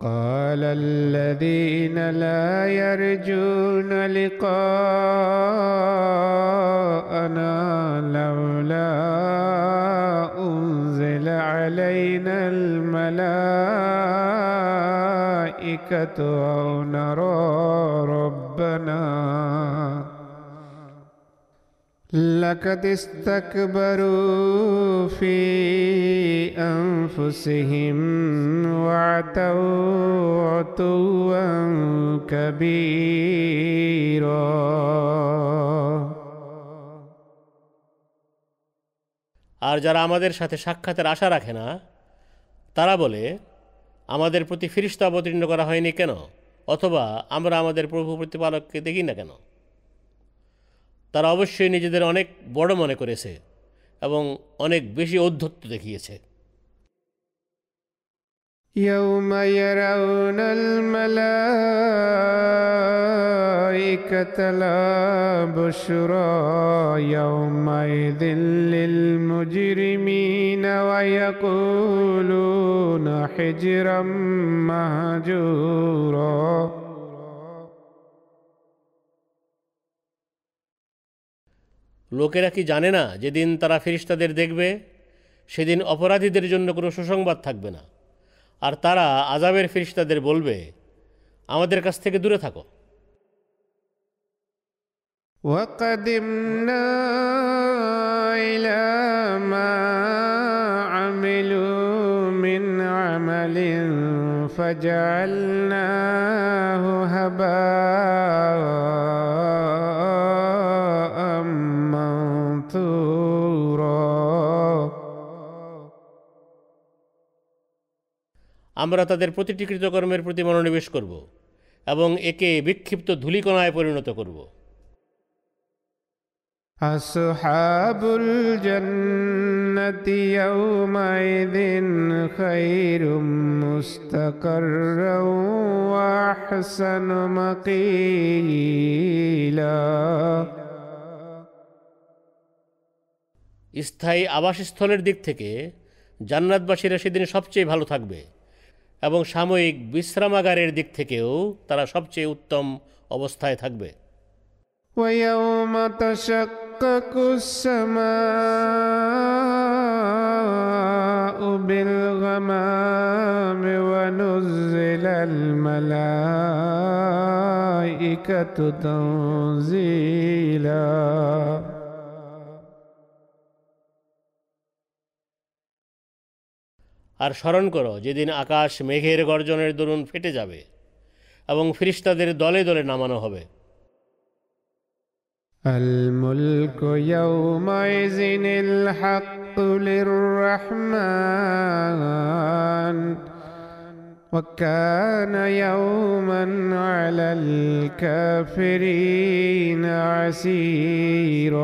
وقال الذين لا يرجون لقاءنا لولا أنزل علينا الملائكة أو نرى ربنا لقد استكبروا في أنفسهم وعتوا عتوا كبيرا আর যারা আমাদের সাথে সাক্ষাতের আশা রাখে না তারা বলে আমাদের প্রতি ফিরিস্তা অবতীর্ণ করা হয়নি কেন অথবা আমরা আমাদের প্রভু প্রতিপালককে দেখি না কেন তারা অবশ্যই নিজেদের অনেক বড় মনে করেছে এবং অনেক বেশি ঔদ্ধত্য দেখিয়েছে يوم يرون الملائكة لا بشرى يومئذ للمجرمين ويقولون حجرا مهجورا লোকেরা কি জানে না যেদিন তারা ফিরিস্তাদের দেখবে সেদিন অপরাধীদের জন্য কোনো সুসংবাদ থাকবে না আর তারা আজাবের ফিরিস্তাদের বলবে আমাদের কাছ থেকে দূরে থাকো وقدمنا إلى ما عملوا من عمل فجعلناه هباء আমরা তাদের প্রতিটি কৃতকর্মের প্রতি মনোনিবেশ করব এবং একে বিক্ষিপ্ত ধূলিকণায় পরিণত করব أصحاب الجنة يومئذ خير مستقرا وأحسن مقيلا স্থায়ী আবাসস্থলের দিক থেকে জান্নাতবাসীরা সেদিন সবচেয়ে ভালো থাকবে এবং সাময়িক বিশ্রামাগারের দিক থেকেও তারা সবচেয়ে উত্তম অবস্থায় থাকবে ويوم تشقق السماء بالغمام ونزل الملائكة تنزيلا আর স্মরণ করো যেদিন আকাশ মেঘের গর্জনের দরুন ফেটে যাবে এবং ফিরিস্তাদের দলে দলে নামানো হবে الملك يومئذ الحق للرحمن وكان يوما على الكافرين عسيرا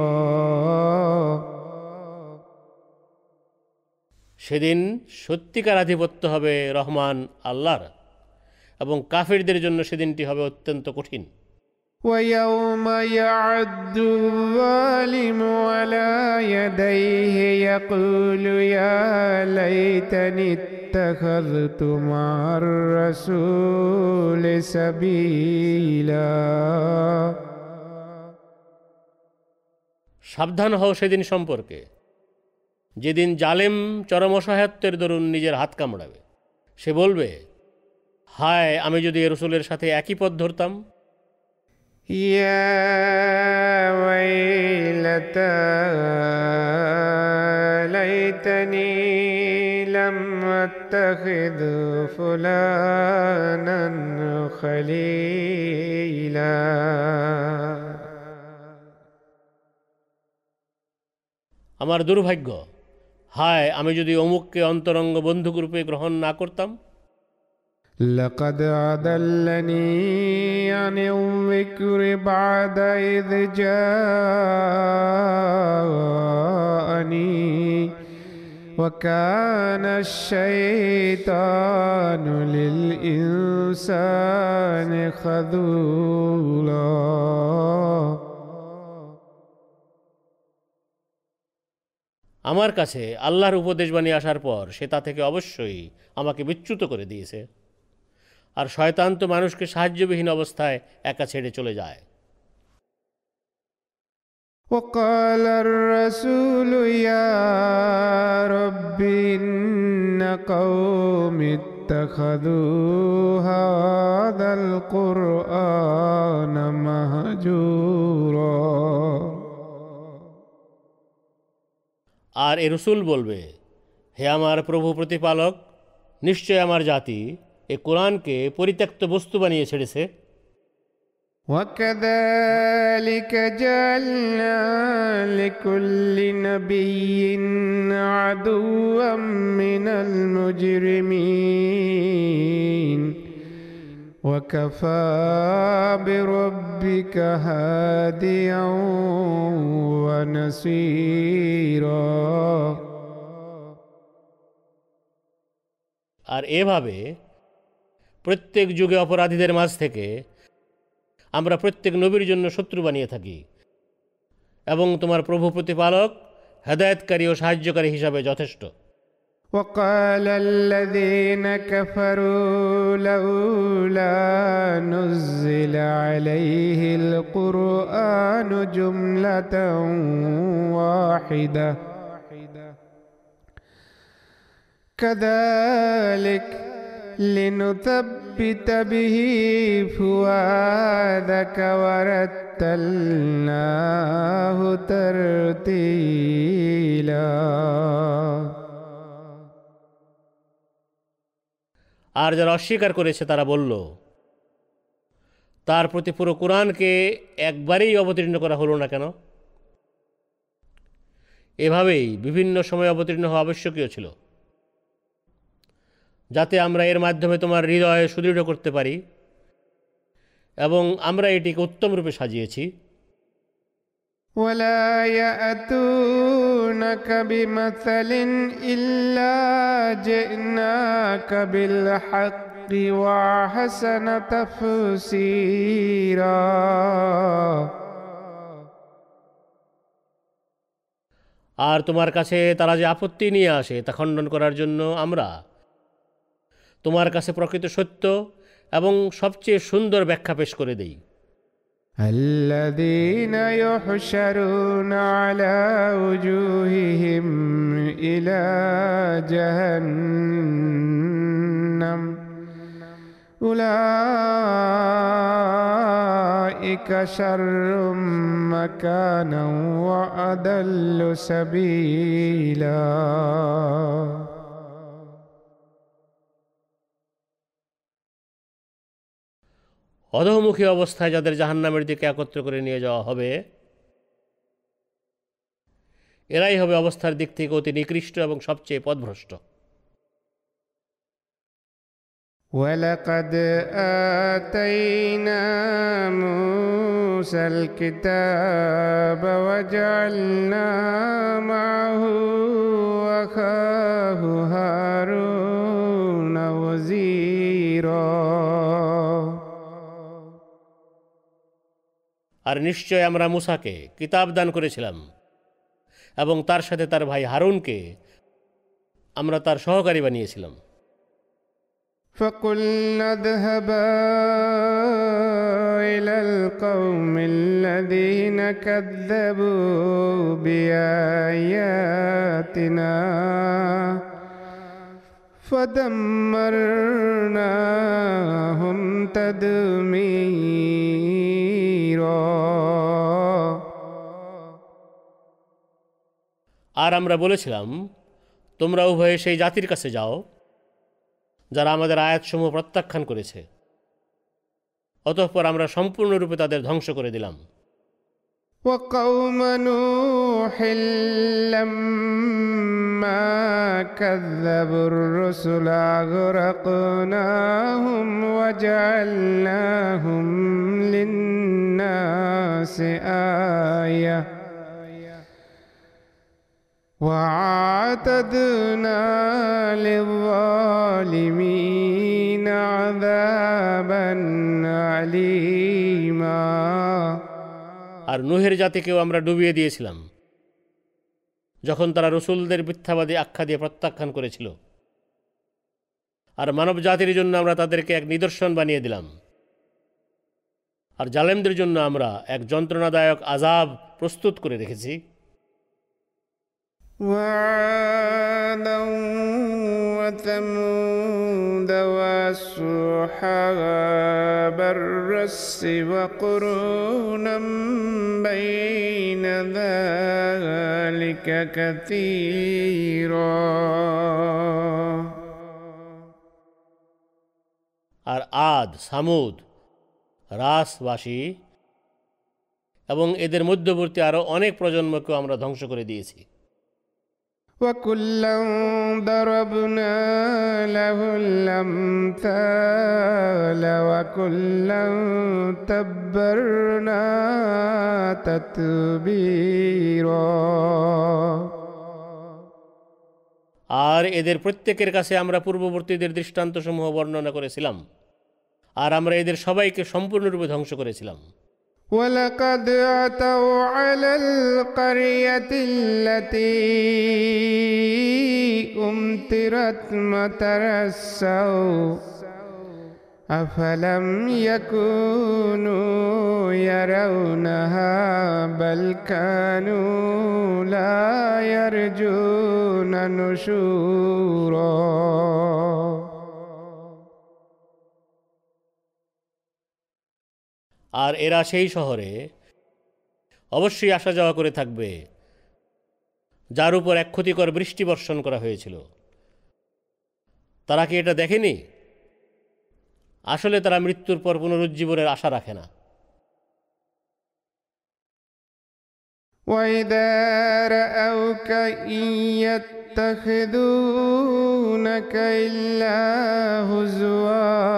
সেদিন সত্যিকার আধিপত্য হবে রহমান আল্লাহর এবং কাফিরদের জন্য সেদিনটি হবে অত্যন্ত কঠিন ويوم يعد الظالم على يديه يقول يا ليتني اتخذت مع الرسول سبيلا সাবধান হও সেদিন সম্পর্কে যেদিন জালেম চরম অসহায়ত্বের দরুন নিজের হাত কামড়াবে সে বলবে হায় আমি যদি এ রসুলের সাথে একই পথ ধরতাম يا ويلتى ليتني لم اتخذ فلانا خليلا আমার দুর্ভাগ্য হায় আমি যদি অমুককে অন্তরঙ্গ বন্ধুরূপে গ্রহণ না করতাম لقد أضلني عن الذكر بعد إذ جاءني وكان الشيطان للإنسان خذولا আমার কাছে আল্লাহর উপদেশবাণী আসার পর সে তা থেকে অবশ্যই আমাকে বিচ্যুত করে দিয়েছে আর শয়তান তো মানুষকে সাহায্যবিহীন অবস্থায় একা ছেড়ে চলে যায় وقال الرسول يا رب إن قوم اتخذوا هذا القرآن مهجورا আর এ রসুল বলবে হে আমার প্রভু প্রতিপালক নিশ্চয় আমার জাতি এ কোরআনকে পরিত্যক্ত বস্তু বানিয়ে ছেড়েছে وكذلك جعلنا لكل نبي عدوا من المجرمين وكفى بربك هاديا ونصيرا আর এভাবে প্রত্যেক যুগে অপরাধীদের মাঝ থেকে আমরা প্রত্যেক নবীর জন্য শত্রু বানিয়ে থাকি এবং তোমার প্রভু প্রতিপালক হেদায়তকারী ও সাহায্যকারী হিসাবে যথেষ্ট وقال الذين كفروا لولا نزل عليه القرآن جملة واحدة. كذلك لنثبت به فؤادك ورتلناه ترتيلا. আর যারা অস্বীকার করেছে তারা বলল, তার প্রতি পুরো কোরআনকে একবারেই অবতীর্ণ করা হলো না কেন? এভাবেই বিভিন্ন সময় অবতীর্ণ হওয়া আবশ্যকীয় ছিল। যাতে আমরা এর মাধ্যমে তোমার হৃদয় সুদৃঢ় করতে পারি এবং আমরা এটিকে উত্তম রূপে সাজিয়েছি। ولا يأتونك بمثل إلا جئناك بالحق وأحسن تفسيرا আর তোমার কাছে তারা যে আপত্তি নিয়ে আসে তা খণ্ডন করার জন্য আমরা তোমার কাছে প্রকৃত সত্য এবং সবচেয়ে সুন্দর ব্যাখ্যা পেশ করে দেই الذين يحشرون على وجوههم إلى جهنم. أولئك شر مكانا وأضل سبيلا. অধমুখী অবস্থায় যাদের জাহান্নামের দিকে একত্র করে নিয়ে যাওয়া হবে এরাই হবে অবস্থার দিক থেকে অতি নিকৃষ্ট এবং সবচেয়ে পথভ্রষ্ট ولقد آتينا موسى الكتاب وجعلنا معه أخاه هارون وزيرا আর নিশ্চয় আমরা মুসাকে কিতাব দান করেছিলাম এবং তার সাথে তার ভাই হারুনকে আমরা তার সহকারী বানিয়েছিলাম فقلنا اذهبا إلى القوم الذين كذبوا بآياتنا فدمرناهم تدميرا আর আমরা বলেছিলাম, তোমরা উভয়ে সেই জাতির কাছে যাও, যারা আমাদের আয়াতসমূহ প্রত্যাখ্যান করেছে। অতঃপর আমরা সম্পূর্ণরূপে তাদের ধ্বংস করে দিলাম। وقوم نوح لما كذبوا الرسل أغرقناهم وجعلناهم للناس آية. وعتدنا للظالمين عذابا أليما. আর নুহের জাতিকেও আমরা ডুবিয়ে দিয়েছিলাম। যখন তারা রসুলদের মিথ্যাবাদী আখ্যা দিয়ে প্রত্যাখ্যান করেছিল। আর মানব জাতির জন্য আমরা তাদেরকে এক নিদর্শন বানিয়ে দিলাম। আর জালেমদের জন্য আমরা এক যন্ত্রণাদায়ক আজাব প্রস্তুত করে রেখেছি وعادا وثمود وأصحاب الرس وقرونا بين ذلك كثيرا আর আদ সামুদ রাসবাসী এবং এদের মধ্যবর্তী আরও অনেক প্রজন্মকেও আমরা ধ্বংস করে দিয়েছি وكلا ضربنا له الأمثال وكلا تبرنا تتبيرا আর এদের প্রত্যেকের কাছে আমরা পূর্ববর্তীদের দৃষ্টান্তসমূহ বর্ণনা করেছিলাম আর আমরা এদের সবাইকে সম্পূর্ণরূপে ধ্বংস করেছিলাম ولقد أتوا على القرية التي أمطرت مطر السوء. أفلم يكونوا يرونها بل كانوا لا يرجون نشورا. আর এরা সেই শহরে অবশ্যই আসা যাওয়া করে থাকবে যার উপর এক ক্ষতিকর বৃষ্টি বর্ষণ করা হয়েছিল তারা কি এটা দেখেনি আসলে তারা মৃত্যুর পর পুনরুজ্জীবনের আশা রাখে না وإذا رأوك إن يتخذونك إلا هزوا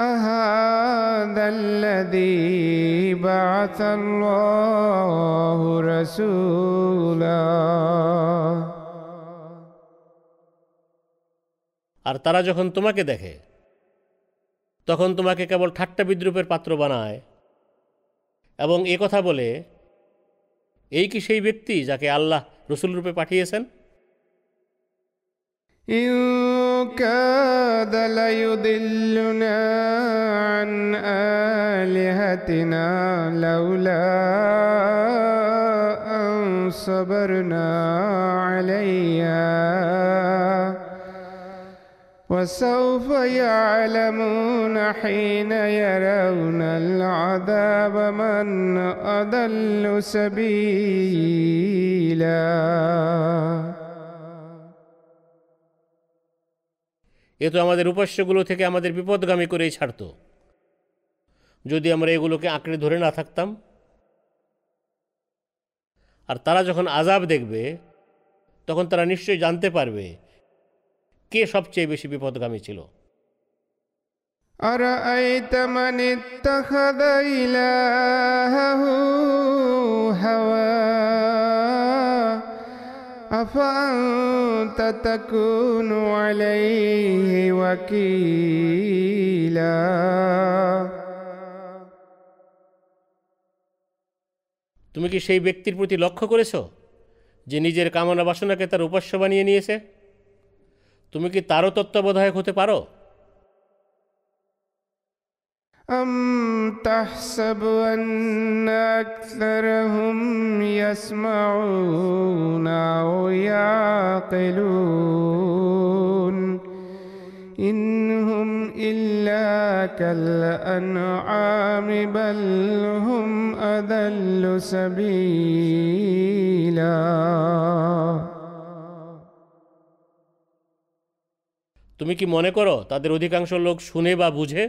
أهذا الذي بعث الله رسولا আর তারা যখন তোমাকে দেখে তখন তোমাকে কেবল ঠাট্টা বিদ্রুপের পাত্র বানায় এবং এ কথা বলে এই কি সেই ব্যক্তি যাকে আল্লাহ রসুল রূপে পাঠিয়েছেন إن كاد ليضلنا عن آلهتنا لولا أن صبرنا عليها. وسوف يعلمون حين يرون العذاب من أضل سبيلا. এ তো আমাদের উপাস্যগুলো থেকে আমাদের বিপদগামী করেই ছাড়ত যদি আমরা এগুলোকে আঁকড়ে ধরে না থাকতাম আর তারা যখন আজাব দেখবে তখন তারা নিশ্চয়ই জানতে পারবে কে সবচেয়ে বেশি বিপদগামী ছিল أرأيت من اتخذ إلهه هواه أفأنت تكون عليه وكيلا তুমি কি সেই ব্যক্তির প্রতি লক্ষ্য করেছ যে নিজের কামনা বাসনাকে তার উপাস্য বানিয়ে নিয়েছে তুমি কি তারও তত্ত্বাবধায়ক হতে পারো أم تحسب أن أكثرهم يسمعون أو يعقلون إنهم إلا كالأنعام بل هم أذل سبيلا তুমি কি মনে করো তাদের অধিকাংশ লোক শুনে বা বুঝে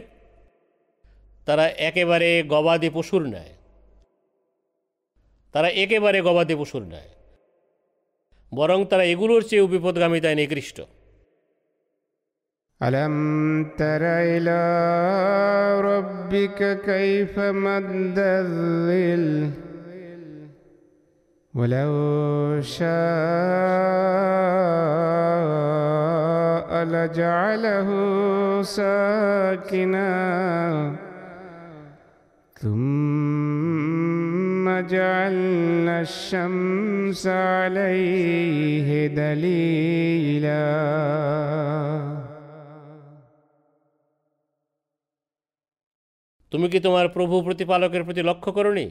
তারা একেবারে গবাদি পশুর ন্যায় তারা একেবারে গবাদি পশুর ন্যায় বরং তারা এগুলোর চেয়েও বিপদগামিতায় নিকৃষ্ট ألم تر إلى ربك كيف مد الظل ولو شاء لجعله ساكنا ثم جعلنا الشمس عليه دليلا তুমি কি তোমার প্রভু প্রতিপালকের প্রতি লক্ষ্য করনি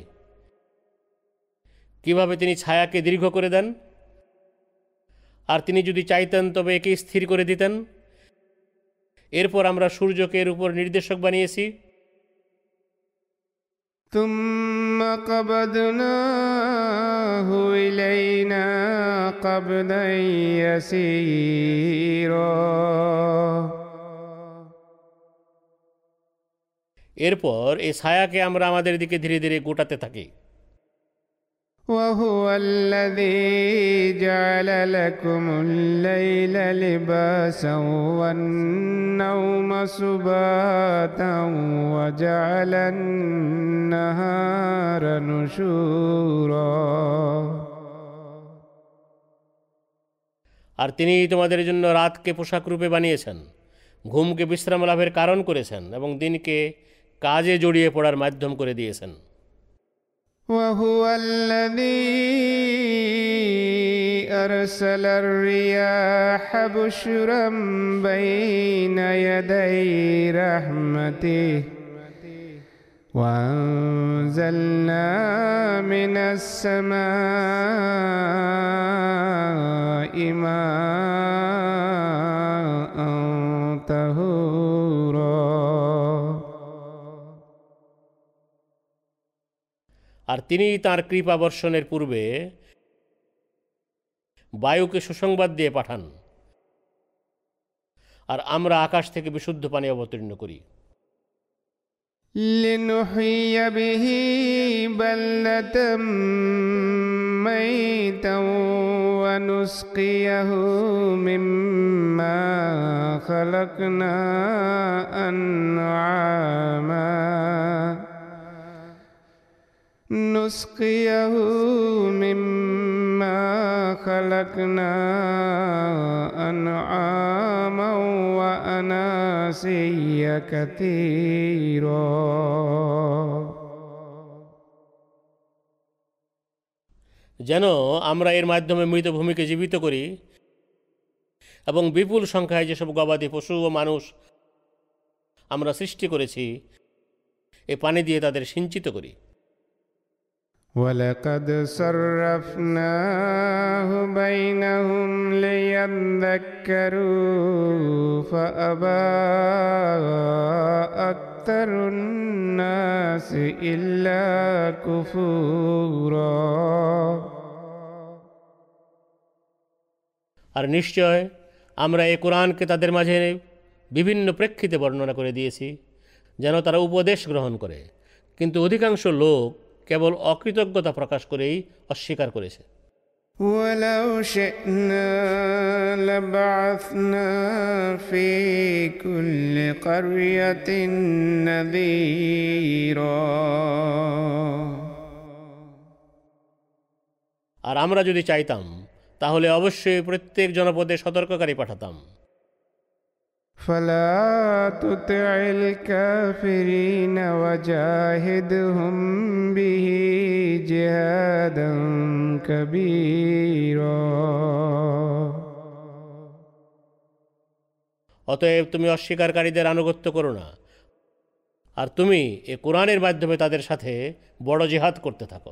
কিভাবে তিনি ছায়াকে দীর্ঘ করে দেন আর তিনি যদি চাইতেন তবে একে স্থির করে দিতেন এরপর আমরা সূর্যকে এর উপর নির্দেশক বানিয়েছি ثم قبضناه إلينا قبضا يسيرا এরপর এই ছায়াকে আমরা আমাদের দিকে ধীরে ধীরে গোটাতে থাকি وهو الذي جعل لكم الليل لباسا والنوم سباتا وجعل النهار نشورا আর তিনি তোমাদের জন্য রাতকে পোশাক রূপে বানিয়েছেন ঘুমকে বিশ্রাম লাভের কারণ করেছেন এবং দিনকে কাজে জড়িয়ে পড়ার মাধ্যম করে দিয়েছেন وهو الذي أرسل الرياح بشرا بين يدي رحمته. وأنزلنا من السماء ماء طهورا আর তিনি তার কৃপা বর্ষণের পূর্বে বায়ুকে সুসংবাদ দিয়ে পাঠান আর আমরা আকাশ থেকে বিশুদ্ধ পানি অবতীর্ণ করি لنحيي به بلدة ميتا ونسقيه مما خلقنا أنعاما نسقيه مما خلقنا أنعاما وأناسيا كثيرا যেন আমরা এর মাধ্যমে মৃত ভূমিকে জীবিত করি এবং বিপুল সংখ্যায় যেসব গবাদি পশু ও মানুষ আমরা সৃষ্টি করেছি এ পানি দিয়ে তাদের সিঞ্চিত করি ولقد صرفناه بينهم ليذكروا فأبى أكثر الناس إلا كفورا আর নিশ্চয় আমরা এই কোরআনকে তাদের মাঝে বিভিন্ন প্রেক্ষিতে বর্ণনা করে দিয়েছি যেন তারা উপদেশ গ্রহণ করে কিন্তু অধিকাংশ লোক কেবল অকৃতজ্ঞতা প্রকাশ করেই অস্বীকার করেছে ولو شئنا لبعثنا في كل قرية نذيرا আর আমরা যদি চাইতাম তাহলে অবশ্যই প্রত্যেক জনপদে সতর্ককারী পাঠাতাম فلا تطع الكافرين وجاهدهم به جهادا كبيرا অতএব তুমি অস্বীকারীদের আনুগত্য করো না আর তুমি এ কোরআনের মাধ্যমে তাদের সাথে বড় জিহাদ করতে থাকো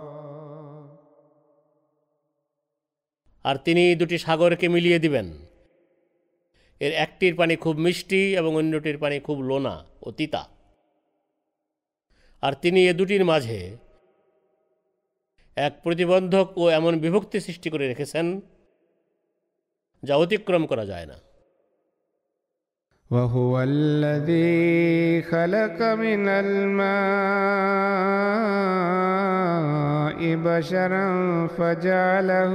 আর তিনি দুটি সাগরকে মিলিয়ে দিবেন। এর একটির পানি খুব মিষ্টি এবং অন্যটির পানি খুব লোনা ও তিতা। আর তিনি এ দুটির মাঝে এক প্রতিবন্ধক ও এমন বিভক্তি সৃষ্টি করে রেখেছেন যা অতিক্রম করা যায় না। وهو الذي خلق من الماء بشرا فجعله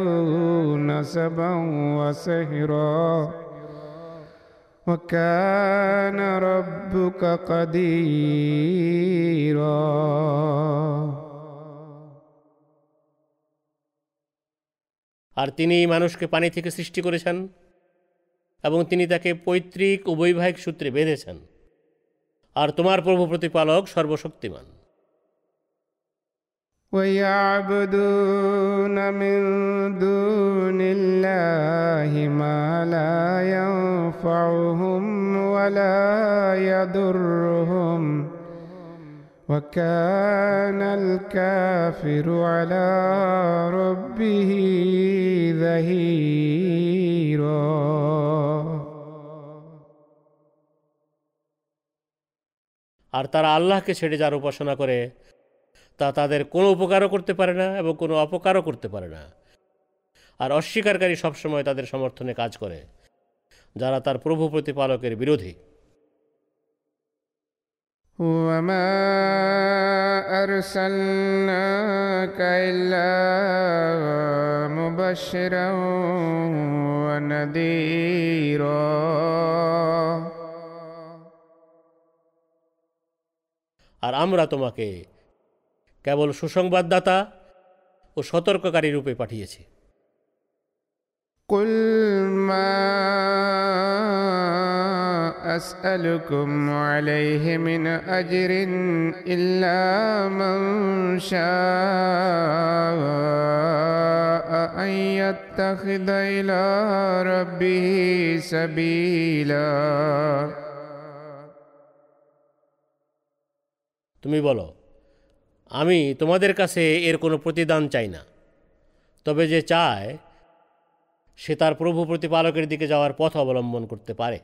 نسبا وسهرا وكان ربك قديرا আর তিনি মানুষকে পানি থেকে সৃষ্টি করেছেন এবং তিনি তাকে পৈতৃক ও বৈবাহিক সূত্রে বেঁধেছেন আর তোমার প্রভু প্রতিপালক সর্বশক্তিমান ويعبدون من دون الله ما لا ينفعهم ولا يضرهم وكان الكافر على ربه ظهيرا আর তারা আল্লাহকে ছেড়ে যার উপাসনা করে তা তাদের কোনো উপকারও করতে পারে না এবং কোনো অপকারও করতে পারে না আর অস্বীকারী সবসময় তাদের সমর্থনে কাজ করে যারা তার প্রভু প্রতিপালকের বিরোধী وما أرسلناك إلا مبشرا ونذيرا আর আমরা তোমাকে কেবল সুসংবাদদাতা ও সতর্ককারী রূপে পাঠিয়েছি قل ما أسألكم عليه من أجر إلا من شاء أن يتخذ إلى ربه سبيلا তুমি বলো আমি তোমাদের কাছে এর কোনো প্রতিদান চাই না তবে যে চায় সে তার প্রভু প্রতিপালকের দিকে যাওয়ার পথ অবলম্বন করতে পারে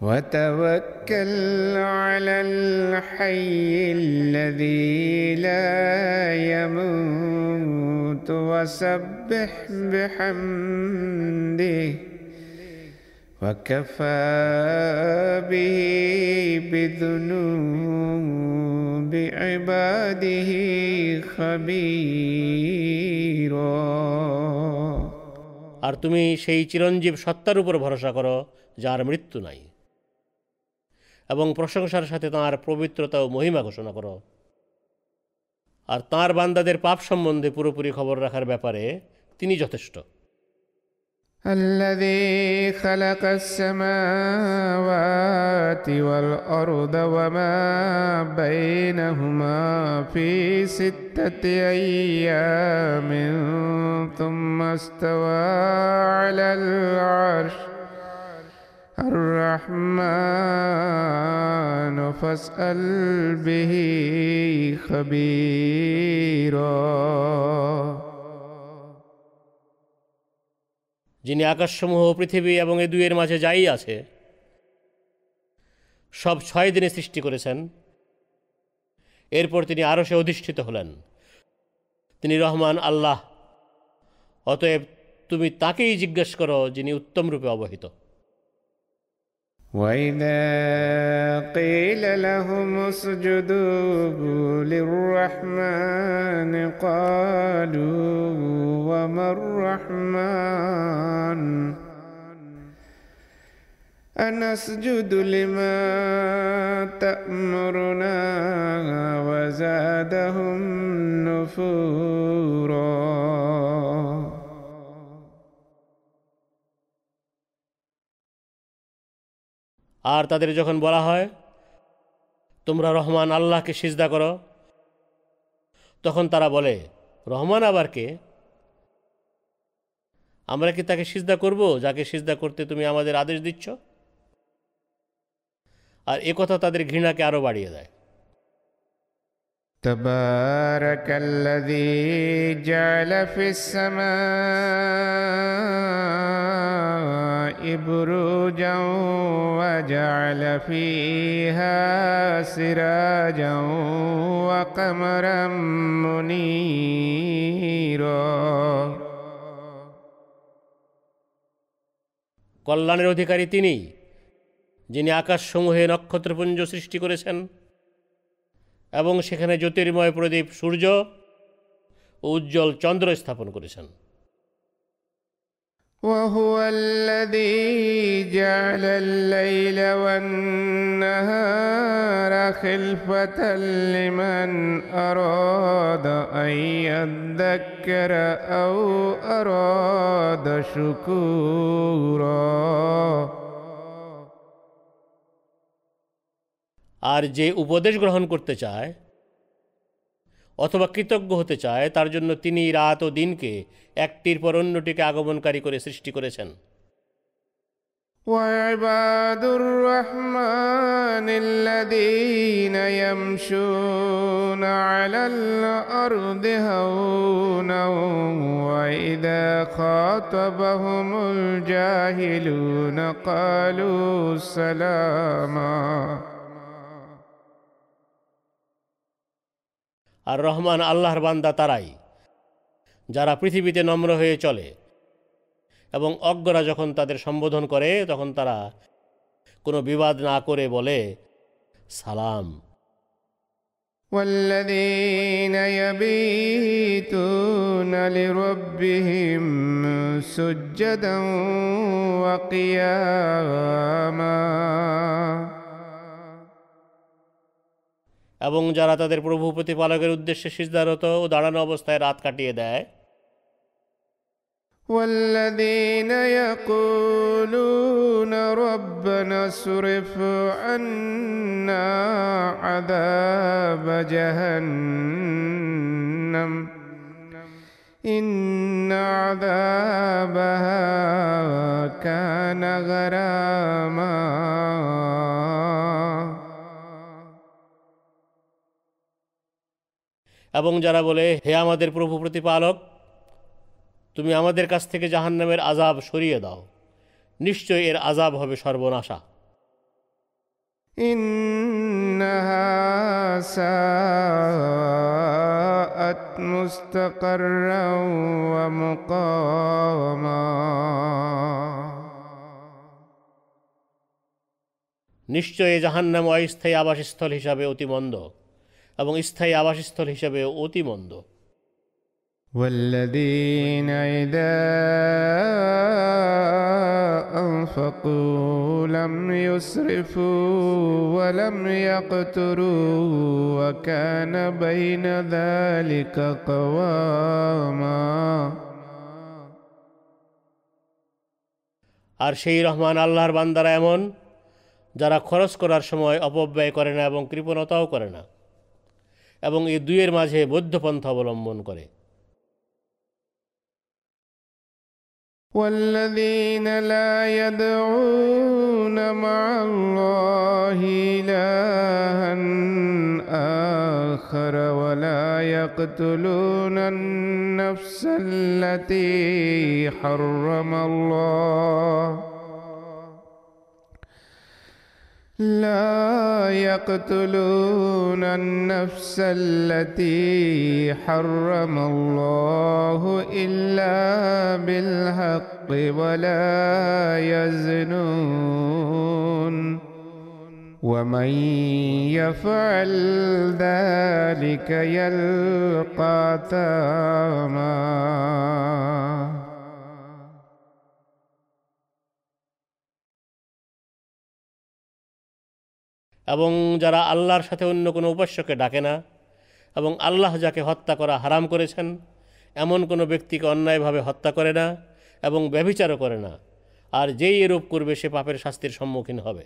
وتوكل على الحي الذي لا يموت وسبح بحمده وكفى به بذنوب عباده خبيرا আর তুমি সেই চিরঞ্জীব সত্তার উপর ভরসা করো যার মৃত্যু নাই এবং প্রশংসার সাথে তাঁর পবিত্রতা ও মহিমা ঘোষণা করো আর তাঁর বান্দাদের পাপ সম্বন্ধে পুরোপুরি খবর রাখার ব্যাপারে তিনি যথেষ্ট الذي خلق السماوات والأرض وما بينهما في ستة أيام ثم استوى على العرش الرحمن فاسأل به خبيرا যিনি আকাশসমূহ পৃথিবী এবং এ দুইয়ের মাঝে যাই আছে সব ছয় দিনে সৃষ্টি করেছেন এরপর তিনি আরও সে অধিষ্ঠিত হলেন তিনি রহমান আল্লাহ অতএব তুমি তাকেই জিজ্ঞেস করো যিনি উত্তম রূপে অবহিত وإذا قيل لهم اسجدوا للرحمن قالوا وما الرحمن؟ أنسجد لما تأمرنا وزادهم نفورا. আর তাদের যখন বলা হয়, তোমরা রহমান আল্লাহকে সিজদা করো, তখন তারা বলে, রহমান আবার কে? আমরা কি তাকে সিজদা করব, যাকে সিজদা করতে তুমি আমাদের আদেশ দিচ্ছ? আর এ কথা তাদের ঘৃণাকে আরও বাড়িয়ে দেয়। تبارك الذي جعل في السماء بروجا وجعل فيها سراجا وقمرا منيرا কল্যাণের অধিকারী তিনি যিনি আকাশসমূহে নক্ষত্রপুঞ্জ সৃষ্টি করেছেন এবং সেখানে জ্যোতির্ময় প্রদীপ সূর্য ও উজ্জ্বল চন্দ্র স্থাপন করেছেন وهو الذي جعل الليل والنهار خلفة لمن أراد أن يذكر أو أراد شكورا আর যে উপদেশ গ্রহণ করতে চায় অথবা কৃতজ্ঞ হতে চায় তার জন্য তিনি রাত ও দিনকে একটির পর অন্যটিকে আগমনকারী করে সৃষ্টি করেছেন وعباد الرحمن الذين يمشون على الأرض هونا وإذا خاطبهم الجاهلون قالوا سلاما আর রহমান আল্লাহর বান্দা তারাই যারা পৃথিবীতে নম্র হয়ে চলে এবং অজ্ঞরা যখন তাদের সম্বোধন করে তখন তারা কোনো বিবাদ না করে বলে সালাম والذين يبيتون لربهم سجدا وقياما এবং যারা তাদের প্রভু প্রতিপালকের উদ্দেশ্যে সিজদারত ও দাঁড়ানো অবস্থায় রাত কাটিয়ে দেয় والذين يقولون ربنا اصرف عنا عذاب جهنم إن عذابها كان غراما এবং যারা বলে হে আমাদের প্রভু প্রতিপালক তুমি আমাদের কাছ থেকে জাহান্নামের আজাব সরিয়ে দাও। নিশ্চয় এর আজাব হবে সর্বনাশা। নিশ্চয় জাহান্নাম অস্থায়ী আবাসস্থল হিসাবে অতিমন্দ এবং স্থায়ী আবাসস্থল হিসাবে অতি মন্দ والذين إذا أنفقوا لم يسرفوا ولم يقتروا وكان بين ذلك قواما আর সেই রহমান আল্লাহর বান্দারা এমন যারা খরচ করার সময় অপব্যয় করে না এবং কৃপণতাও করে না এবং এই দুইয়ের মাঝে বৌদ্ধপন্থা অবলম্বন করে والذين لا يدعون مع الله إلها آخر ولا يقتلون النفس التي حرم الله لا يقتلون النفس التي حرم الله إلا بالحق ولا يزنون. ومن يفعل ذلك يلقى ثاما এবং যারা আল্লাহর সাথে অন্য কোনো উপাস্যকে ডাকে না, এবং আল্লাহ যাকে হত্যা করা হারাম করেছেন, এমন কোনো ব্যক্তিকে অন্যায়ভাবে হত্যা করে না এবং ব্যভিচারও করে না। আর যেই এরূপ করবে সে পাপের শাস্তির সম্মুখীন হবে।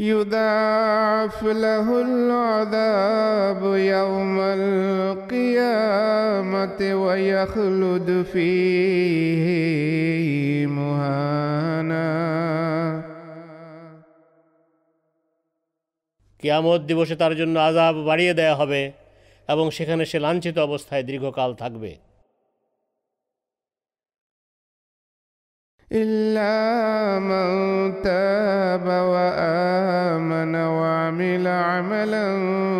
يضاعف له العذاب يوم القيامة ويخلد فيه مهانا কিয়ামত দিবসে তার জন্য আজাব বাড়িয়ে দেয়া হবে এবং সেখানে সে লাঞ্ছিত অবস্থায় দীর্ঘকাল থাকবে إلا من تاب وآمن وعمل عملا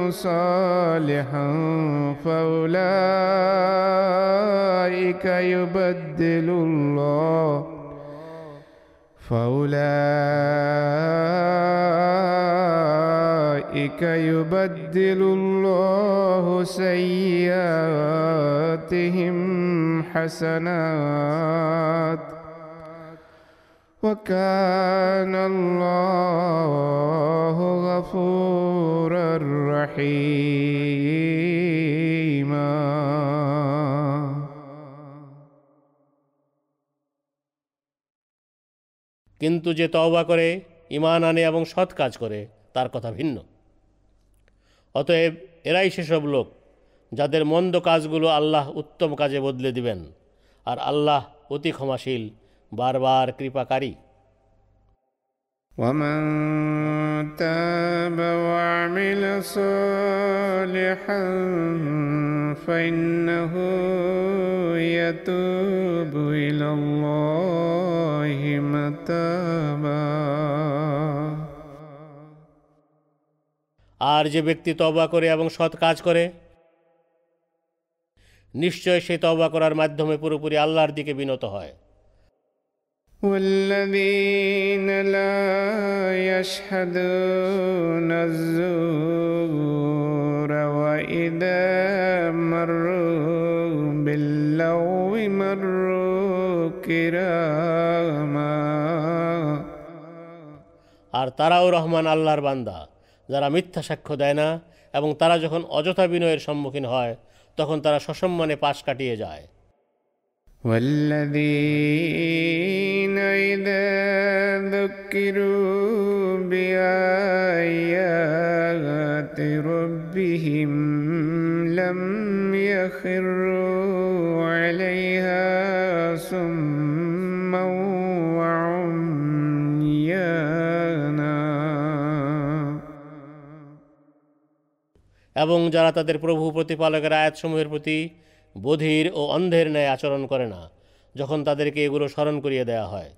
صالحا فأولئك يبدل الله. فأولئك يبدل الله سيئاتهم حسنات. وكان الله غفورا رحيما কিন্তু যে তওবা করে ইমান আনে এবং সৎ কাজ করে তার কথা ভিন্ন অতএব এরাই সেসব লোক যাদের মন্দ কাজগুলো আল্লাহ উত্তম কাজে বদলে দিবেন আর আল্লাহ অতি ক্ষমাশীল বারবার কৃপাকারী ومن تاب وعمل صالحا فإنه يتوب إلى الله متابا আর যে ব্যক্তি তওবা করে এবং সৎ কাজ করে নিশ্চয় সে তওবা করার মাধ্যমে পুরোপুরি আল্লাহর দিকে বিনত হয় والذين لا يشهدون الزور وإذا مروا باللغو مروا كراما আর তারাও রহমান আল্লাহর বান্দা যারা মিথ্যা সাক্ষ্য দেয় না এবং তারা যখন অযথা বিনয়ের সম্মুখীন হয় তখন তারা সসম্মানে পাশ কাটিয়ে যায় والذين إذا ذكروا بآيات ربهم لم يخروا عليها صما وعميانا এবং যারা তাদের প্রভু প্রতিপালকের আয়াতসমূহের প্রতি বধির ও অন্ধের ন্যায় আচরণ করে না যখন তাদেরকে এগুলো স্মরণ করিয়ে দেয়া হয়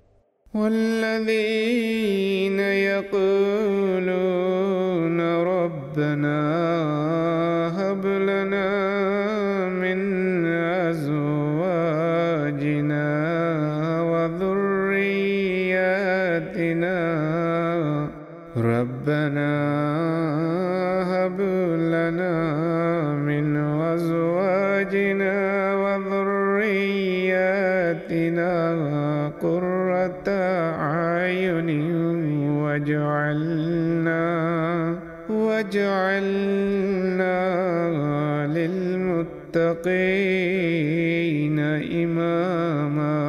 والذين يقولون ربنا هب لنا من أزواجنا وذرياتنا ربنا واجعلنا للمتقين إماما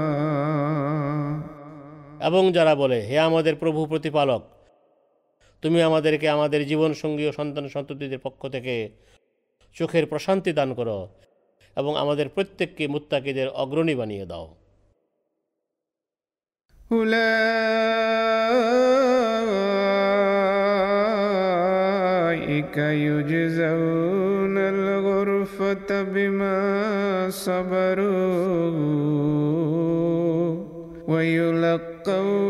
এবং যারা বলে হে আমাদের প্রভু প্রতিপালক তুমি আমাদেরকে আমাদের জীবন সঙ্গী ও সন্তান সন্ততিদের পক্ষ থেকে চোখের প্রশান্তি দান করো এবং আমাদের প্রত্যেককে মুত্তাকিদের অগ্রণী বানিয়ে দাও أولئك يجزون الغرفة بما صبروا ويلقون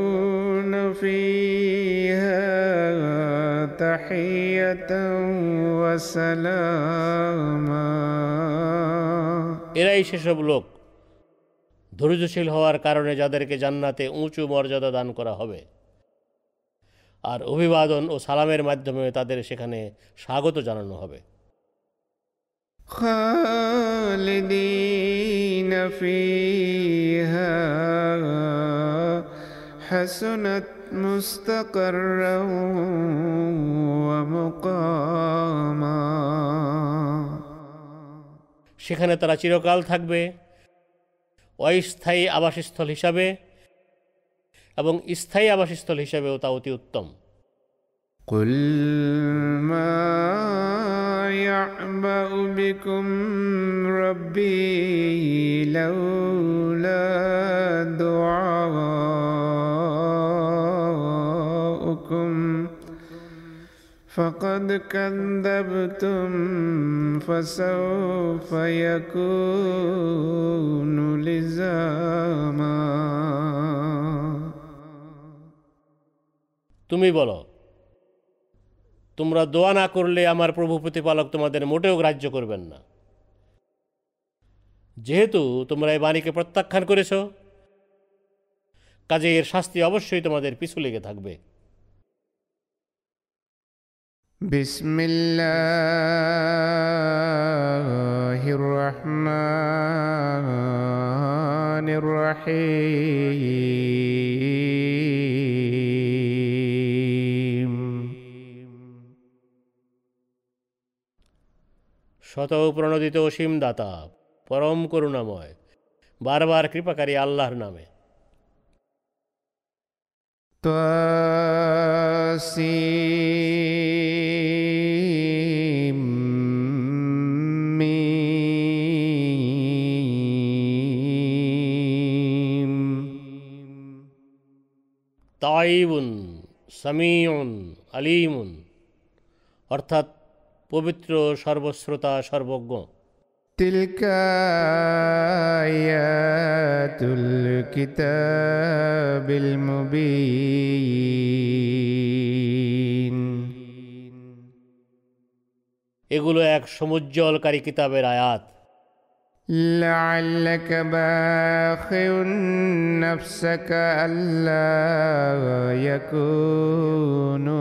فيها تحية وسلاما এরাই সেসব লোক ধৈর্যশীল হওয়ার কারণে যাদেরকে জান্নাতে উঁচু মর্যাদা দান করা হবে আর অভিবাদন ও সালামের মাধ্যমে তাদের সেখানে স্বাগত জানানো হবে خالدين فيها حسنت مستقرا ومقاما সেখানে তারা চিরকাল থাকবে অস্থায়ী আবাসস্থল হিসাবে এবং স্থায়ী আবাসস্থল হিসাবেও তা অতি উত্তম قل ما يعبأ بكم ربي لولا دعاؤكم فقد كذبتم فسوف يكون لزاما তুমি বলো। তোমরা দোয়া না করলে আমার প্রভু প্রতিপালক তোমাদের মোটেও গ্রাহ্য করবেন না। যেহেতু তোমরা এই বাণীকে প্রত্যাখ্যান করেছ কাজে এর শাস্তি অবশ্যই তোমাদের পিছু লেগে থাকবে। বিসমিল্লাহ রহিম। শত প্রণোদিত অসীম দাতা পরম করুণাময়। বারবার কৃপাকারী আল্লাহর নামে। তাইবুন সামিউন আলিমুন। অর্থাৎ পবিত্র সর্বশ্রোতা সর্বজ্ঞ تلك آيات الكتاب المبين এগুলো এক সমুজ্জ্বলকারী কিতাবের আয়াত لعلك باخع نفسك ألا يكونوا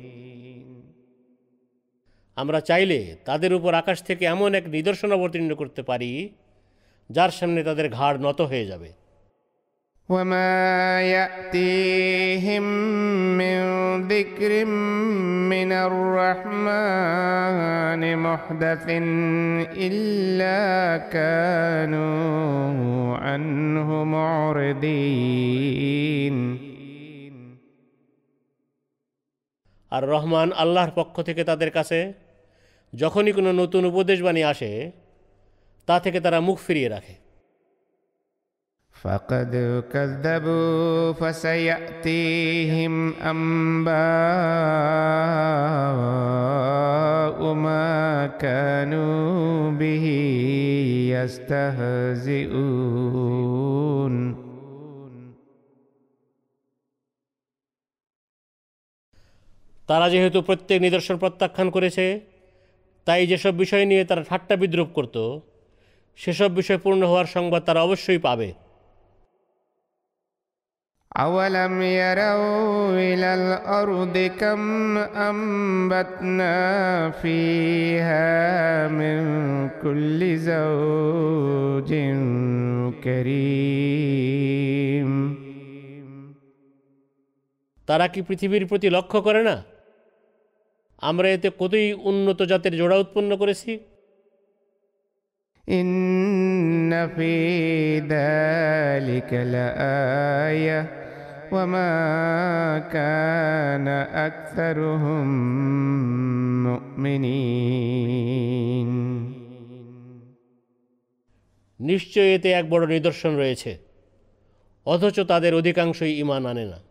আমরা চাইলে তাদের উপর আকাশ থেকে এমন এক নিদর্শন অবতীর্ণ করতে পারি যার সামনে তাদের ঘাড় নত হয়ে যাবে وما يأتيهم من ذكر من الرحمن محدث إلا كانوا عنه معرضين আর রহমান আল্লাহর পক্ষ থেকে তাদের কাছে যখনই কোনো নতুন উপদেশবাণী আসে তা থেকে তারা মুখ ফিরিয়ে রাখে فقد كذبوا فسيأتيهم أنباء ما كانوا به يستهزئون তারা যেহেতু প্রত্যেক নিদর্শন প্রত্যাখ্যান করেছে তাই যেসব বিষয় নিয়ে তারা ঠাট্টা বিদ্রুপ করত সেসব বিষয় পূর্ণ হওয়ার সংবাদ তারা অবশ্যই পাবে أولم يروا إلى الأرض كم أنبتنا فيها من كل زوج كريم তারা কি পৃথিবীর প্রতি লক্ষ্য করে না আমরা এতে কতই উন্নত জাতের জোড়া উৎপন্ন করেছি। নিশ্চয় এতে এক বড় নিদর্শন রয়েছে। অথচ তাদের অধিকাংশই ইমান আনে না।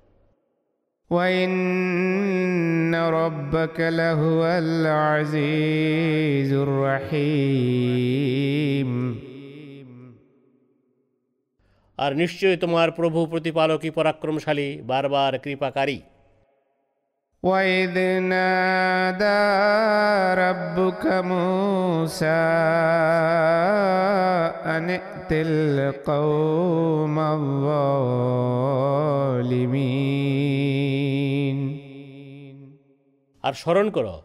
وإن ربك لهو العزيز الرحيم আর নিশ্চয় তোমার প্রভু প্রতিপালকই পরাক্রমশালী বারবার কৃপাকারী وإذ نادى ربك موسى أن ائت القوم الظالمين আর স্মরণ করো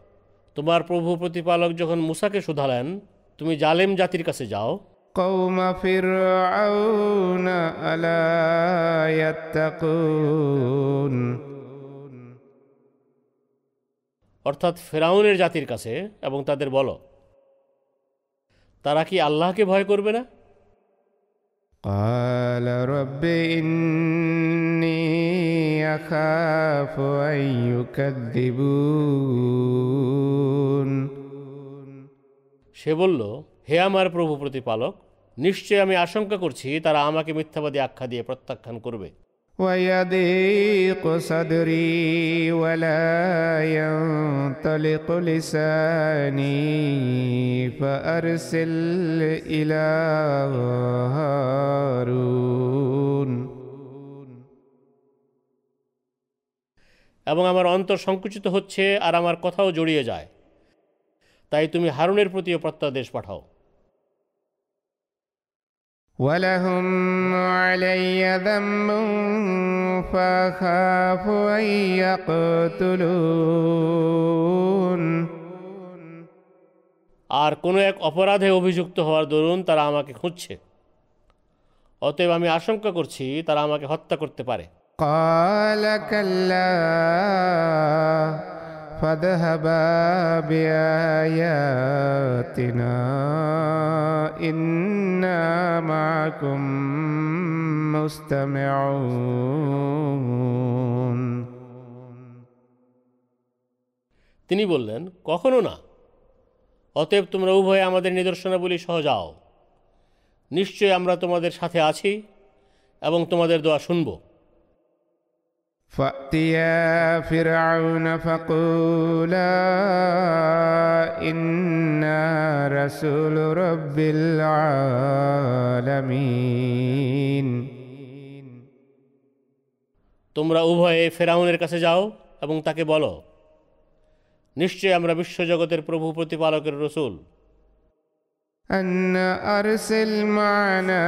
তোমার প্রভু প্রতিপালক যখন মুসাকে শুধালেন তুমি জালেম জাতির কাছে যাও قوم فرعون ألا يتقون অর্থাৎ ফেরাউনের জাতির কাছে এবং তাদের বলো তারা কি আল্লাহকে ভয় করবে না قال رب إني أخاف أن يكذبون সে বলল হে আমার প্রভু প্রতিপালক নিশ্চয় আমি আশঙ্কা করছি তারা আমাকে মিথ্যাবাদী আখ্যা দিয়ে প্রত্যাখ্যান করবে ويضيق صدري ولا ينطلق لساني فأرسل إلى هارون এবং আমার অন্তর সংকুচিত হচ্ছে আর আমার কথাও জড়িয়ে যায় তাই তুমি হারুনের প্রতিও প্রত্যাদেশ পাঠাও ولهم علي ذنب فأخاف أن يقتلون আর কোনো এক অপরাধে অভিযুক্ত হওয়ার দরুন তারা আমাকে খুঁজছে অতএব আমি আশঙ্কা করছি তারা আমাকে হত্যা করতে পারে قال كلا فاذهبا بآياتنا إنا معكم مستمعون তিনি বললেন কখনো না অতএব তোমরা উভয়ে আমাদের নিদর্শনাবলী সহ যাও নিশ্চয় আমরা তোমাদের সাথে আছি এবং তোমাদের দোয়া শুনব فأتيا فرعون فقولا إنا رسول رب العالمين তোমরা উভয়ে ফেরাউনের কাছে যাও এবং তাকে বলো নিশ্চয় আমরা বিশ্বজগতের প্রভু প্রতিপালকের রসুল أن أرسل معنا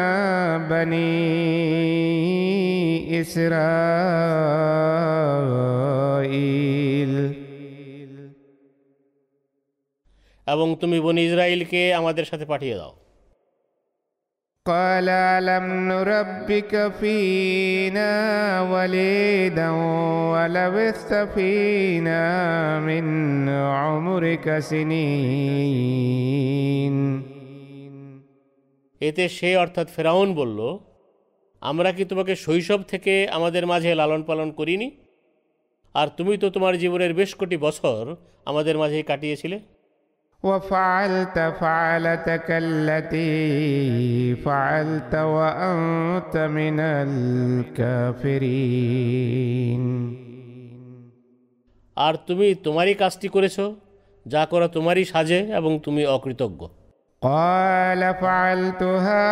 بني إسرائيل এবং তুমি বনি ইসরায়েলকে আমাদের সাথে পাঠিয়ে দাও قال ألم نربك فينا وليدا ولبثت فينا من عمرك سنين এতে সে অর্থাৎ ফেরাউন বলল আমরা কি তোমাকে শৈশব থেকে আমাদের মাঝে লালন পালন করিনি আর তুমি তো তোমার জীবনের বেশ কোটি বছর আমাদের মাঝেই কাটিয়েছিলে وفعلت فعلتك التي فعلت وأنت من الكافرين আর তুমি তোমারই কাজটি করেছো যা করা তোমারই সাজে এবং তুমি অকৃতজ্ঞ قال فعلتها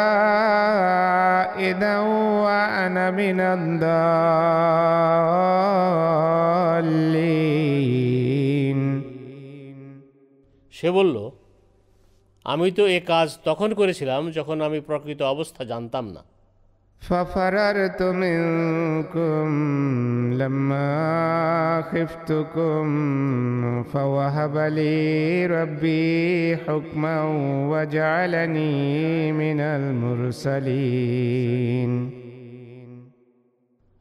إذا وأنا من الضالين সে বলল আমি তো এ কাজ তখন করেছিলাম যখন আমি প্রকৃত অবস্থা জানতাম না ففررت منكم لما خفتكم فوهب لي ربي حكما وجعلني من المرسلين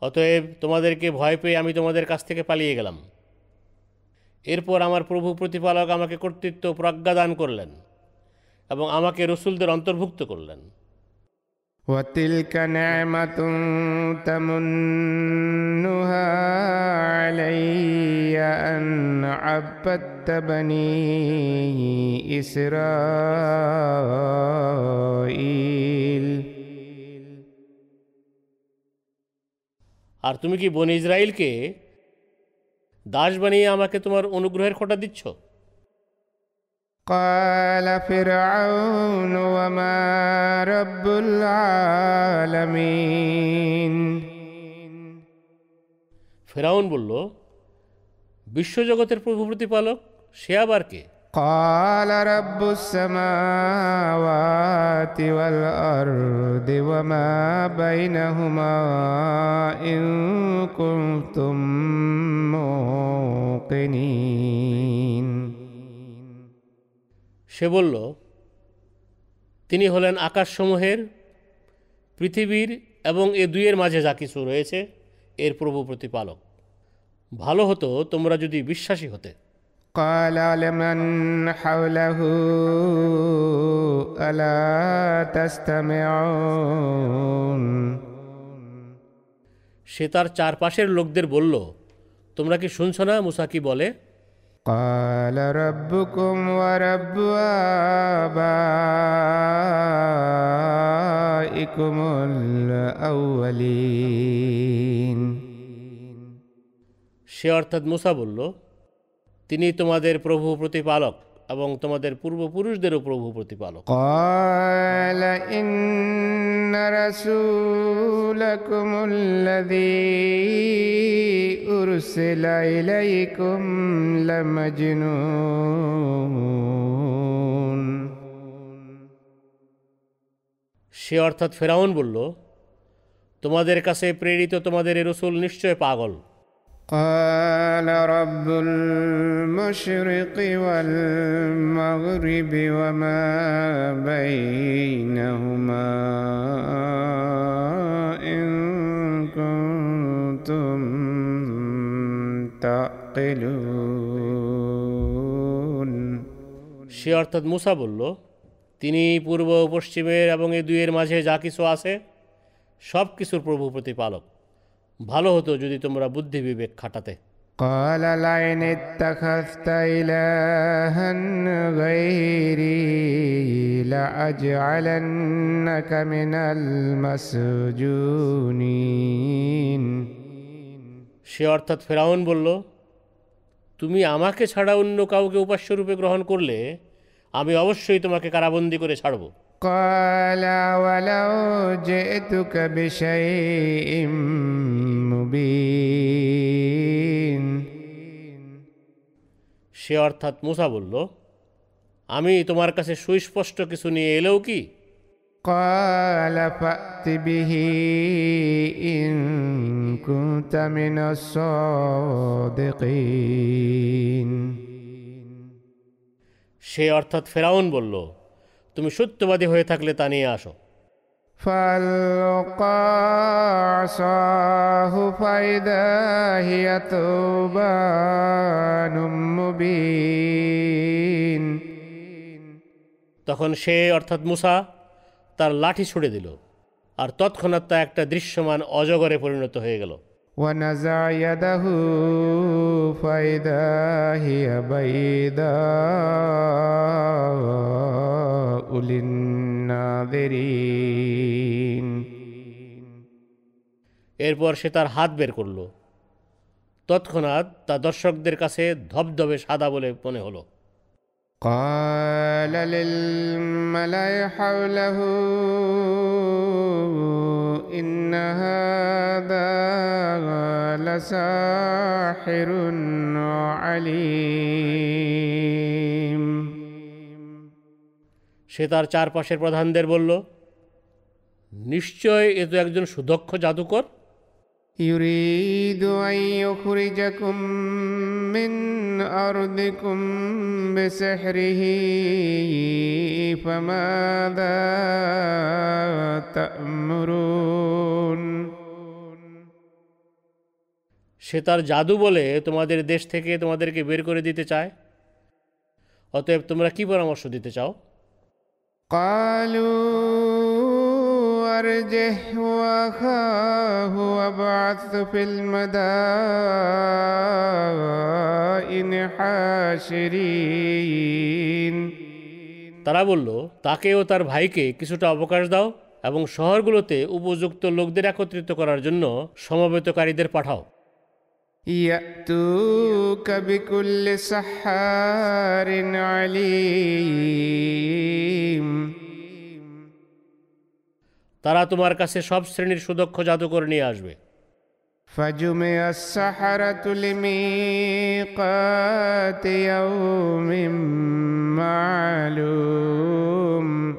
অতএব তোমাদেরকে ভয় পেয়ে আমি তোমাদের কাছ থেকে পালিয়ে গেলাম এরপর আমার প্রভু প্রতিপালক আমাকে কর্তৃত্ব ও প্রজ্ঞা দান করলেন এবং আমাকে রসুলদের অন্তর্ভুক্ত করলেন وتلك نعمة تمنها علي أن عبدت بني إسرائيل আর তুমি কি বন ইসরায়েলকে দাস বানিয়ে আমাকে তোমার অনুগ্রহের খোটা দিচ্ছ قال فرعون وما رب العالمين ফেরাউন বলল বিশ্বজগতের প্রভু প্রতিপালক সে আবার কে قال رب السماوات والأرض وما بينهما إن كنتم موقنين সে বলল তিনি হলেন আকাশসমূহের পৃথিবীর এবং এ দুইয়ের মাঝে যা কিছু রয়েছে এর প্রভু প্রতিপালক ভালো হতো তোমরা যদি বিশ্বাসী হতে قال لمن حوله ألا تستمعون সে তার চারপাশের লোকদের বলল তোমরা কি শুনছ না মুসা কি বলে قال ربكم ورب آبائكم الأولين সে অর্থাৎ মুসা বলল তিনি তোমাদের প্রভু প্রতিপালক এবং তোমাদের পূর্বপুরুষদেরও প্রভু প্রতিপালক قال إن رسولكم الذي أرسل إليكم لمجنون সে অর্থাৎ ফেরাউন বলল তোমাদের কাছে প্রেরিত তোমাদের এ রসুল নিশ্চয় পাগল قال رب المشرق والمغرب وما بينهما إن كنتم تعقلون সে অর্থাৎ মুসা বলল তিনি পূর্ব ও পশ্চিমের এবং এ দুইয়ের মাঝে যা কিছু আছে সব কিছুর প্রভু প্রতিপালক ভালো হতো যদি তোমরা বুদ্ধি বিবেক খাটাতে قال لئن اتخذت إلها غيري لأجعلنك من المسجونين সে অর্থাৎ ফেরাউন বলল তুমি আমাকে ছাড়া অন্য কাউকে উপাস্যরূপে গ্রহণ করলে আমি অবশ্যই তোমাকে কারাবন্দি করে ছাড়ব। সে অর্থাৎ মুসা বলল আমি তোমার কাছে সুস্পষ্ট কিছু নিয়ে এলেও কি? ইন সে অর্থাৎ ফেরাউন বলল তুমি সত্যবাদী হয়ে থাকলে তা নিয়ে আসো। তখন সে অর্থাৎ মুসা তার লাঠি ছুড়ে দিল আর তৎক্ষণাৎ তা একটা দৃশ্যমান অজগরে পরিণত হয়ে গেল। ونزع يده فإذا هي بيضاء للناظرين এরপর সে তার হাত বের করল তৎক্ষণাৎ তা দর্শকদের কাছে ধবধবে সাদা বলে মনে হলো قال للملأ حوله إن هذا لساحر عليم সে তার চারপাশের প্রধানদের বলল নিশ্চয় এ তো একজন সুদক্ষ জাদুকর يريد أن يخرجكم من أرضكم بسحره فماذا تأمرون সে তার জাদু বলে তোমাদের দেশ থেকে তোমাদেরকে বের করে দিতে চায় অতএব তোমরা কি পরামর্শ দিতে চাও قالوا أرجه وأخاه وابعث في المدائن حاشرين তারা বলল তাকে ও তার ভাইকে কিছুটা অবকাশ দাও এবং শহরগুলোতে উপযুক্ত লোকদের একত্রিত করার জন্য সমবেতকারীদের পাঠাও يأتوك بكل سحار عليم তারা তোমার কাছে সব শ্রেণীর সুদক্ষ জাদুকর নিয়ে আসবে فجمع السحرة لميقات يوم معلوم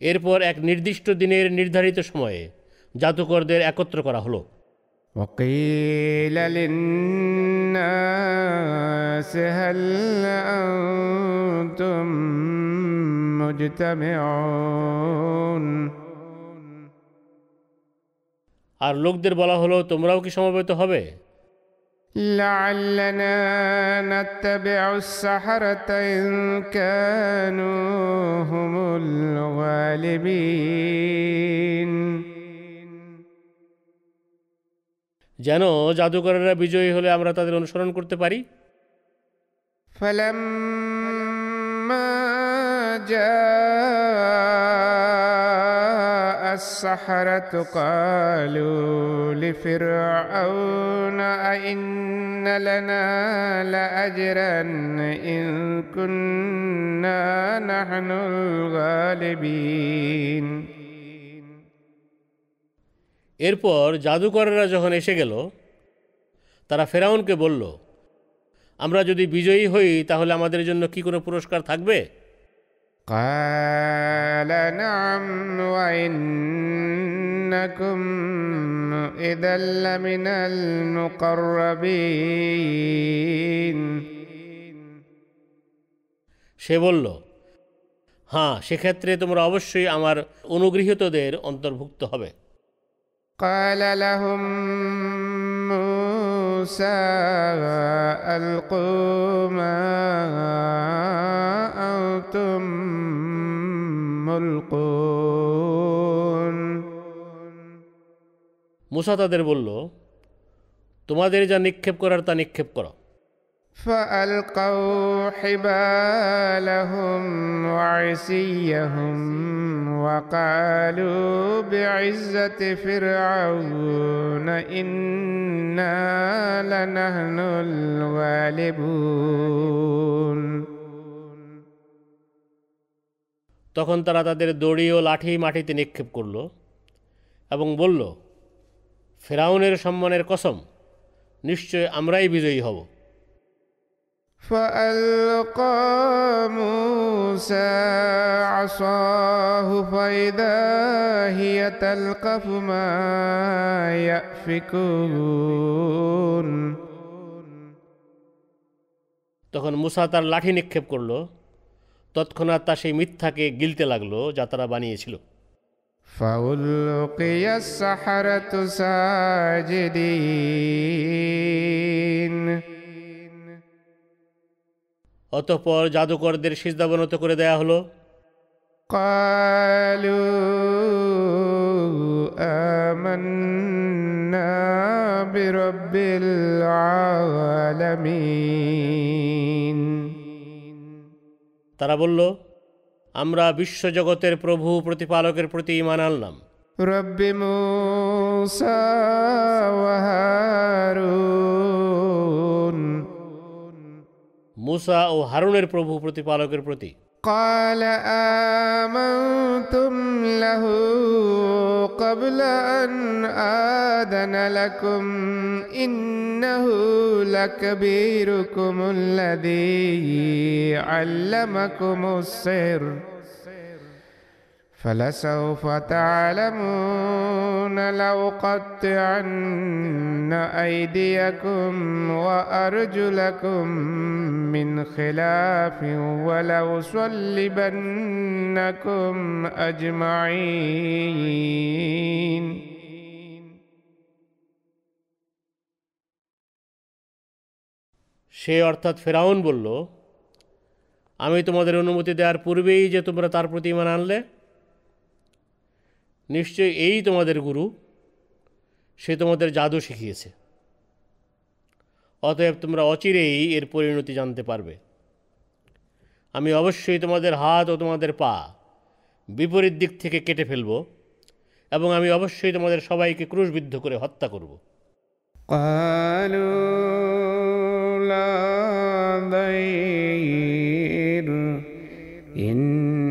এরপর এক নির্দিষ্ট দিনের নির্ধারিত সময়ে জাদুকরদের একত্র করা হলো وقيل للناس الناس هل أنتم مجتمعون আর লোকদের বলা হলো তোমরাও কি সমবেত হবে لعلنا نتبع السحرة إن كانوا هم الغالبين যেন জাদুকরেরা বিজয়ী হলে আমরা তাদের অনুসরণ করতে পারি فلما جاء السحرة قالوا لفرعون أئن لنا لأجرا إن كنا نحن الغالبين এরপর জাদুকরেরা যখন এসে গেল তারা ফেরাউনকে বলল আমরা যদি বিজয়ী হই তাহলে আমাদের জন্য কি কোনো পুরস্কার থাকবে? সে বলল হ্যাঁ সেক্ষেত্রে তোমরা অবশ্যই আমার অনুগৃহীতদের অন্তর্ভুক্ত হবে। قال لهم موسى ألقوا ما أنتم ملقون মুসা তাদের বলল তোমাদের যা নিক্ষেপ করার তা নিক্ষেপ করো فألقوا حبالهم وعصيهم وقالوا بعزة فرعون إنا لنحن الغالبون তখন তারা তাদের দড়ি ও লাঠি মাটিতে নিক্ষেপ করল এবং বলল ফেরাউনের সম্মানের কসম নিশ্চয় আমরাই বিজয়ী হব فألقى موسى عصاه فإذا هي تلقف ما يأفكون তখন মুসা তার লাঠি নিক্ষেপ করল তৎক্ষণাৎ তা সেই মিথ্যাকে গিলতে লাগলো যা তারা বানিয়েছিল فألقي السحرة ساجدين অতঃপর জাদুকরদের সিজদাবনত করে দেয়া হলো। তারা বলল আমরা বিশ্বজগতের প্রভু প্রতিপালকের প্রতি ইমান আনলাম। রব্বি মুসা ওয়াহারুন মুসা ও হারুনের প্রভু প্রতিপালকের প্রতি قال آمنتم له قبل أن آذن لكم إنه لكبيركم الذي علمكم السر فلسوف تعلمون لأقطعن أيديكم وأرجلكم من خلاف ولأصلبنكم أجمعين সে অর্থাৎ ফেরাউন বলল আমি তোমাদের অনুমতি দেওয়ার পূর্বেই যে তোমরা তার প্রতি ইমান আনলে নিশ্চয় এই তোমাদের গুরু, সে তোমাদের জাদু শিখিয়েছে। অতএব তোমরা অচিরেই এর পরিণতি জানতে পারবে। আমি অবশ্যই তোমাদের হাত ও তোমাদের পা বিপরীত দিক থেকে কেটে ফেলব এবং আমি অবশ্যই তোমাদের সবাইকে ক্রুশবিদ্ধ করে হত্যা করব। ইন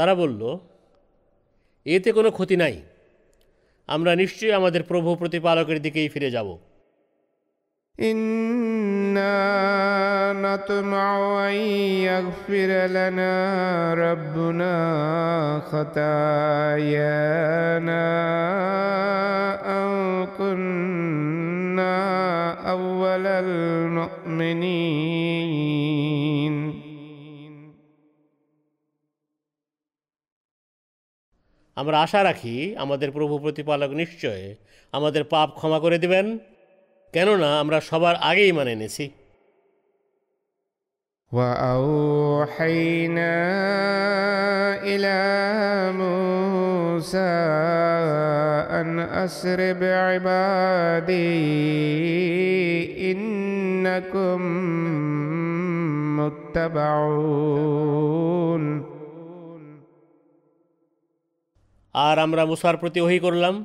তারা বলল, এতে কোনো ক্ষতি নাই। আমরা নিশ্চয়ই আমাদের প্রভু প্রতিপালকের দিকেই ফিরে যাব। ইন্না আমরা আশা রাখি আমাদের প্রভু প্রতিপালক নিশ্চয় আমাদের পাপ ক্ষমা করে দিবেন কেননা আমরা সবার আগেই মানে এনেছি وأوحينا إلى موسى أن أسر بعبادي إنكم متبعون আর আমরা মুসার প্রতি ওহি করলাম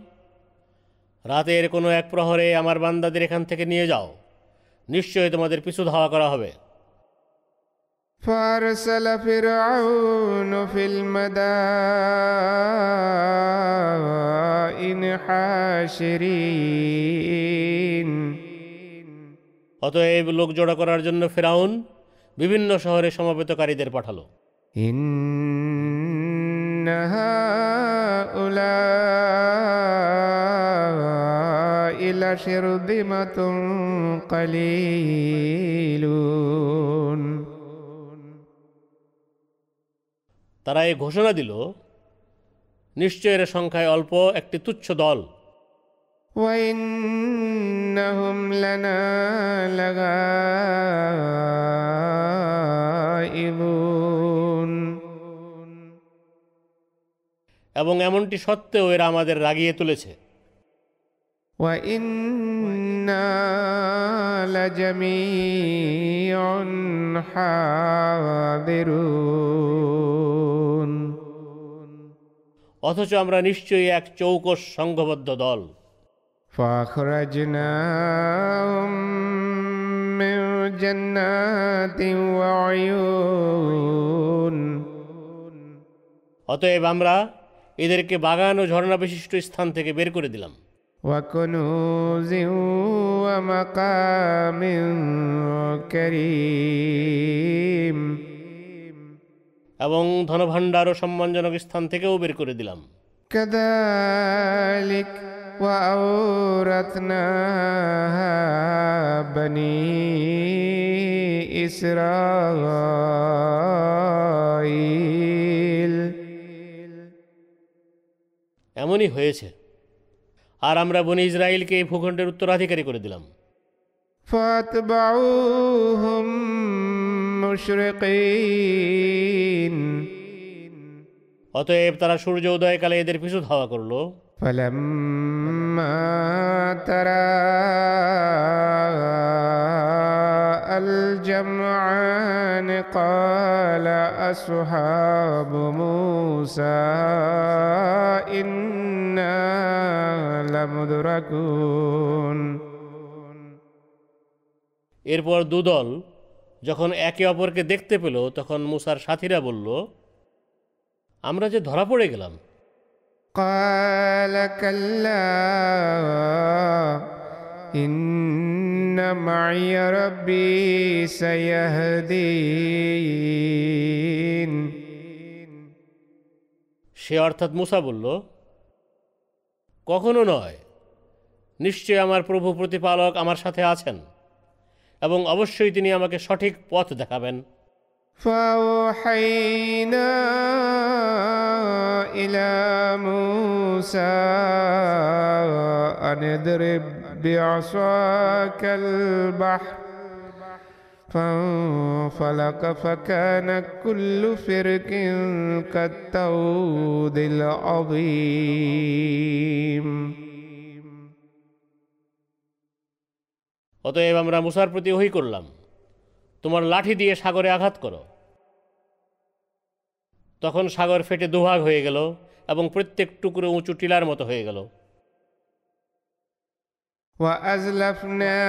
রাতের কোনো এক প্রহরে আমার বান্দাদের এখান থেকে নিয়ে যাও নিশ্চয়ই তোমাদের পিছু ধাওয়া করা হবে فأرسل فرعون في المدائن حاشرين অতএব লোক জড়ো করার জন্য ফেরাউন বিভিন্ন শহরে সমবেতকারীদের পাঠালো إن هؤلاء لشرذمة قليلون তারা এই ঘোষণা দিল নিশ্চয় এর সংখ্যায় অল্প একটি তুচ্ছ দল وإنهم لنا لغائظون এবং এমনটি সত্ত্বেও এরা আমাদের রাগিয়ে তুলেছে وإنا لجميع حاذرون অথচ আমরা নিশ্চয়ই এক চৌকস সংঘবদ্ধ দল فأخرجناهم من جنات وعيون অতএব আমরা এদেরকে বাগান ও ঝর্ণা বিশিষ্ট স্থান থেকে বের করে দিলাম وكنوز ومقام كريم এবং ধনভাণ্ডার ও সম্মানজনক স্থান থেকেও বের করে দিলাম كذلك وأورثناها بني إسرائيل এমনই হয়েছে। আর আমরা বনি ইসরায়েলকে এই ভূখণ্ডের উত্তরাধিকারী করে দিলাম। অতএব তারা সূর্য উদয়কালে এদের পিছু ধাওয়া করল। তারা الجمعان قال أصحاب موسى إنا لمدركون এরপর দুদল যখন একে অপরকে দেখতে পেল তখন মুসার সাথীরা বলল আমরা যে ধরা পড়ে গেলাম قال كلا إن معي ربي سيهدين সে অর্থাৎ মুসা বলল কখনো নয় নিশ্চয় আমার প্রভু প্রতিপালক আমার সাথে আছেন এবং অবশ্যই তিনি আমাকে সঠিক পথ দেখাবেন فأوحينا إلى موسى أن اضرب بعصاك البحر فانفلق فكان كل فرق كالتود العظيم অতএব আমরা মুসার প্রতি ওহি করলাম তোমার লাঠি দিয়ে সাগরে আঘাত করো তখন সাগর ফেটে দুভাগ হয়ে গেল এবং প্রত্যেক টুকরো উঁচু টিলার মতো হয়ে গেল وأزلفنا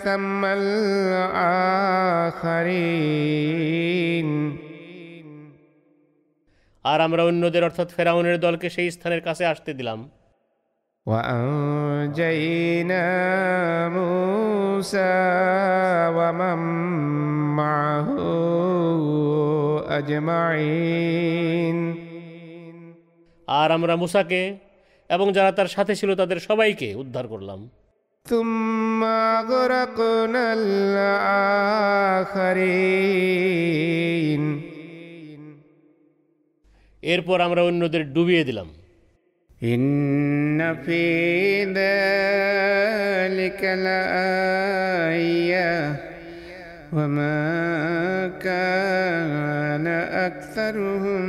ثم الآخرين আর আমরা অন্যদের অর্থাৎ ফেরাউনের দলকে সেই স্থানের কাছে আসতে দিলাম وأنجينا موسى ومن معه أجمعين আর আমরা মুসাকে এবং যারা তার সাথে ছিল তাদের সবাইকে উদ্ধার করলাম ثم أغرقنا الآخرين এরপর আমরা অন্যদের ডুবিয়ে দিলাম إن في ذلك لآية وما كان أكثرهم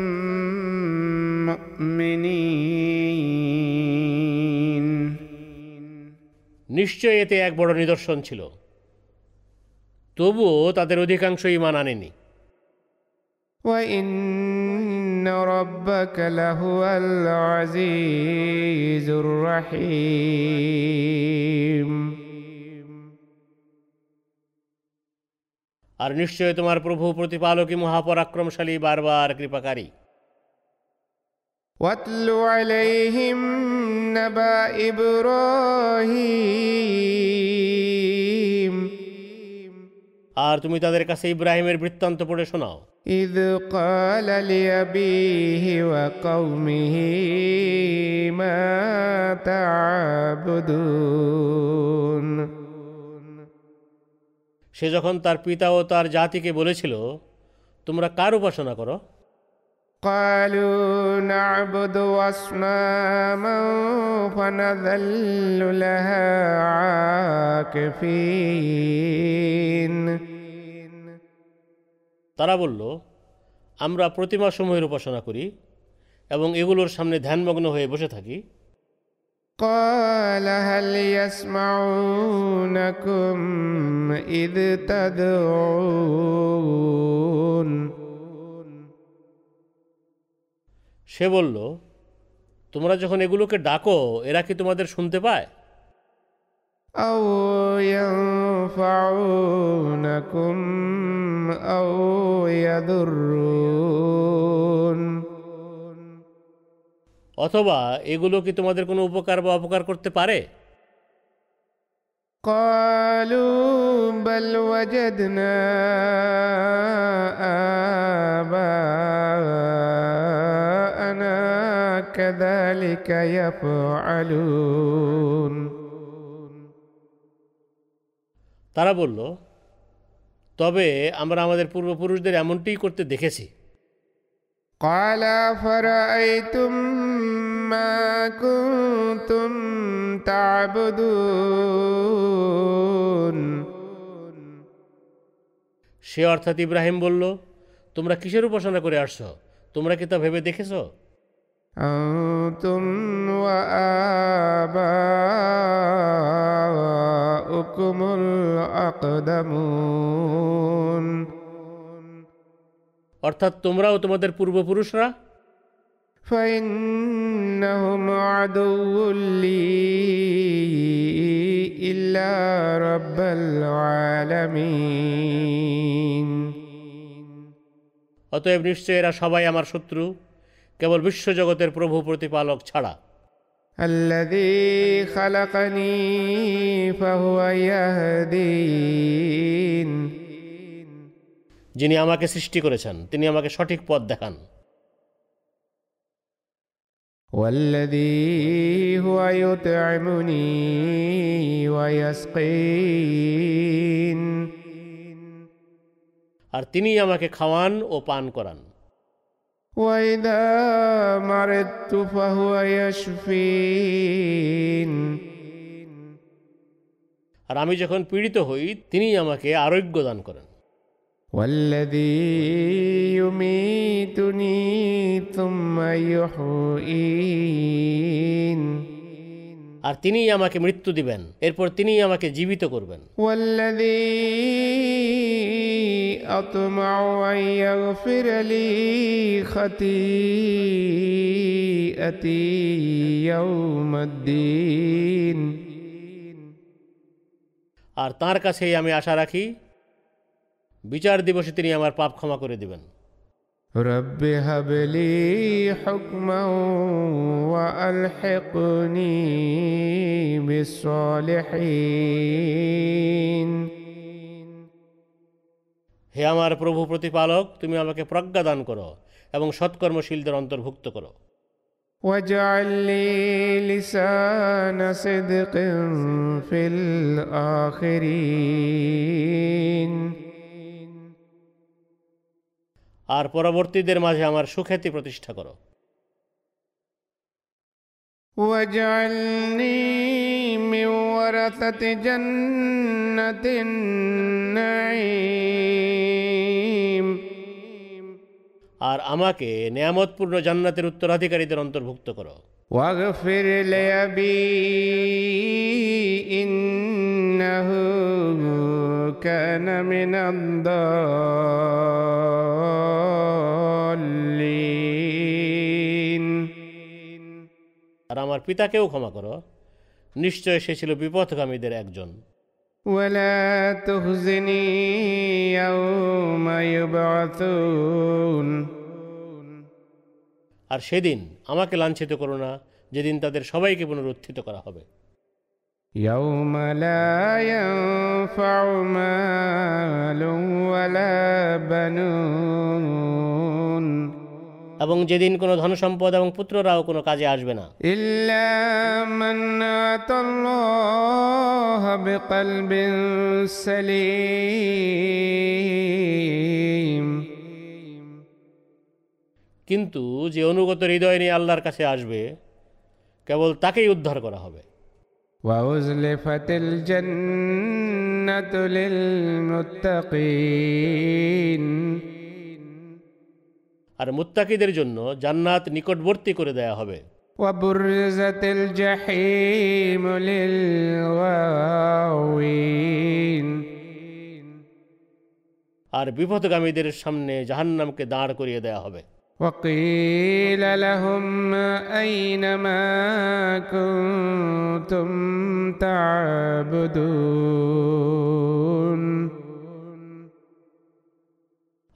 مؤمنين নিশ্চয় এতে এক বড় নিদর্শন ছিল। তবুও তাদের অধিকাংশ ইমান আনেনি। আর নিশ্চয় তোমার প্রভু প্রতিপালকই মহাপরাক্রমশালী বারবার কৃপাকারী। واتل عليهم نبأ إبراهيم আর তুমি তাদের কাছে ইব্রাহিমের বৃত্তান্ত পড়ে শোনাও إذ قال لأبيه وقومه ما تعبدون সে যখন তার পিতা ও তার জাতিকে বলেছিল তোমরা কার উপাসনা করো قالوا نعبد أصناما فنظل لها عاكفين তারা বলল আমরা প্রতিমাসমূহের উপাসনা করি এবং এগুলোর সামনে ধ্যানমগ্ন হয়ে বসে থাকি قال هل يسمعونكم إذ تدعون সে বলল তোমরা যখন এগুলোকে ডাকো এরা কি তোমাদের শুনতে পায় أو ينفعونكم أو يضرون অথবা এগুলো কি তোমাদের কোনো উপকার বা অপকার করতে পারে قالوا بل وجدنا آباءنا كذلك يفعلون তারা বলল তবে আমরা আমাদের পূর্বপুরুষদের এমনটিই করতে দেখেছি قال فرأيتم ما كنتم تعبدون সে অর্থাৎ ইব্রাহিম বলল তোমরা কিসের উপাসনা করে আসছো তোমরা কি তা ভেবে দেখেছো أنتم وآباؤكم الأقدمون অর্থাৎ তোমরাও তোমাদের পূর্বপুরুষরা فإنهم عدو لي إلا رب العالمين অতএব নিশ্চয় এরা সবাই আমার শত্রু কেবল বিশ্বজগতের প্রভু প্রতিপালক ছাড়া الذي خلقني فهو يهدين যিনি আমাকে সৃষ্টি করেছেন তিনি আমাকে সঠিক পথ দেখান والذي هو يطعمني ويسقين আর তিনি আমাকে খাওয়ান ও পান করান وإذا مرضت فهو يشفين আর আমি যখন পীড়িত হই তিনি আমাকে আরোগ্য দান করেন والذي يميتني ثم يحيين আর তিনিই আমাকে মৃত্যু দিবেন। এরপর তিনিই আমাকে জীবিত করবেন। আর তার কাছেই আমি আশা রাখি বিচার দিবসে তিনি আমার পাপ ক্ষমা করে দিবেন। رب هب لي حكما وألحقني بالصالحين হে আমার প্রভু প্রতিপালক তুমি আমাকে প্রজ্ঞা দান করো এবং সৎকর্মশীলদের অন্তর্ভুক্ত করো واجعل لي لسان صدق في الآخرين আর পরবর্তীদের মাঝে আমার সুখ্যাতি প্রতিষ্ঠা করো واجعلني من ورثة جنة النعيم আর আমাকে নেয়ামতপূর্ণ জান্নাতের উত্তরাধিকারীদের অন্তর্ভুক্ত করো واغفر لأبي إنه كان من الضالين আর আমার পিতাকেও ক্ষমা করো নিশ্চয় সে ছিল বিপথগামীদের একজন ولا تخزني يوم يبعثون আর সেদিন আমাকে লাঞ্ছিত করো না যেদিন তাদের সবাইকে পুনরুত্থিত করা হবে يوم لا ينفع مال ولا بنون এবং যেদিন কোনো ধন সম্পদ এবং পুত্ররাও কোনো কাজে আসবে না। কিন্তু যে অনুগত হৃদয় নিয়ে আল্লাহর কাছে আসবে কেবল তাকেই উদ্ধার করা হবে। ওয়াউজলিফাতিল মুত্তাকিন। আর মুত্তাকিদের জন্য জান্নাত নিকটবর্তী করে দেয়া হবে وبرزت الجحيم للغاوين আর বিপথগামীদের সামনে জাহান্নামকে দাঁড় করিয়ে দেয়া হবে وقيل لهم أين ما كنتم تعبدون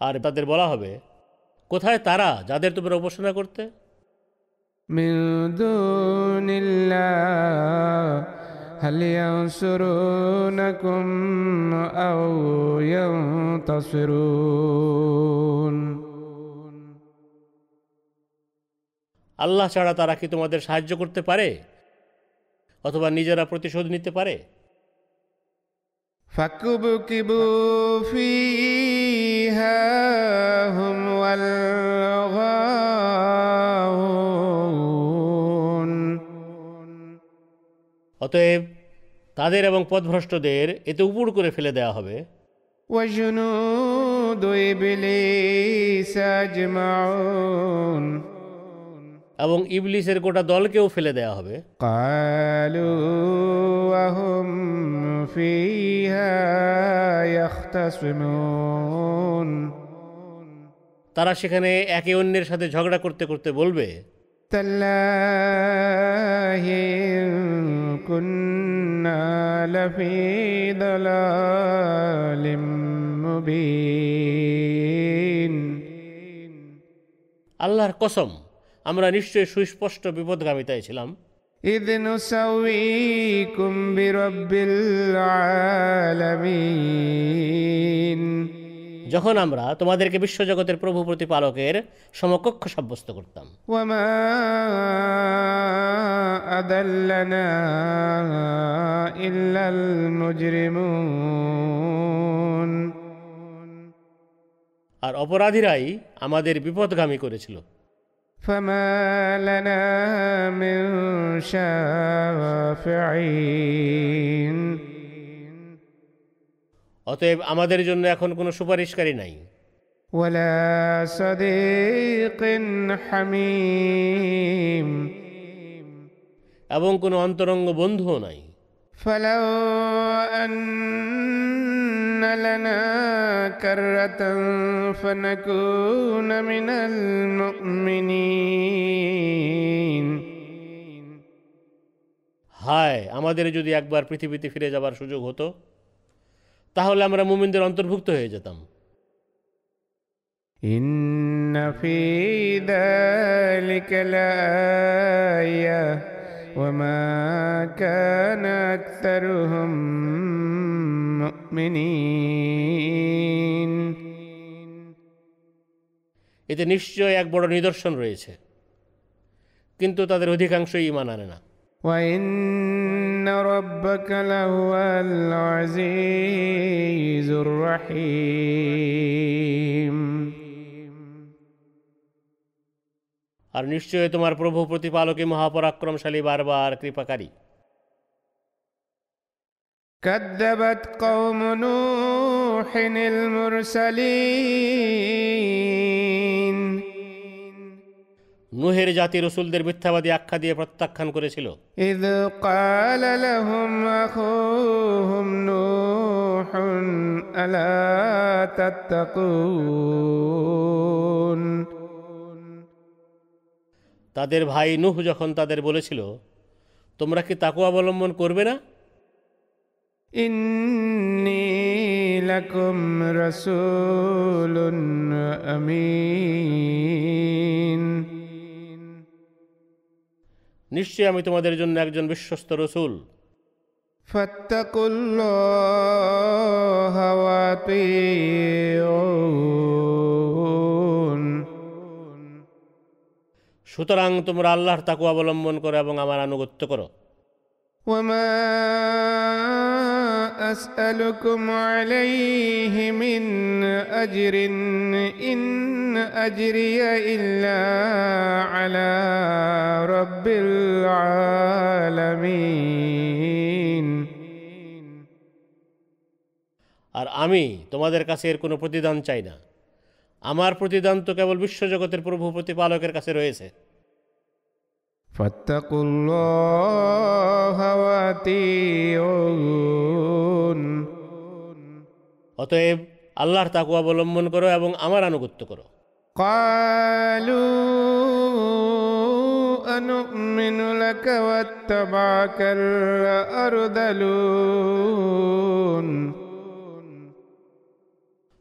আর তাদের বলা হবে কোথায় তারা যাদের তোমরা উপাসনা করতে? আল্লাহ ছাড়া তারা কি তোমাদের সাহায্য করতে পারে? অথবা নিজেরা প্রতিশোধ নিতে পারে? فكبكبوا فيها هم والغاوون অতএব তাদের এবং পথভ্রষ্টদের এতে উপুড় করে ফেলে দেওয়া হবে وجنود إبليس أجمعون এবং ইবলিসের গোটা দলকেও ফেলে দেয়া হবে। তারা সেখানে একে অন্যের সাথে ঝগড়া করতে করতে বলবে আল্লাহর কসম আমরা নিশ্চয়ই সুস্পষ্ট বিপদগামিতায় ছিলাম। যখন আমরা তোমাদেরকে বিশ্বজগতের প্রভু প্রতিপালকের সমকক্ষ সাব্যস্ত করতাম। আর অপরাধীরাই আমাদের বিপদগামী করেছিল। فما لنا من شافعين অতএব আমাদের জন্য এখন কোনো সুপারিশকারী নাই ولا صديق حميم এবং কোনো অন্তরঙ্গ বন্ধুও নাই فلو أن لنا كرة فنكون من المؤمنين হায় আমাদের যদি একবার পৃথিবীতে ফিরে যাবার সুযোগ হতো তাহলে আমরা মুমিনদের অন্তর্ভুক্ত হয়ে যেতাম إن في ذلك لآيات وما كان أكثرهم مؤمنين এতে নিশ্চয় এক বড় নিদর্শন রয়েছে কিন্তু তাদের অধিকাংশই ইমান আনে না وإن ربك لهو العزيز الرحيم আর নিশ্চয় তোমার প্রভু প্রতিপালকই মহাপরাক্রমশালী বারবার কৃপাকারী كذبت قوم نوح المرسلين নুহের জাতি রসুলদের মিথ্যাবাদী আখ্যা দিয়ে প্রত্যাখ্যান করেছিল إذ قال لهم أخوهم نوح ألا تتقون তাদের ভাই নুহ যখন তাদের বলেছিল তোমরা কি তাকু অবলম্বন করবে না إني لكم رسول أمين নিশ্চয়ই আমি তোমাদের জন্য একজন বিশ্বস্ত রসুল فاتقوا الله وأطيعون সুতরাং তোমরা আল্লাহর তাকু অবলম্বন করো এবং আমার আনুগত্য করো وما أسألكم عليه من أجر إن أجري إلا على رب العالمين আর আমি তোমাদের কাছে এর কোনো প্রতিদান চাই না আমার প্রতিদান তো কেবল বিশ্বজগতের প্রভু প্রতিপালকের কাছে রয়েছে فاتقوا الله وأطيعون অতএব আল্লাহর তাকু অবলম্বন করো এবং আমার আনুগত্য করো قالوا أنؤمن لك واتبعك الأرذلون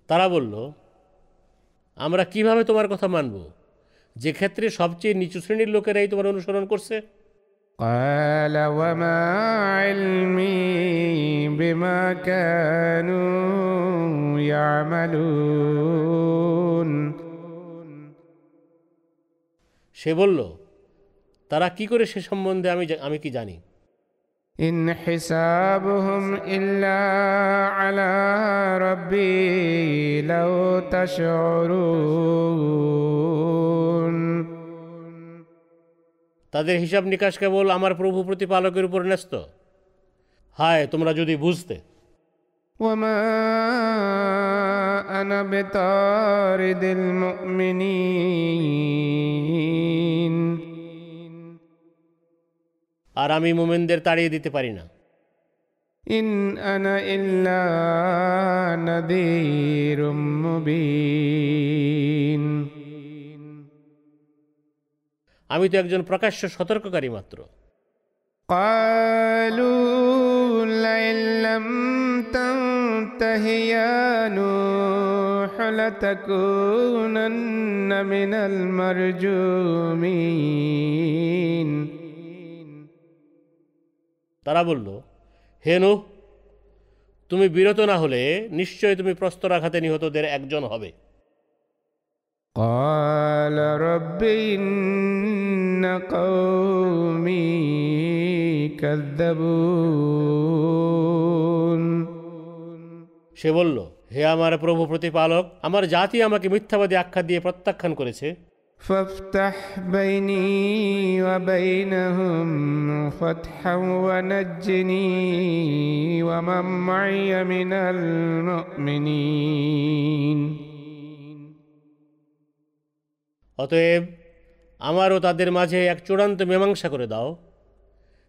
তারা বলল আমরা কিভাবে তোমার কথা মানব যে ক্ষেত্রে সবচেয়ে নিচু শ্রেণীর লোকেরাই তোমার অনুসরণ করছে قال وما علمي بما كانوا يعملون সে বলল তারা কি করে সে সম্বন্ধে আমি জা- আমি কি জানি إن حسابهم إلا على ربي لو تشعرون তাদের হিসাব নিকাশ কেবল আমার প্রভু প্রতিপালকের উপর ন্যস্ত হায় তোমরা যদি বুঝতে وما أنا بطارد المؤمنين আর আমি মোমেনদের তাড়িয়ে দিতে পারি না إن أنا إلا نذير مبين আমি তো একজন প্রকাশ্য সতর্ককারী মাত্র قالوا لئن لم تنته يا نوح لتكونن من المرجومين তারা বলল হে নুহ তুমি বিরত না হলে নিশ্চয় তুমি প্রস্তরাঘাতে নিহতদের একজন হবে قال رب إن قومي كذبون সে বলল হে আমার প্রভু প্রতিপালক আমার জাতি আমাকে মিথ্যাবাদী আখ্যা দিয়ে প্রত্যাখ্যান করেছে فافتح بيني وبينهم فتحا ونجني ومن معي من المؤمنين অতএব আমারও তাদের মাঝে এক চূড়ান্ত মীমাংসা করে দাও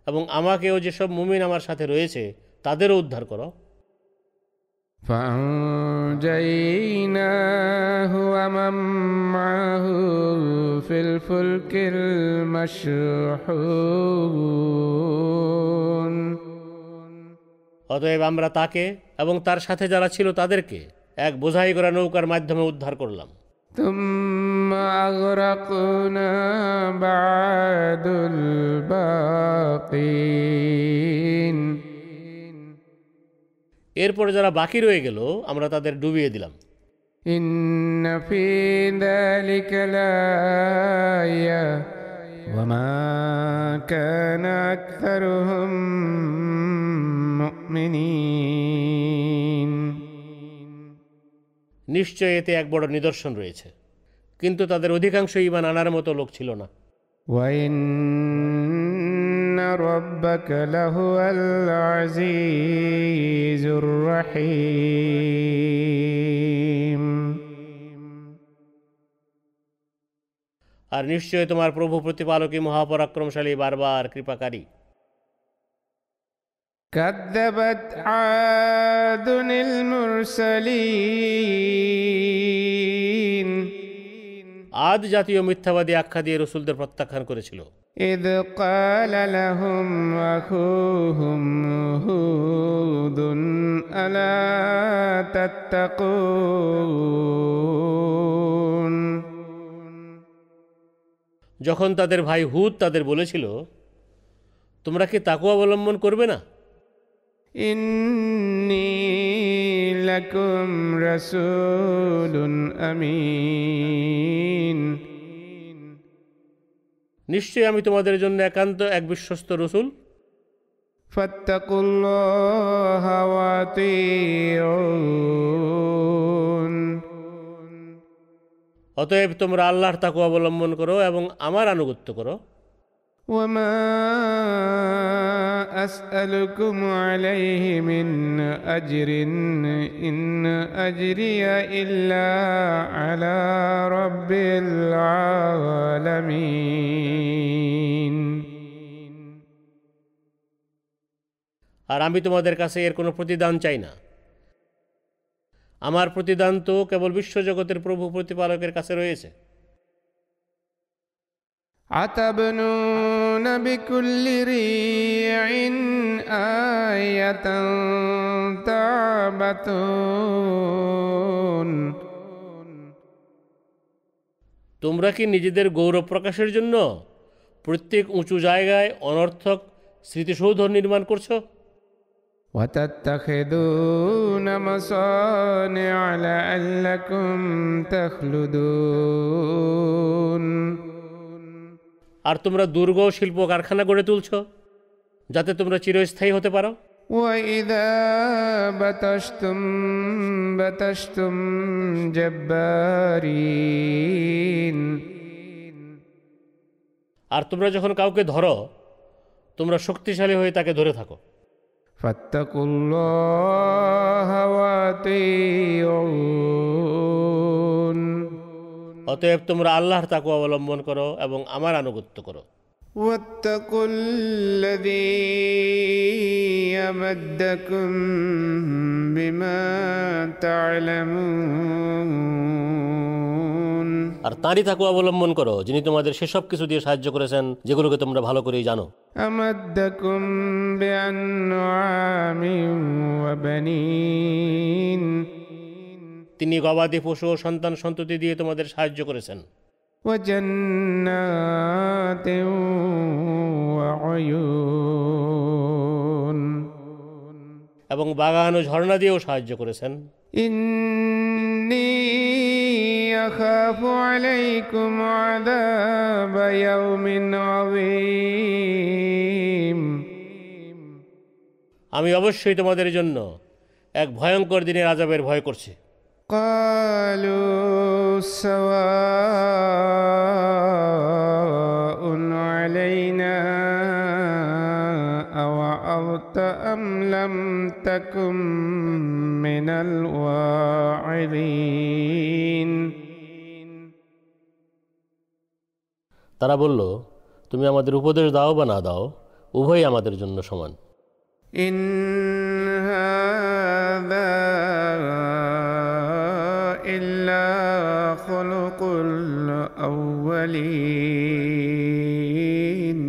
এবং আমাকেও যেসব মুমিন আমার সাথে রয়েছে তাদেরও উদ্ধার করো فأنجيناه ومن معه في الفلك المشحون অতএব আমরা তাকে এবং তার সাথে যারা ছিল তাদেরকে এক বোঝাই করা নৌকার মাধ্যমে উদ্ধার করলাম ثم ثم أغرقنا بعد الباقين এরপরে যারা বাকি রয়ে গেল আমরা তাদের ডুবিয়ে দিলাম। নিশ্চয় এতে এক বড় নিদর্শন রয়েছে। কিন্তু তাদের অধিকাংশ ইমান আনার মতো লোক ছিল না। ওয়াইন ربك لهو العزيز الرحيم আর নিশ্চয় তোমার প্রভু প্রতিপালকই মহাপরাক্রমশালী বারবার কৃপাকারী كذبت عاد المرسلين আদ জাতীয় মিথ্যাবাদী আখ্যা দিয়ে রসুলদের প্রত্যাখ্যান করেছিল إذ قال لهم أخوهم هود ألا تتقون যখন তাদের ভাই হুদ তাদের বলেছিল তোমরা কি তাকু অবলম্বন করবে না إني لكم رسول أمين নিশ্চয়ই আমি তোমাদের জন্য একান্ত এক বিশ্বস্ত রসুল فاتقوا الله وأطيعون অতএব তোমরা আল্লাহর তাকু অবলম্বন করো এবং আমার আনুগত্য করো وما أسألكم عليه من أجر إن أجري إلا على رب العالمين আর আমি তোমাদের কাছে এর কোনো প্রতিদান চাই না আমার প্রতিদান তো কেবল বিশ্বজগতের প্রভু প্রতিপালকের কাছে রয়েছে أتبنون بكل ريع آية تعبثون তোমরা কি নিজেদের গৌরব প্রকাশের জন্য প্রত্যেক উঁচু জায়গায় অনর্থক স্মৃতিসৌধ নির্মাণ করছো وتتخذون مصانع لعلكم تخلدون আর তোমরা দুর্গ ও শিল্প কারখানা গড়ে তুলছো যাতে তোমরা চিরস্থায়ী হতে পারো وإذا بطشتم بطشتم جبارين আর তোমরা যখন কাউকে ধরো তোমরা শক্তিশালী হয়ে তাকে ধরে থাকো فاتقوا الله وأطيعون অতএব তোমরা আল্লাহর তাকু অবলম্বন করো এবং আমার আনুগত্য করো واتقوا الذي يمدكم بما تعلمون আর তাঁরই তাকু অবলম্বন করো যিনি তোমাদের সেসব কিছু দিয়ে সাহায্য করেছেন যেগুলোকে তোমরা ভালো করেই জানো أمدكم بأنعام وبنين তিনি গবাদি পশু ও সন্তান সন্ততি দিয়ে তোমাদের সাহায্য করেছেন। এবং বাগান ও ঝর্ণা দিয়েও সাহায্য করেছেন। আমি অবশ্যই তোমাদের জন্য এক ভয়ঙ্কর দিনের আজাবের ভয় করছি। قالوا سواء علينا أوعظت أم لم تكن من الواعظين তারা বলল তুমি আমাদের উপদেশ দাও বা না দাও উভয়ই আমাদের জন্য সমান إن هذا إلا خلق الأولين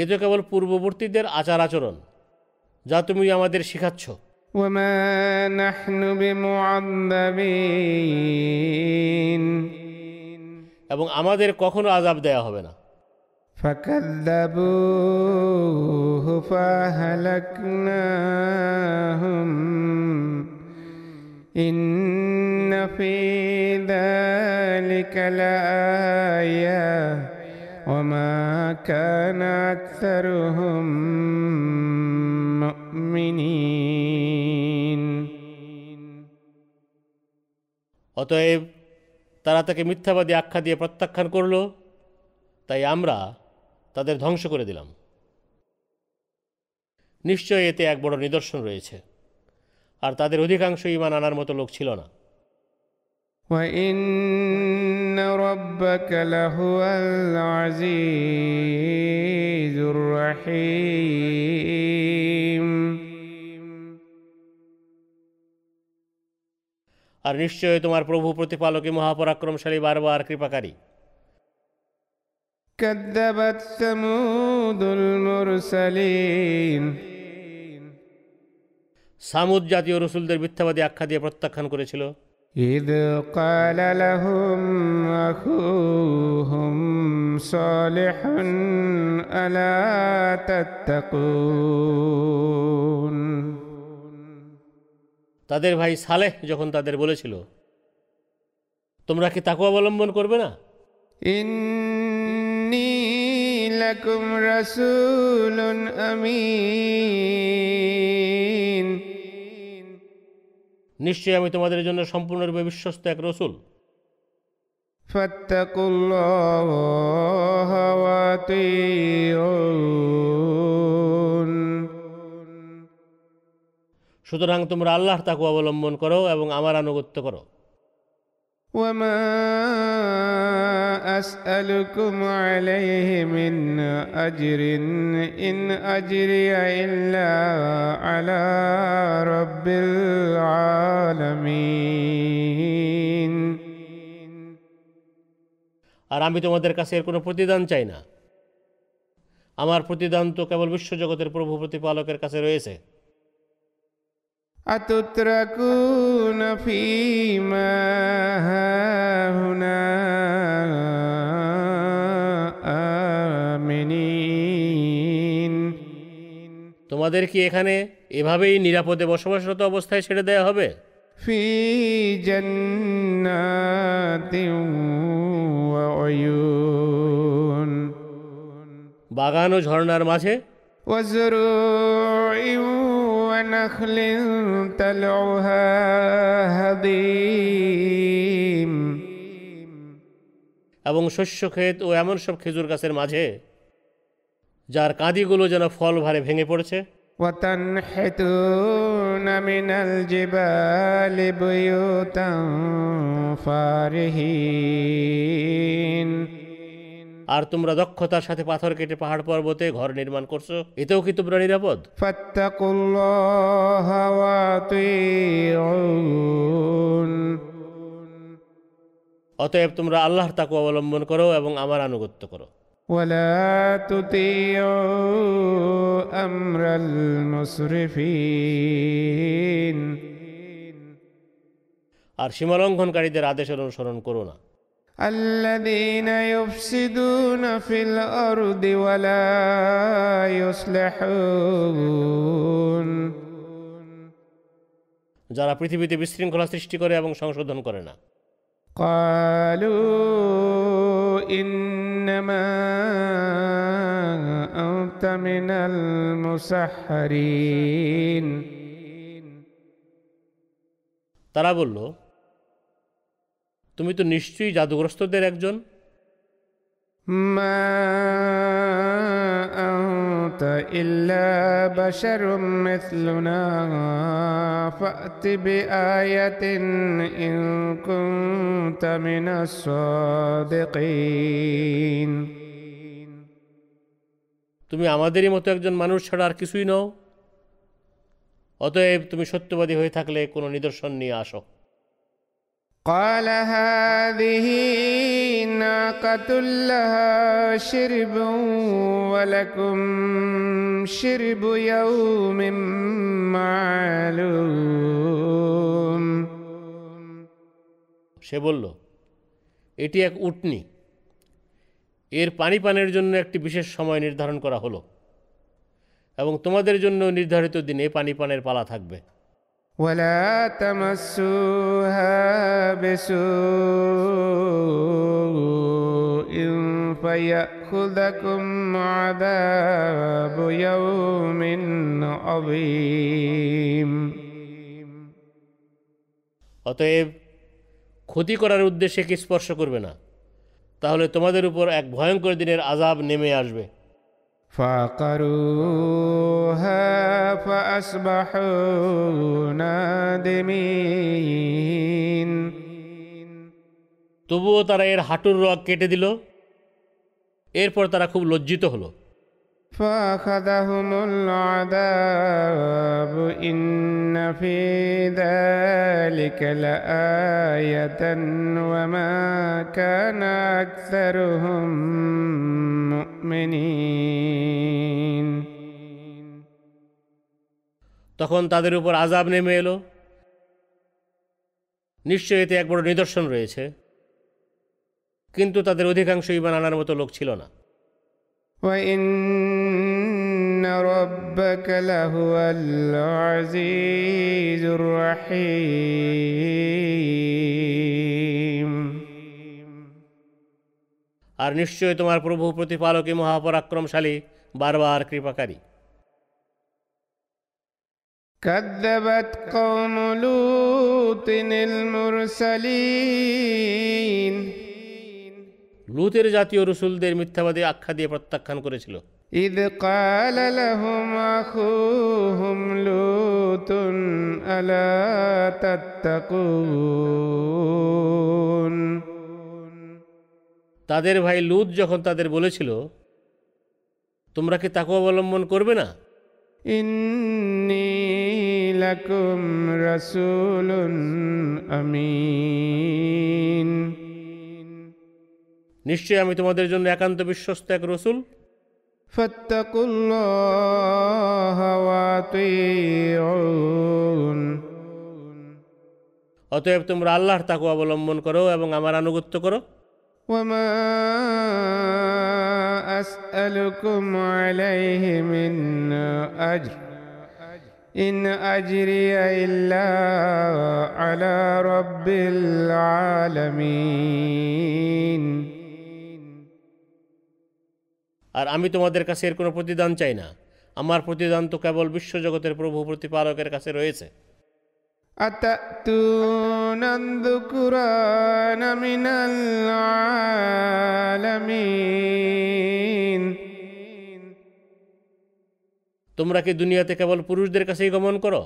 এ তো কেবল পূর্ববর্তীদের আচার আচরণ যা তুমি আমাদের শিখাচ্ছ وما نحن بمعذبين এবং আমাদের কখনো আজাব দেয়া হবে না فكذبوه فأهلكناهم إن في ذلك لآية وما كان أكثرهم مؤمنين অতএব তারা তাকে মিথ্যাবাদী আখ্যা দিয়ে প্রত্যাখ্যান করল তাই আমরা তাদের ধ্বংস করে দিলাম নিশ্চয়ই এতে এক বড় নিদর্শন রয়েছে আর তাদের অধিকাংশ ইমান আনার মতো লোক ছিল না وإن ربك لهو العزيز الرحيم আর নিশ্চয়ই তোমার প্রভু প্রতিপালকই মহাপরাক্রমশালী বারবার কৃপাকারী كذبت ثمود المرسلين সামুদ জাতীয় রসুলদের মিথ্যাবাদী আখ্যা দিয়ে প্রত্যাখ্যান করেছিল إذ قال لهم أخوهم صالح ألا تتقون তাদের ভাই সালেহ যখন তাদের বলেছিল তোমরা কি তাকে অবলম্বন করবে না إني لكم رسول أمين নিশ্চয়ই আমি তোমাদের জন্য সম্পূর্ণরূপে বিশ্বস্ত এক রসুল। সুতরাং তোমরা আল্লাহর তাকে অবলম্বন করো এবং আমার আনুগত্য করো। وما أسألكم عليه من أجر إن أجري إلا على رب العالمين আর আমি তোমাদের কাছে এর কোনো প্রতিদান চাই না আমার প্রতিদান তো কেবল বিশ্বজগতের প্রভু প্রতিপালকের কাছে রয়েছে أتتركون فيما هاهنا آمنين তোমাদের কি এখানে এভাবেই নিরাপদে বসবাসরত অবস্থায় ছেড়ে দেওয়া হবে في جنات وعيون বাগান ও ঝর্ণার মাঝে وزروع ونخل طلعها هضيم এবং শস্য ক্ষেত ও এমন সব খেজুর গাছের মাঝে যার কাঁদিগুলো যেন ফল ভারে ভেঙে পড়েছে وتنحتون من الجبال بيوتا فارهين আর তোমরা দক্ষতার সাথে পাথর কেটে পাহাড় পর্বতে ঘর নির্মাণ করছ এতেও কি তোমরা নিরাপদ? অতএব তোমরা আল্লাহর তাকে অবলম্বন করো এবং আমার আনুগত্য করো। আর সীমালঙ্ঘনকারীদের আদেশের অনুসরণ করো না। الذين يفسدون في الارض ولا يصلحون যারা পৃথিবীতে বিশৃঙ্খলা সৃষ্টি করে এবং সংশোধন করে না قالوا انما انت من المسحرين তারা বলল তুমি তো নিশ্চয়ই জাদুগ্রস্তদের একজন ما انت الا بشر مثلنا فات بايه ان كنت من الصادقين তুমি আমাদেরই মতো একজন মানুষ ছাড়া আর কিছুই নও অতএব তুমি সত্যবাদী হয়ে থাকলে কোনো নিদর্শন নিয়ে আসো قال هذه ناقة لها شرب ولكم شرب يوم معلوم সে বলল এটি এক উটনি এর পানি পানের জন্য একটি বিশেষ সময় নির্ধারণ করা হলো এবং তোমাদের জন্য নির্ধারিত দিনে পানি পানের পালা থাকবে ولا تمسوها بسوء فيأخذكم عذاب يوم عظيم অতএব ক্ষতি করার উদ্দেশ্যে কি স্পর্শ করবে না তাহলে তোমাদের উপর এক ভয়ঙ্কর দিনের আজাব নেমে আসবে فعقروها فأصبحوا نادمين তবুও তারা এর হাঁটুর রগ কেটে দিল এরপর তারা খুব লজ্জিত হলো فأخذهم العذاب إن في ذلك لآية وما كان أكثرهم مؤمنين তখন তাদের উপর আজাব নেমে এলো নিশ্চয়ই এতে এক বড় নিদর্শন রয়েছে কিন্তু তাদের অধিকাংশ ইমান আনার মতো লোক ছিল না وإن ربك لهو العزيز الرحيم আর নিশ্চয়ই তোমার প্রভু প্রতিপালকই মহাপরাক্রমশালী বারবার কৃপাকারী كذبت قوم لوط المرسلين লুতের জাতীয় রসুলদের মিথ্যাবাদী আখ্যা দিয়ে প্রত্যাখ্যান করেছিল إذ قال لهم أخوهم لوط ألا تتقون তাদের ভাই লুত যখন তাদের বলেছিল তোমরা কি তাকে অবলম্বন করবে না إني لكم رسول নিশ্চয় আমি তোমাদের জন্য একান্ত বিশ্বস্ত এক রসুল। অতএব তোমরা আল্লাহর তাকে অবলম্বন করো এবং আমার আনুগত্য করো। ইন আজরিয়া ইল্লা আলা আর আমি তোমাদের কাছে এর কোনো প্রতিদান চাই না আমার প্রতিদান তো কেবল বিশ্বজগতের প্রভু প্রতিপালকের কাছে রয়েছে أتأتون الذكران من العالمين তোমরা কি দুনিয়াতে কেবল পুরুষদের কাছেই গমন করো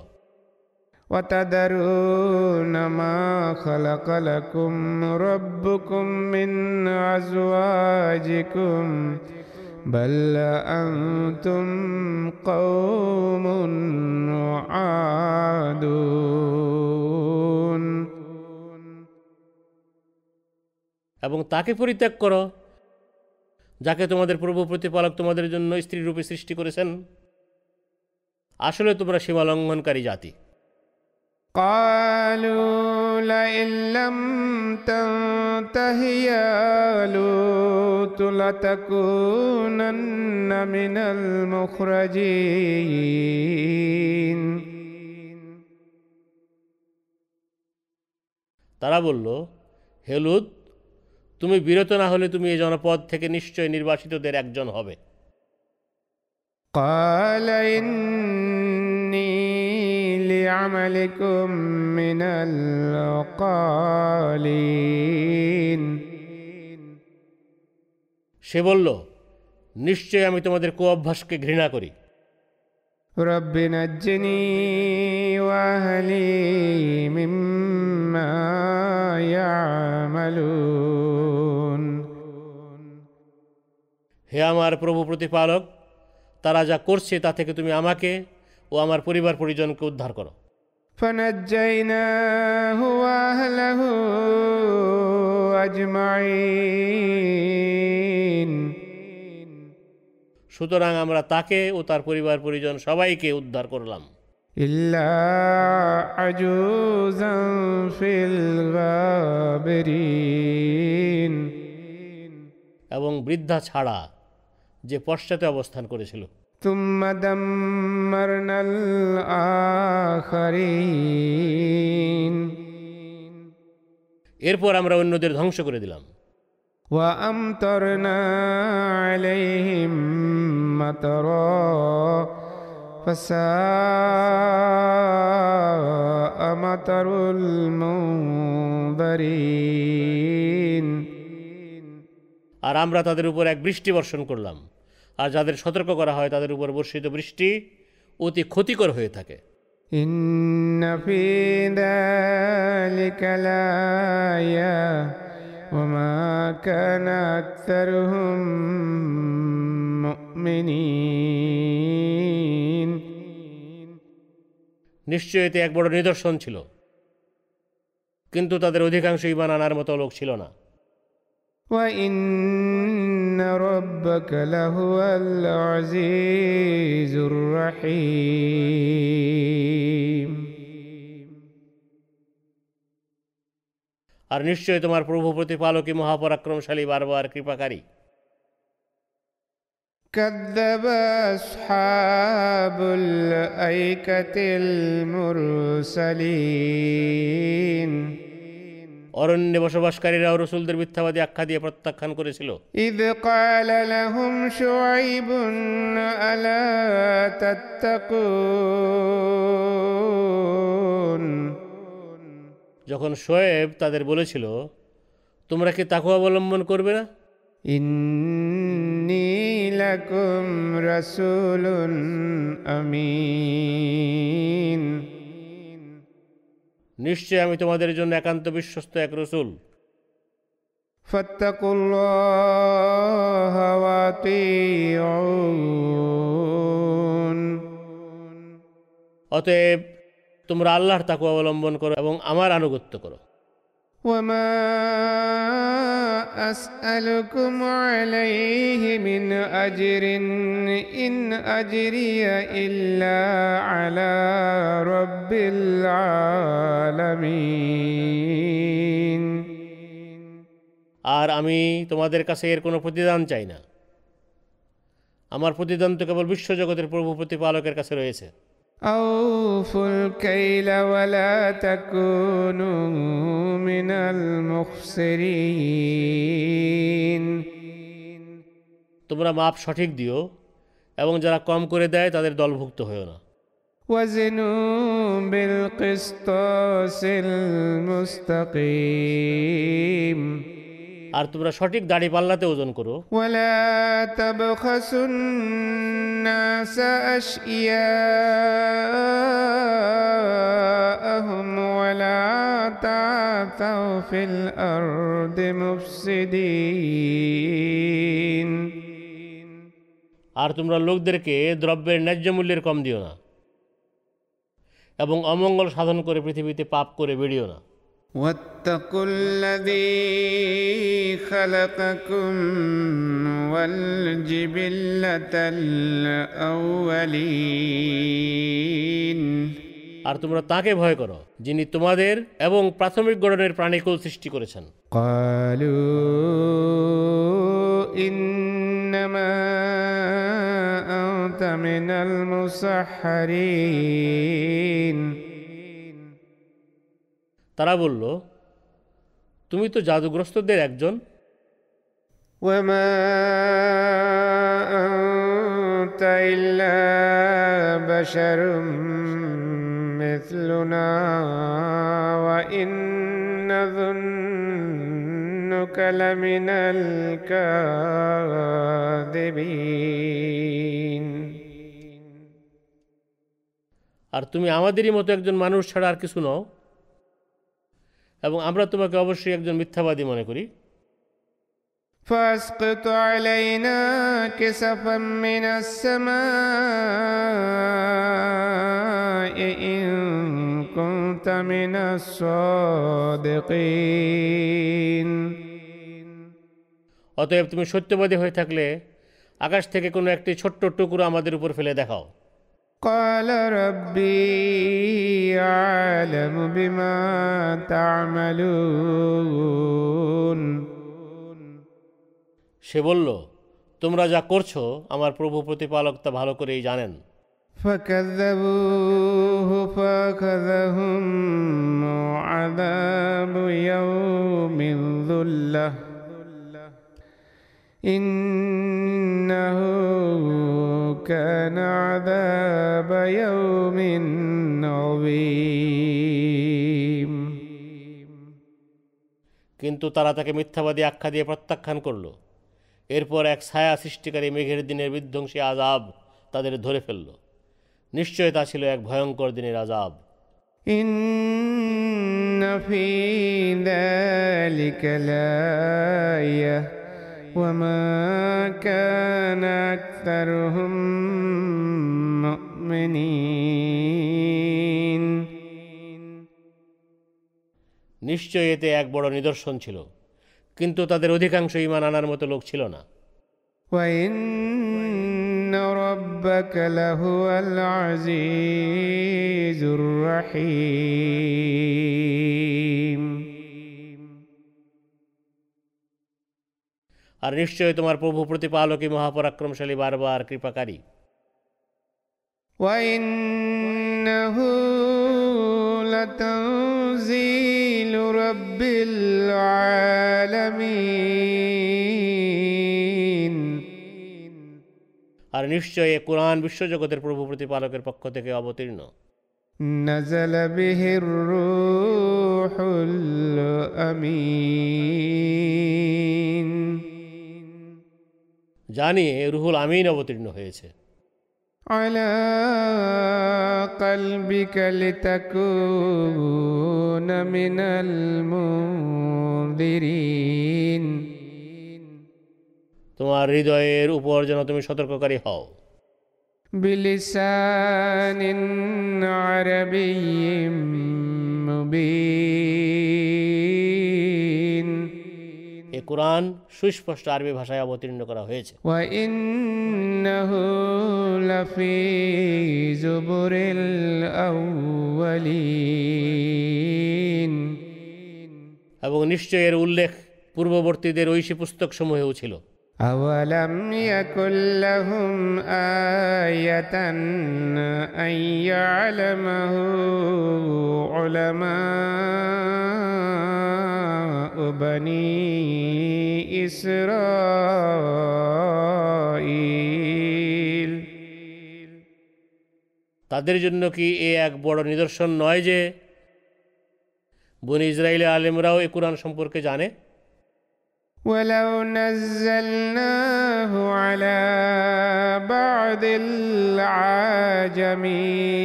وتذرون ما خلق لكم ربكم من أزواجكم بل أنتم قوم عادون এবং তাকে পরিত্যাগ করো যাকে তোমাদের প্রভু প্রতিপালক তোমাদের জন্য স্ত্রী রূপে সৃষ্টি করেছেন আসলে তোমরা সীমা লঙ্ঘনকারী জাতি قالوا لئن لم تنته يا لوط لتكونن من المخرجين তারা বলল হেলুদ তুমি বিরত না হলে তুমি এই জনপদ থেকে নিশ্চয় নির্বাসিতদের একজন হবে قال إني لعملكم من القالين সে বলল নিশ্চয় আমি তোমাদের কু অভ্যাসকে ঘৃণা করি رب نجني وأهلي مما يعملون হে আমার প্রভু প্রতিপালক তারা যা করছে তা থেকে তুমি আমাকে ও আমার পরিবার পরিজনকে উদ্ধার করো فنجيناه وأهله أجمعين সুতরাং আমরা তাকে ও তার পরিবার পরিজন সবাইকে উদ্ধার করলাম إلا عجوزا في الغابرين এবং বৃদ্ধা ছাড়া যে পশ্চাতে অবস্থান করেছিল ثم دمرنا الآخرين এরপর আমরা অন্যদের ধ্বংস করে দিলাম وأمطرنا عليهم مطرا فساء مطر المنذرين আর আমরা তাদের উপর এক বৃষ্টি বর্ষণ করলাম আর যাদের সতর্ক করা হয় তাদের উপর বর্ষিত বৃষ্টি অতি ক্ষতিকর হয়ে থাকে। নিশ্চয় এক বড় নিদর্শন ছিল। কিন্তু তাদের অধিকাংশ ইমান আনার মতো লোক ছিল না। وإن ربك لهو العزيز الرحيم আর নিশ্চয় তোমার প্রভু প্রতিপালকই মহাপরাক্রমশালী বারবার কৃপাকারী كذب أصحاب الأيكة المرسلين অরণ্যে বসবাসকারীরাও রসুলদের মিথ্যাবাদী আখ্যা দিয়ে প্রত্যাখ্যান করেছিল إذ قال لهم شعيب ألا تتقون যখন শোয়েব তাদের বলেছিল তোমরা কি তাকু অবলম্বন করবে না إني لكم رسول أمين নিশ্চয় আমি তোমাদের জন্য একান্ত বিশ্বস্ত এক রসুল। অতএব তোমরা আল্লাহর তাকে অবলম্বন করো এবং আমার আনুগত্য করো। وما أسألكم عليه من أجر إن أجري إلا على رب العالمين আর আমি তোমাদের কাছে এর কোনো প্রতিদান চাই না আমার প্রতিদান তো কেবল বিশ্বজগতের প্রভু প্রতিপালকের কাছে রয়েছে أوفوا الكيل ولا تكونوا من المخسرين তোমরা মাপ সঠিক দিও এবং যারা কম করে দেয় তাদের দলভুক্ত হয়েও না وزنوا بالقسطاس المستقيم আর তোমরা সঠিক দাড়ি পাল্লাতে ওজন করো। আর তোমরা লোকদেরকে দ্রব্যের ন্যায্য মূল্যের কম দিও না। এবং অমঙ্গল সাধন করে পৃথিবীতে পাপ করে বেরিও না। واتقوا الذي خلقكم والجبلة الأولين আর তোমরা তাকে ভয় করো যিনি তোমাদের এবং প্রাথমিক গঠনের প্রাণীকুল সৃষ্টি করেছেন قالوا إنما أنت من المسحرين তারা বলল তুমি তো জাদুগ্রস্তদের একজন। আর তুমি আমাদেরই মতো একজন মানুষ ছাড়া আর কিছু নও। এবং আমরা তোমাকে অবশ্যই একজন মিথ্যাবাদী মনে করি فاسقط علينا كسفا من السماء إن كنت من الصادقين অতএব তুমি সত্যবাদী হয়ে থাকলে আকাশ থেকে কোনো একটি ছোট্ট টুকরো আমাদের উপর ফেলে দেখাও قال ربي أعلم بما تعملون সে বলল তোমরা যা করছো আমার প্রভু প্রতিপালক তা ভালো করেই জানেন فكذبوه فأخذهم عذاب يوم الظلة إنه كان عذاب يوم عظيم কিন্তু তারা তাকে মিথ্যাবাদী আখ্যা দিয়ে প্রত্যাখ্যান করল এরপর এক ছায়া সৃষ্টিকারী মেঘের দিনের বিধ্বংসী আজাব তাদের ধরে ফেলল নিশ্চয় তা ছিল এক ভয়ঙ্কর দিনের আজাব إن في ذلك لآية وما كان أكثرهم مؤمنين নিশ্চয় এতে এক বড় নিদর্শন ছিল কিন্তু তাদের অধিকাংশ ইমান আনার মতো লোক ছিল না وإن ربك لهو العزيز الرحيم আর নিশ্চয় তোমার প্রভু প্রতিপালকই মহাপরাক্রমশালী বারবার কৃপাকারী وإنه لتنزيل رب العالمين আর নিশ্চয় এ কোরআন বিশ্বজগতের প্রভু প্রতিপালকের পক্ষ থেকে অবতীর্ণ نزل به الروح الأمين যা নিয়ে রুহুল আমিন অবতীর্ণ হয়েছে على قلبك لتكون من المنذرين তোমার হৃদয়ের উপর যেন তুমি সতর্ককারী হও بلسان عربي مبين এ কোরআন সুস্পষ্ট আরবি ভাষায় অবতীর্ণ করা হয়েছে। এবং নিশ্চয় এর উল্লেখ পূর্ববর্তীদের ঐশী পুস্তক সমূহেও ছিল। أولم يكن لهم آية أن يعلمه علماء بني إسرائيل তাদের জন্য কি এ এক বড় নিদর্শন নয় যে বনি ইসরায়েলের আলেমরাও এ কোরআন সম্পর্কে জানে ولو نزلناه على بعض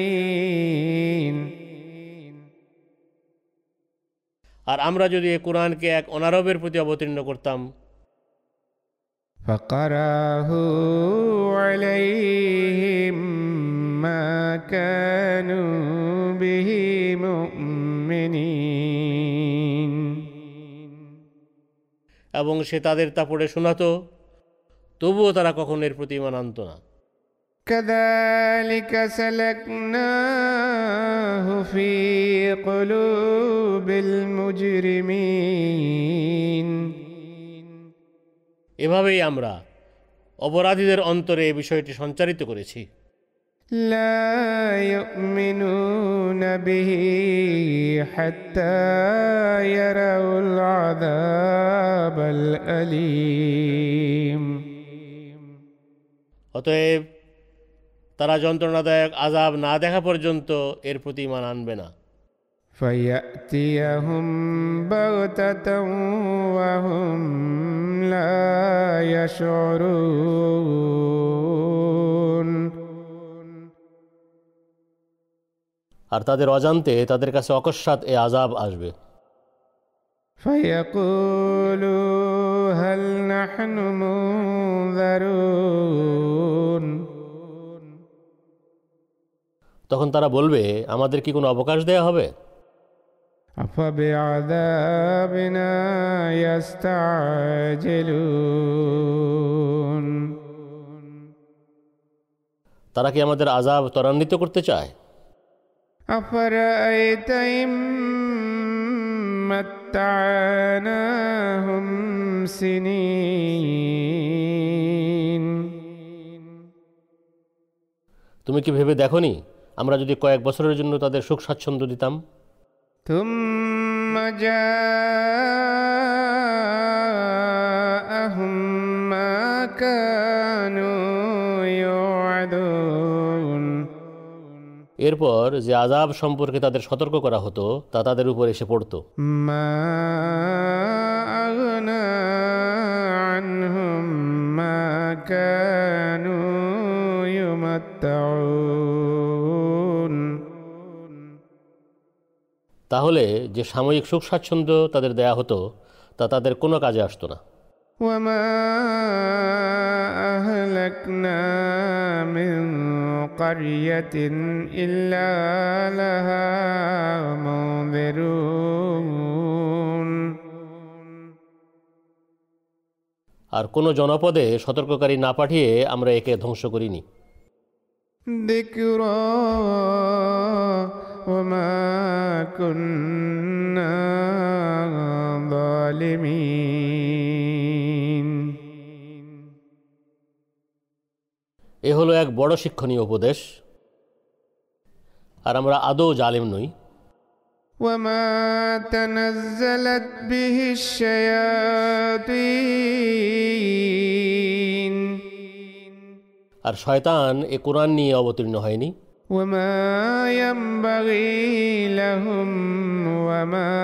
العاجمين আর আমরা যদি এ কোরআনকে এক অনারবের প্রতি অবতীর্ণ করতাম فقراه عليهم ما كانوا به مؤمنين এবং সে তাদের তা পড়ে শোনাতো তবুও তারা কখন এর প্রতি ইমান আনত না كذلك سلكناه في قلوب المجرمين এভাবেই আমরা অপরাধীদের অন্তরে এই বিষয়টি সঞ্চারিত করেছি لا يؤمنون به حتى يروا العذاب الأليم অতএব তারা যন্ত্রণাদায়ক আজাব না দেখা পর্যন্ত এর প্রতি ইমান আনবে না فيأتيهم بغتة وهم لا يشعرون আর তাদের অজান্তে তাদের কাছে অকস্মাৎ এ আজাব আসবে। তখন তারা বলবে আমাদের কি কোনো অবকাশ দেয়া হবে? তারা কি আমাদের আজাব ত্বরান্বিত করতে চায়? أفرأيت إن متعناهم سنين তুমি কি ভেবে দেখনি আমরা যদি কয়েক বছরের জন্য তাদের সুখ স্বাচ্ছন্দ্য দিতাম ثم جاءهم ما كانوا يوعدون এরপর যে আজাব সম্পর্কে তাদের সতর্ক করা হতো তা তাদের উপর এসে পড়তো। তাহলে যে সাময়িক সুখ স্বাচ্ছন্দ্য তাদের দেয়া হতো তা তাদের কোনো কাজে আসতো না। وما أهلكنا من قرية إلا لها منذرون আর কোনো জনপদে সতর্ককারী না পাঠিয়ে আমরা একে ধ্বংস করিনি ذكرى وما كنا ظالمين এ হলো এক বড় শিক্ষণীয় উপদেশ আর আমরা আদৌ জালিম নই وما تنزلت به الشياطين আর শয়তান এ কোরআন নিয়ে অবতীর্ণ হয়নি وما ينبغي لهم وما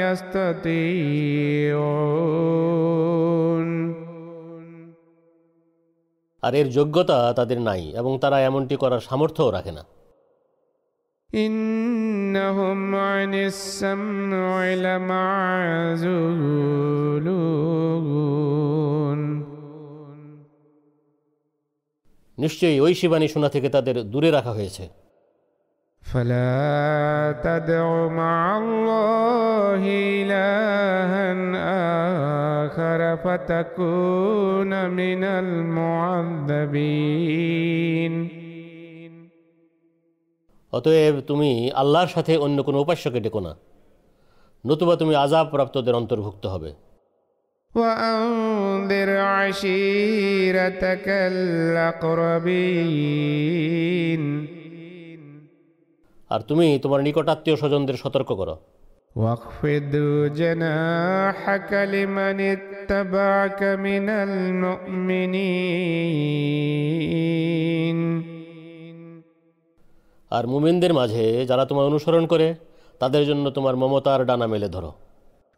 يستطيعون আর এর যোগ্যতা তাদের নাই এবং তারা এমনটি করার সামর্থ্যও রাখে না إنهم عن السمع لمعزولون নিশ্চয়ই ওই শিবানী শোনা থেকে তাদের দূরে রাখা হয়েছে فلا تدع مع الله إلها آخر فتكون من المعذبين অতএব তুমি আল্লাহর সাথে অন্য কোনো উপাস্যকে ডেকো না নতুবা তুমি আজাব প্রাপ্তদের অন্তর্ভুক্ত হবে وأنذر عشيرتك الأقربين আর তুমি তোমার নিকটাত্মীয় স্বজনদের সতর্ক করো واخفض جناحك لمن اتبعك من المؤمنين আর মুমিনদের মাঝে যারা তোমার অনুসরণ করে তাদের জন্য তোমার মমতার ডানা মেলে ধরো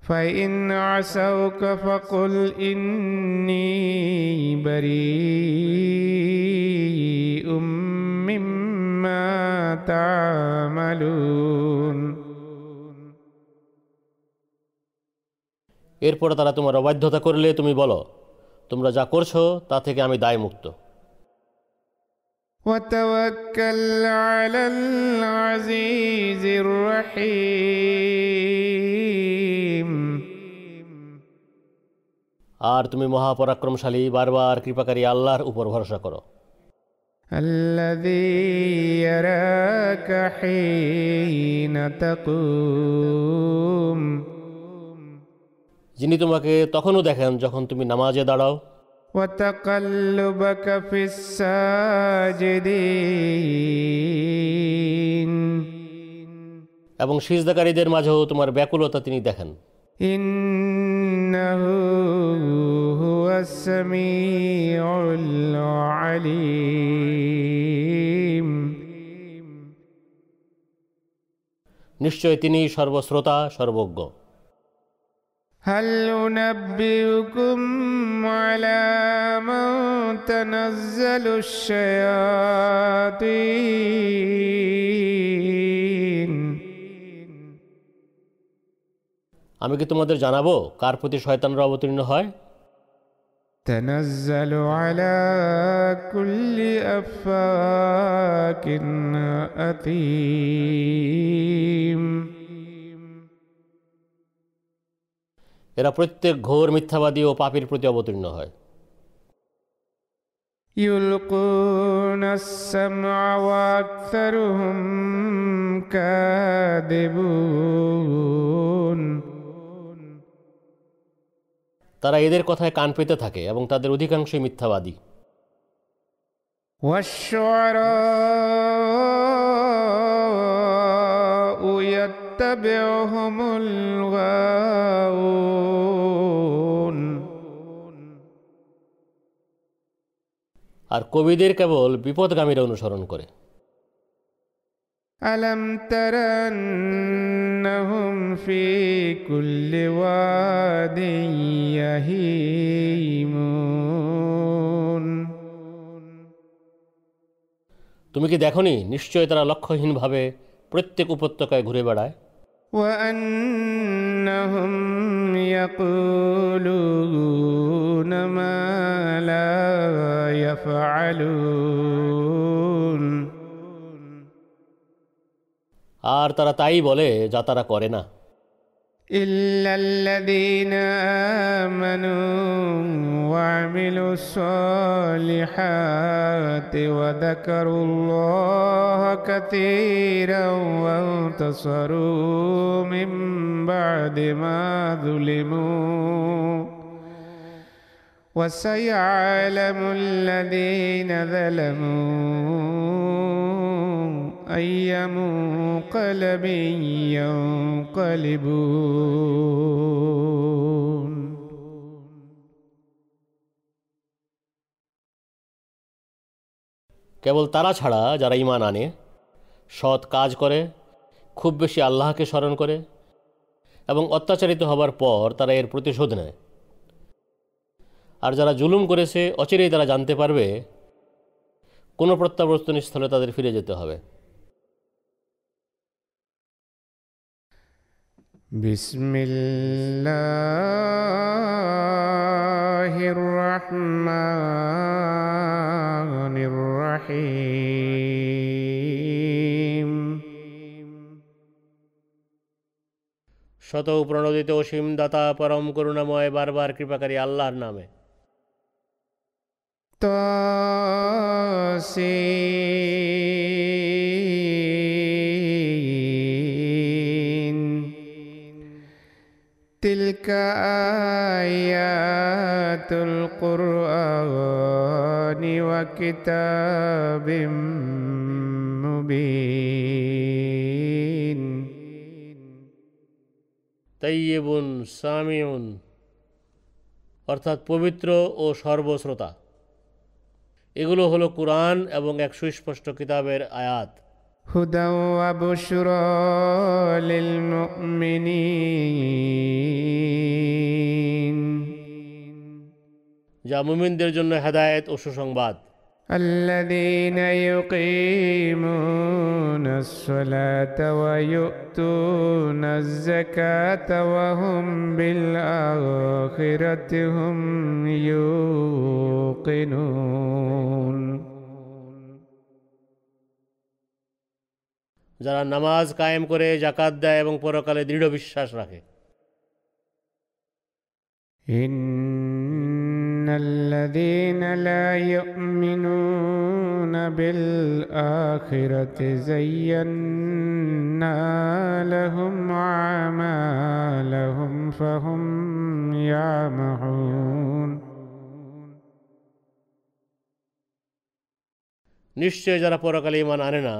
فإن عصوك فقل إني بريء مما تعملون এরপরে তারা তোমার অবাধ্যতা করলে তুমি বলো তোমরা যা করছো তা থেকে আমি দায়মুক্ত وتوكل على العزيز الرحيم আর তুমি মহাপরাক্রমশালী বারবার কৃপাকারী আল্লাহর উপর ভরসা করো। যিনি তোমাকে তখনও দেখেন যখন তুমি নামাজে দাঁড়াও। এবং সিজদাকারীদের মাঝেও তোমার ব্যাকুলতা তিনি দেখেন। إنه هو السميع العليم নিশ্চয় তিনি সর্বশ্রোতা সর্বজ্ঞ هل أنبئكم على من تنزل الشياطين আমি কি তোমাদের জানাবো কার প্রতি শয়তানরা অবতীর্ণ হয় تنزل على كل أفاك أثيم এরা প্রত্যেক ঘোর মিথ্যাবাদী ও পাপীর প্রতি অবতীর্ণ হয় يلقون السمع وأكثرهم كاذبون তারা এদের কথায় কান পেতে থাকে এবং তাদের অধিকাংশই মিথ্যাবাদী। আর কবিদের কেবল বিপদগামীরা অনুসরণ করে। ألم تر أنهم في كل واد يهيمون তুমি কি দেখনি নিশ্চয় তারা লক্ষ্যহীনভাবে প্রত্যেক উপত্যকায় ঘুরে বেড়ায় وأنهم يقولون ما لا يفعلون আর তারা তাই বলে যা তারা করে না إلا الذين آمنوا وعملوا الصالحات وذكروا الله كثيرا وانتصروا من بعد ما ظلموا وسيعلم الذين ظلموا أي منقلب ينقلبون কেবল তারা ছাড়া যারা ইমান আনে সৎ কাজ করে খুব বেশি আল্লাহকে স্মরণ করে এবং অত্যাচারিত হবার পর তারা এর প্রতিশোধ নেয় আর যারা জুলুম করেছে অচিরেই তারা জানতে পারবে কোনো প্রত্যাবর্তন স্থলে তাদের ফিরে যেতে হবে بسم الله الرحمن الرحيم শত প্রণোদিত অসীম দাতা পরম করুণাময় বারবার কৃপাকারী আল্লাহর নামে طاسين تلك آيات القرآن وكتاب مبين তৈয়বুন সামিউন অর্থাৎ পবিত্র ও সর্বশ্রোতা এগুলো হলো কোরআন এবং এক সুস্পষ্ট কিতাবের আয়াত هدى وبشرى للمؤمنين যা মুমিনদের জন্য হেদায়েত ও সুসংবাদ الذين يقيمون الصلاة ويؤتون الزكاة وهم بالآخرة هم يوقنون যারা নামাজ কায়েম করে জাকাত দেয় এবং পরকালে দৃঢ় বিশ্বাস রাখে إن الذين لا يؤمنون بالآخرة زينا لهم أعمالهم فهم يعمهون নিশ্চয় যারা পরকালে ইমান আনে না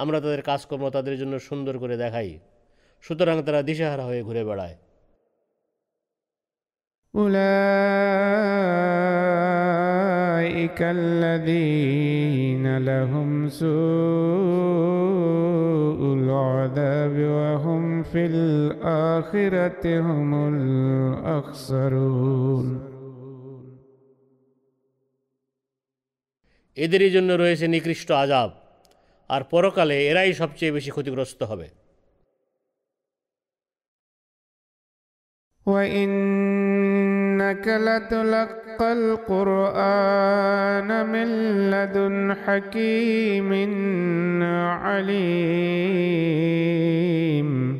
আমরা তাদের কাজকর্ম তাদের জন্য সুন্দর করে দেখাই সুতরাং তারা দিশেহারা হয়ে ঘুরে বেড়ায় أولئك الذين لهم سوء العذاب وهم في الآخرة هم الأخسرون এদেরই জন্য রয়েছে নিকৃষ্ট আজাব আর পরকালে এরাই সবচেয়ে বেশি ক্ষতিগ্রস্ত হবে وإنك لتلقى القرآن من لدن حكيم عليم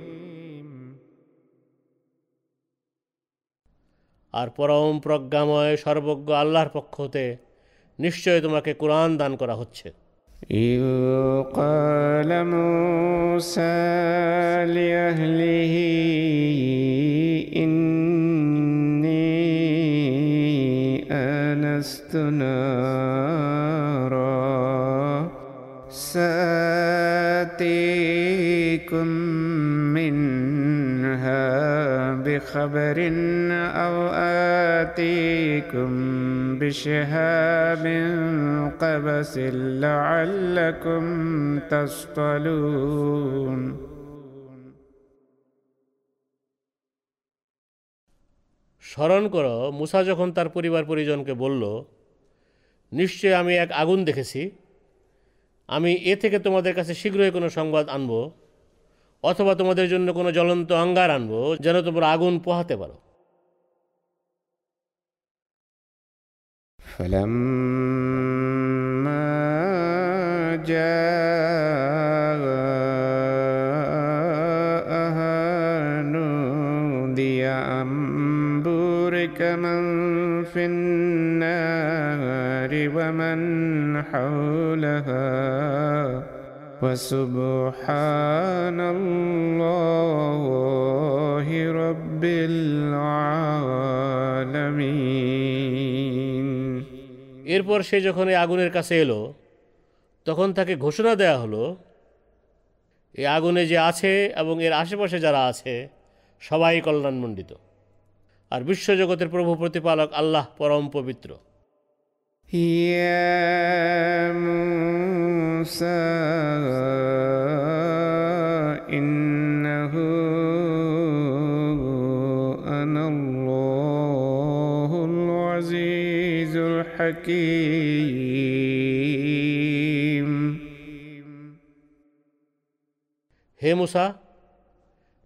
আর পরম প্রজ্ঞাময় সর্বজ্ঞ আল্লাহর পক্ষ হতে নিশ্চয় তোমাকে কোরআন দান করা হচ্ছে إذ قال موسى لأهله إني لست نارا. سأتيكم منها بخبر أو آتيكم بشهاب قبس لعلكم تصطلون স্মরণ করো মুসা যখন তার পরিবার পরিজনকে বলল নিশ্চয় আমি এক আগুন দেখেছি আমি এ থেকে তোমাদের কাছে শীঘ্রই কোনো সংবাদ আনব অথবা তোমাদের জন্য কোনো জ্বলন্ত অঙ্গার আনবো যেন তোমরা আগুন পোহাতে পারো فلما جاءها نودي أن بورك من في النار ومن حولها وسبحان الله رب العالمين এরপর সে যখন এই আগুনের কাছে এলো তখন তাকে ঘোষণা দেয়া হলো এই আগুনে যে আছে এবং এর আশেপাশে যারা আছে সবাই কল্যাণমণ্ডিত আর বিশ্বজগতের প্রভু প্রতিপালক আল্লাহ পরম পবিত্র يا موسى إنه أنا الله العزيز الحكيم হে মুসা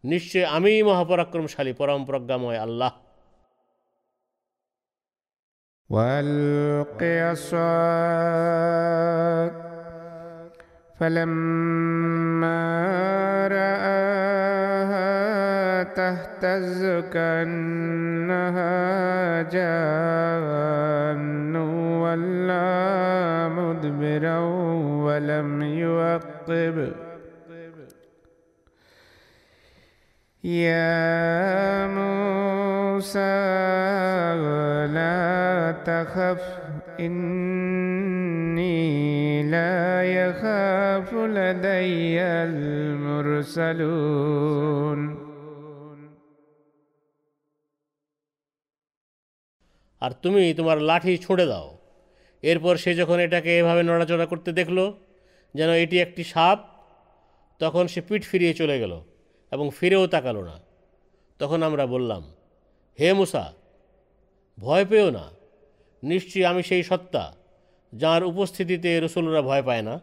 নিশ্চয় আমিই মহাপরাক্রমশালী পরম প্রজ্ঞাময় আল্লাহ والق عصاك فلما رآها تهتز كأنها جان ولا مدبرا ولم يعقب يا موسى لا تخف إني لا يخاف لدي المرسلون আর তুমি তোমার লাঠি ছুঁড়ে দাও এরপর সে যখন এটাকে এভাবে নড়াচড়া করতে দেখলো যেন এটি একটি সাপ তখন সে পিঠ ফিরিয়ে চলে গেল এবং ফিরেও তাকালো না তখন আমরা বললাম হে মুসা ভয় পেও না নিশ্চয়ই আমি সেই সত্তা যার উপস্থিতিতে রসুলরা ভয় পায় না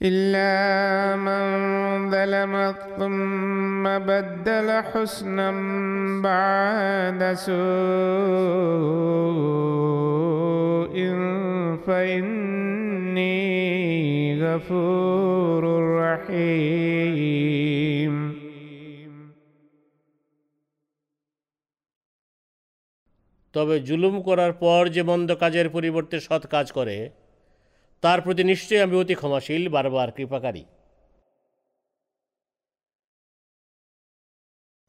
إلا من ظلم ثم بدل حسنا بعد سوء فإني غفور رحيم তবে জুলুম করার পর যে মন্দ কাজের পরিবর্তে সৎ কাজ করে তার প্রতি নিশ্চয়ই আমি অতি ক্ষমাশীল বারবার কৃপাকারী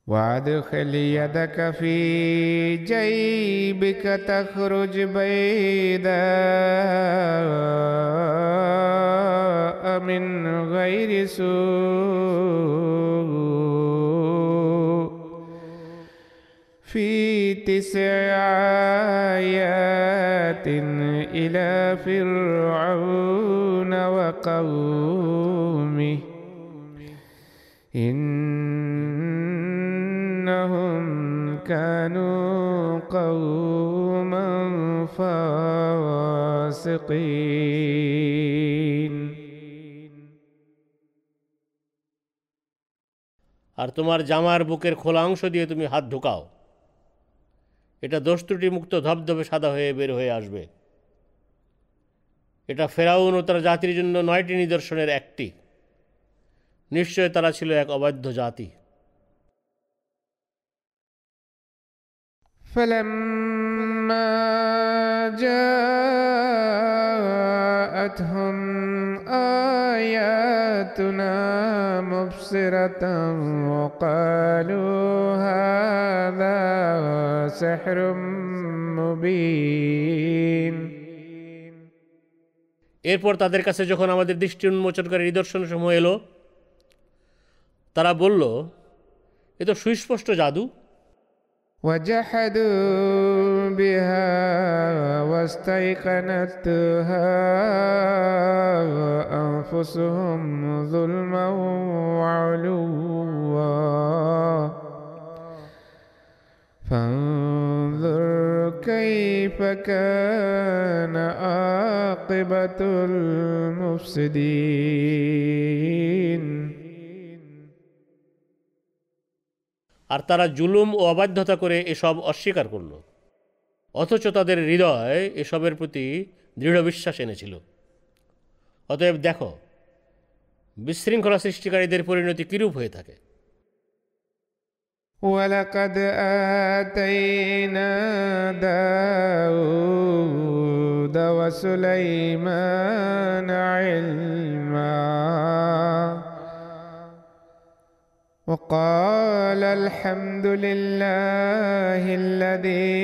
وادخل يدك في جيبك تخرج بيداء من غير سوء في تسع آيات إلى فرعون وقومه إنهم كانوا قوما فاسقين আর তোমার জামার বুকের খোলা অংশ দিয়ে তুমি হাত ঢুকাও এটা দোষ ত্রুটি মুক্ত ধবধবে সাদা হয়ে বের হয়ে আসবে এটা ফেরাউন ও তার জাতির জন্য নয়টি নিদর্শনের একটি নিশ্চয় তারা ছিল এক অবাধ্য জাতি فلما جاءتهم آياتنا مبصرة وقالوا هذا سحر مبين এরপর তাদের কাছে যখন আমাদের দৃষ্টি উন্মোচনকারী নিদর্শনসমূহ এলো তারা বলল এ তো সুস্পষ্ট জাদু وجحدوا بها واستيقنتها أنفسهم ظلما وعلوا فانظر كيف كان عاقبة المفسدين আর তারা জুলুম ও অবাধ্যতা করে এসব অস্বীকার করল অথচ তাদের হৃদয় এসবের প্রতি দৃঢ় বিশ্বাস এনেছিল অতএব দেখো বিশৃঙ্খলা সৃষ্টিকারীদের পরিণতি কিরূপ হয়ে থাকে ولقد آتينا داود وسليمان علما وقال الحمد لله الذي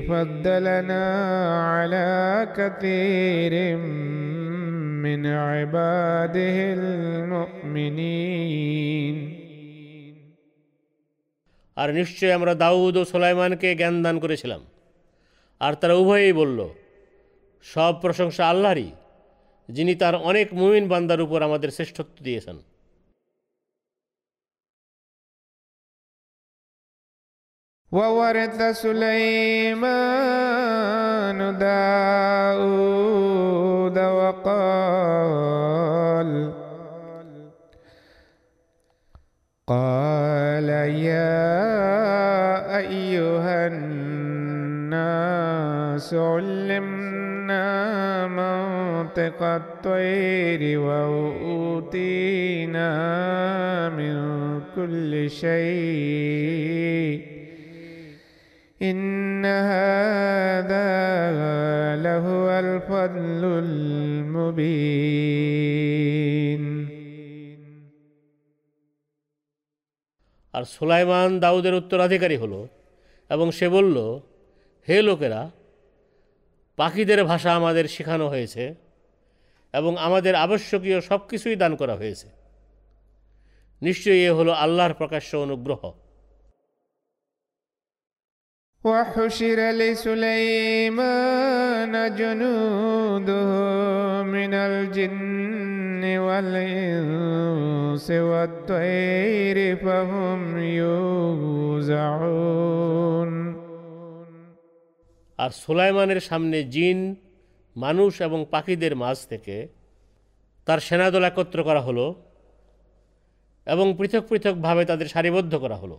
فضلنا على كثير من عباده المؤمنين আর নিশ্চয় আমরা দাউদ ও সোলাইমানকে জ্ঞান দান করেছিলাম আর তারা উভয়েই বলল সব প্রশংসা আল্লাহরই যিনি তার অনেক মুমিন বান্দার উপর আমাদের শ্রেষ্ঠত্ব দিয়েছেন وورث سليمان داود وقال قال يا أيها الناس علمنا منطق الطير وأوتينا من كل شيء. إن هذا لهو الفضل المبين আর সুলাইমান দাউদের উত্তরাধিকারী হলো এবং সে বলল হে লোকেরা পাখিদের ভাষা আমাদের শেখানো হয়েছে এবং আমাদের আবশ্যকীয় সব কিছুই দান করা হয়েছে নিশ্চয়ই এ হলো আল্লাহর প্রকাশ্য অনুগ্রহ وحشر لسليمان جنوده من الجن والإنس والطير فهم يوزعون আর সুলাইমানের সামনে জিন মানুষ এবং পাখিদের মাঝ থেকে তার সেনাদল একত্র করা হলো এবং পৃথক পৃথকভাবে তাদের সারিবদ্ধ করা হলো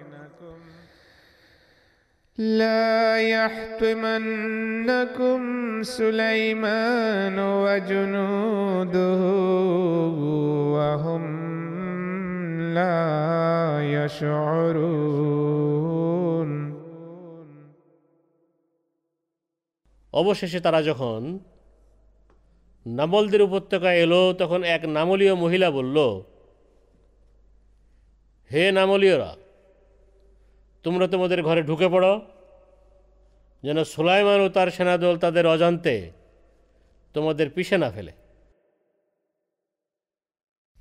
لا يحطمنكم سليمان وجنوده وهم لا يشعرون অবশেষে তারা যখন নামলদের উপত্যকায় এলো তখন এক নামলীয় মহিলা বলল হে নামলীয়রা তোমরা তোমাদের ঘরে ঢুকে পড়ো যেন সুলাইমান ও তার সেনাদল তাদের অজান্তে তোমাদের পিছে না ফেলে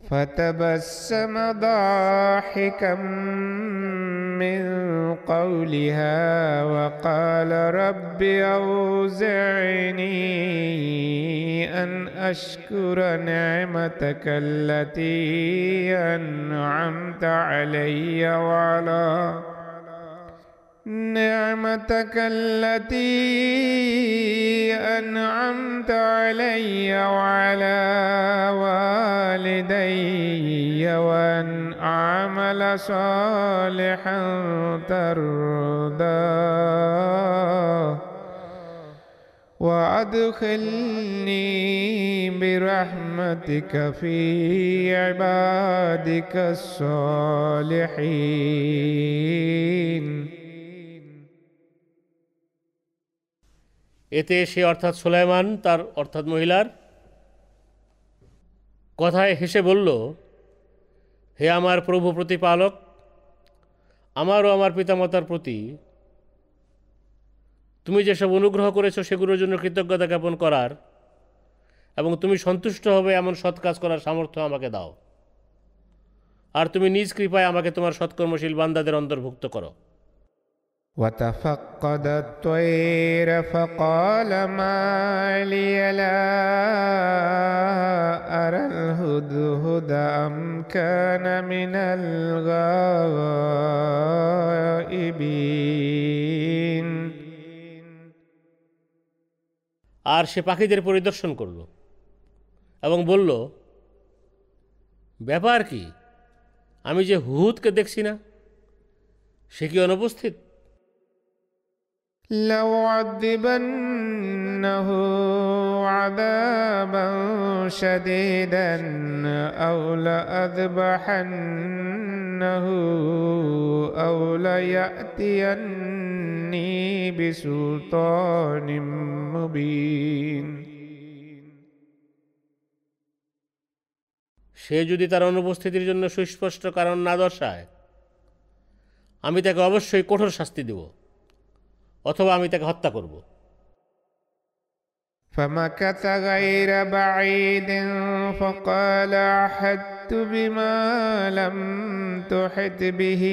فتبسم ضاحكا من قولها وقال رب أوزعني أن أشكر نعمتك التي أنعمت علي وعلى نعمتك التي أنعمت علي وعلى والدي وأن أعمل صالحا ترضاه وأدخلني برحمتك في عبادك الصالحين. এতে সে অর্থাৎ সুলাইমান, তার অর্থাৎ মহিলার কথায় হেসে বলল, হে আমার প্রভু প্রতিপালক, আমার ও আমার পিতামাতার প্রতি তুমি যেসব অনুগ্রহ করেছ সেগুলোর জন্য কৃতজ্ঞতা জ্ঞাপন করার এবং তুমি সন্তুষ্ট হবে এমন সৎ কাজ করার সামর্থ্য আমাকে দাও। আর তুমি নিজ কৃপায় আমাকে তোমার সৎকর্মশীল বান্দাদের অন্তর্ভুক্ত করো। وتفقد الطير فقال ما لي لا أرى الهدهد أم كان من الغائبين আর সে পাখিদের পরিদর্শন করল এবং বলল ব্যাপার কি আমি যে হুদকে দেখছি না সে কি অনুপস্থিত لأعذبنه عذابا شديدا أو لأذبحنه أو ليأتيني بسلطان مبين সে যদি তার অনুপস্থিতির জন্য সুস্পষ্ট কারণ না দর্শায় আমি তাকে অবশ্যই কঠোর শাস্তি দেব অথবা আমি তাকে হত্যা করব فمكث غير بعيد فقال أحدت بما لم تحط به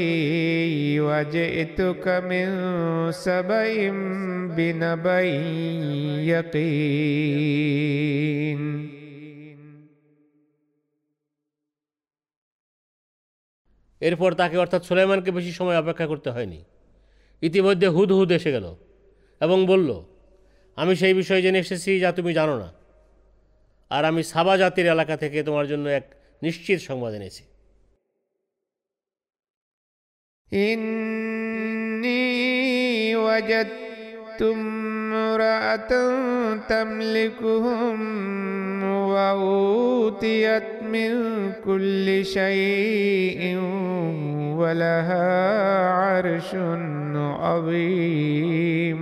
وجئتك من سبأ بنبأ يقين এরপর তাকে অর্থাৎ সুলাইমানকে বেশি সময় অপেক্ষা করতে হয়নি ইতিমধ্যে হুদহুদ এসে গেল এবং বলল, আমি সেই বিষয়ে জেনে এসেছি যা তুমি জানো না। আর আমি সাবা জাতির এলাকা থেকে তোমার জন্য এক নিশ্চিত সংবাদ এনেছি। ইন্নি امرأة تملكهم وأوتيت من كل شيء ولها عرش عظيم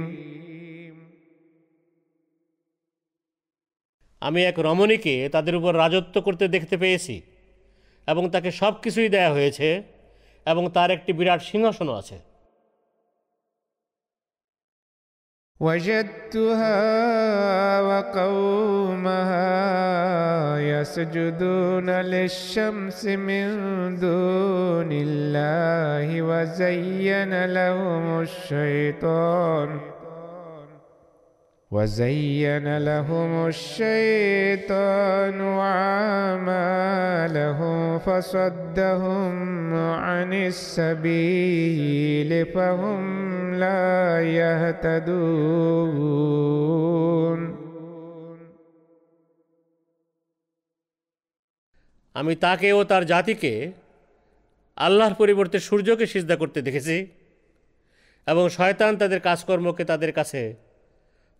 আমি এক রমণীকে তাদের উপর রাজত্ব করতে দেখতে পেয়েছি এবং তাকে সব কিছুই দেয়া হয়েছে এবং তার একটি বিরাট সিংহাসনও আছে وجدتها وقومها يسجدون للشمس من دون الله وزين لهم الشيطان. وزين لهم الشيطان أعمالهم فصدهم عن السبيل فهم لا يهتدون আমি তাকে ও তার জাতিকে আল্লাহর পরিবর্তে সূর্যকে সিজদা করতে দেখেছি এবং শয়তান তাদের কাজকর্মকে তাদের কাছে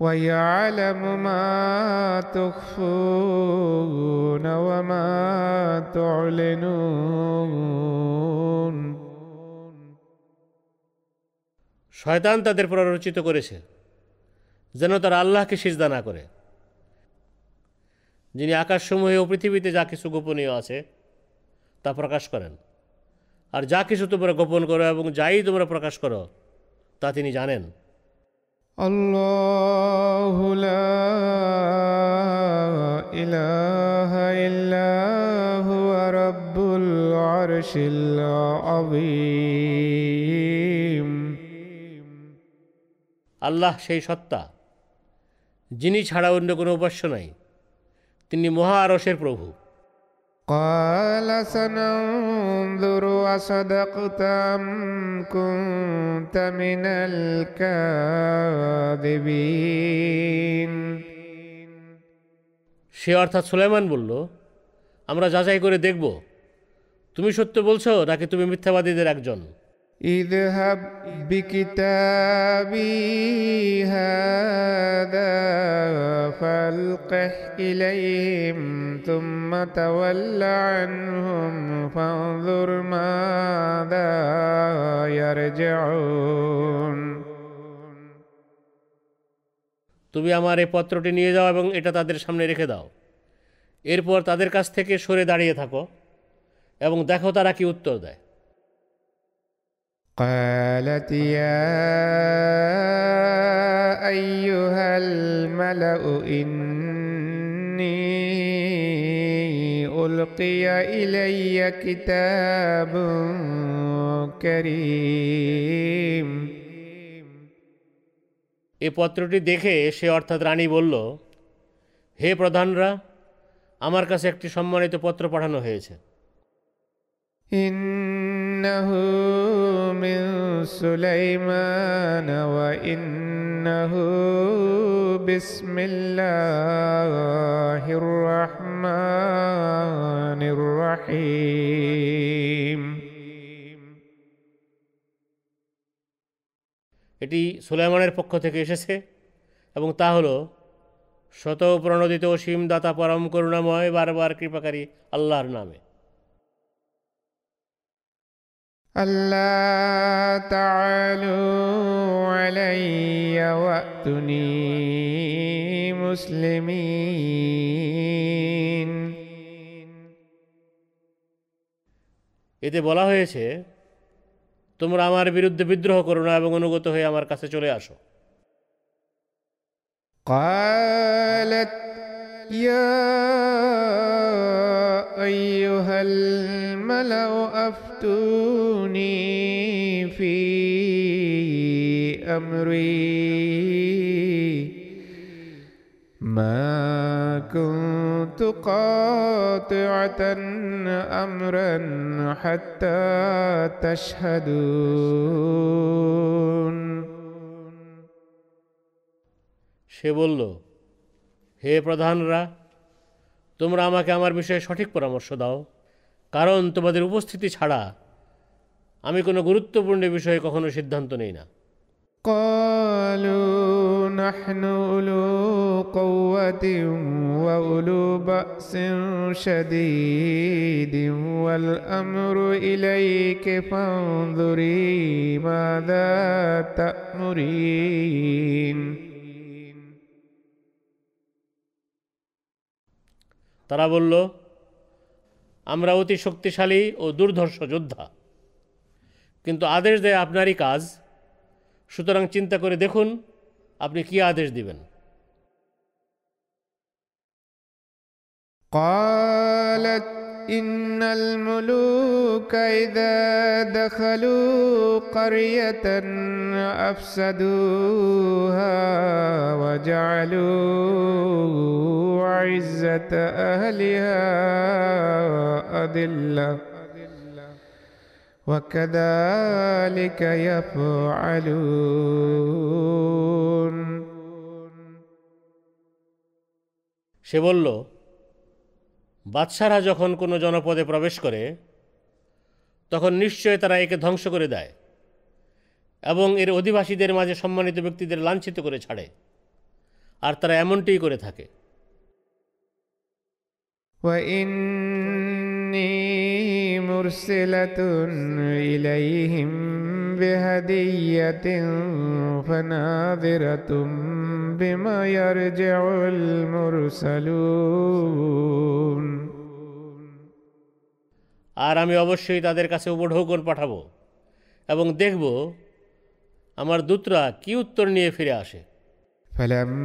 ويعلم ما تخفون وما تعلنون শয়তান তাদের প্ররোচিত করেছে যেন তারা আল্লাহকে সিজদা না করে যিনি আকাশসমূহে ও পৃথিবীতে যা কিছু গোপনীয় আছে তা প্রকাশ করেন আর যা কিছু তোমরা গোপন করো এবং যাই তোমরা প্রকাশ করো তা তিনি জানেন الله لا إله إلا هو رب العرش العظيم আল্লাহ সেই সত্তা যিনি ছাড়া অন্য কোনো উপাস্য নাই তিনি মহা আরসের প্রভু قال سننظر أصدقت أم كنت من الكاذبين সে অর্থাৎ সুলাইমান বলল আমরা যাচাই করে দেখব তুমি সত্য বলছো নাকি তুমি মিথ্যাবাদীদের একজন اذهب بكتابي هذا فالقه إليهم ثم تول عنهم فانظر ماذا يرجعون তুমি আমার এই পত্রটি নিয়ে যাও এবং এটা তাদের সামনে রেখে দাও এরপর তাদের কাছ থেকে সরে দাঁড়িয়ে থাকো এবং দেখো তারা কি উত্তর দেয় قالت يا أيها الملأ إني ألقي إلي كتاب كريم. এ পত্রটি দেখে সে অর্থাৎ রানী বলল হে প্রধানরা আমার কাছে একটি সম্মানিত পত্র পাঠানো হয়েছে। ইন إنه من سليمان وإنه بسم الله الرحمن الرحيم এটি সুলাইমানের পক্ষ থেকে এসেছে এবং তা হলো শত প্রণোদিত অসীম দাতা পরম করুণাময় বারবার কৃপাকারী আল্লাহর নামে ألا تعلوا علي وأتني مسلمين এতে বলা হয়েছে তোমরা আমার বিরুদ্ধে বিদ্রোহ করো না এবং অনুগত হয়ে আমার কাছে চলে আসো قالت يا أيها الملأ أفتوني في أمري ما كنت قاطعة أمرا حتى تشهدون সে বলল হে প্রধানরা তোমরা আমাকে আমার বিষয়ে সঠিক পরামর্শ দাও কারণ তোমাদের উপস্থিতি ছাড়া আমি কোনো গুরুত্বপূর্ণ বিষয়ে কখনো সিদ্ধান্ত নেই না قالوا نحن أولو قوة وأولو بأس شديد والأمر إليك فانظري ماذا تأمرين তারা বলল আমরা অতি শক্তিশালী ও দুর্ধর্ষ যোদ্ধা কিন্তু আদেশ দেয় আপনারই কাজ সুতরাং চিন্তা করে দেখুন আপনি কি আদেশ দিবেন قالت إن الملوك إذا دخلوا قرية أفسدوها وجعلوا عزة أهلها أذلة وكذلك يفعلون সে বলল বাদশারা যখন কোনো জনপদে প্রবেশ করে তখন নিশ্চয় তারা একে ধ্বংস করে দেয় এবং এর অধিবাসীদের মাঝে সম্মানিত ব্যক্তিদের লাঞ্ছিত করে ছাড়ে আর তারা এমনটিই করে থাকে وإني مرسلة إليهم بهدية فناظرة بما يرجع المرسلون আর আমি অবশ্যই তাদের কাছে উপঢৌকন পাঠাবো এবং দেখব আমার দূতরা কি উত্তর নিয়ে ফিরে আসে فلما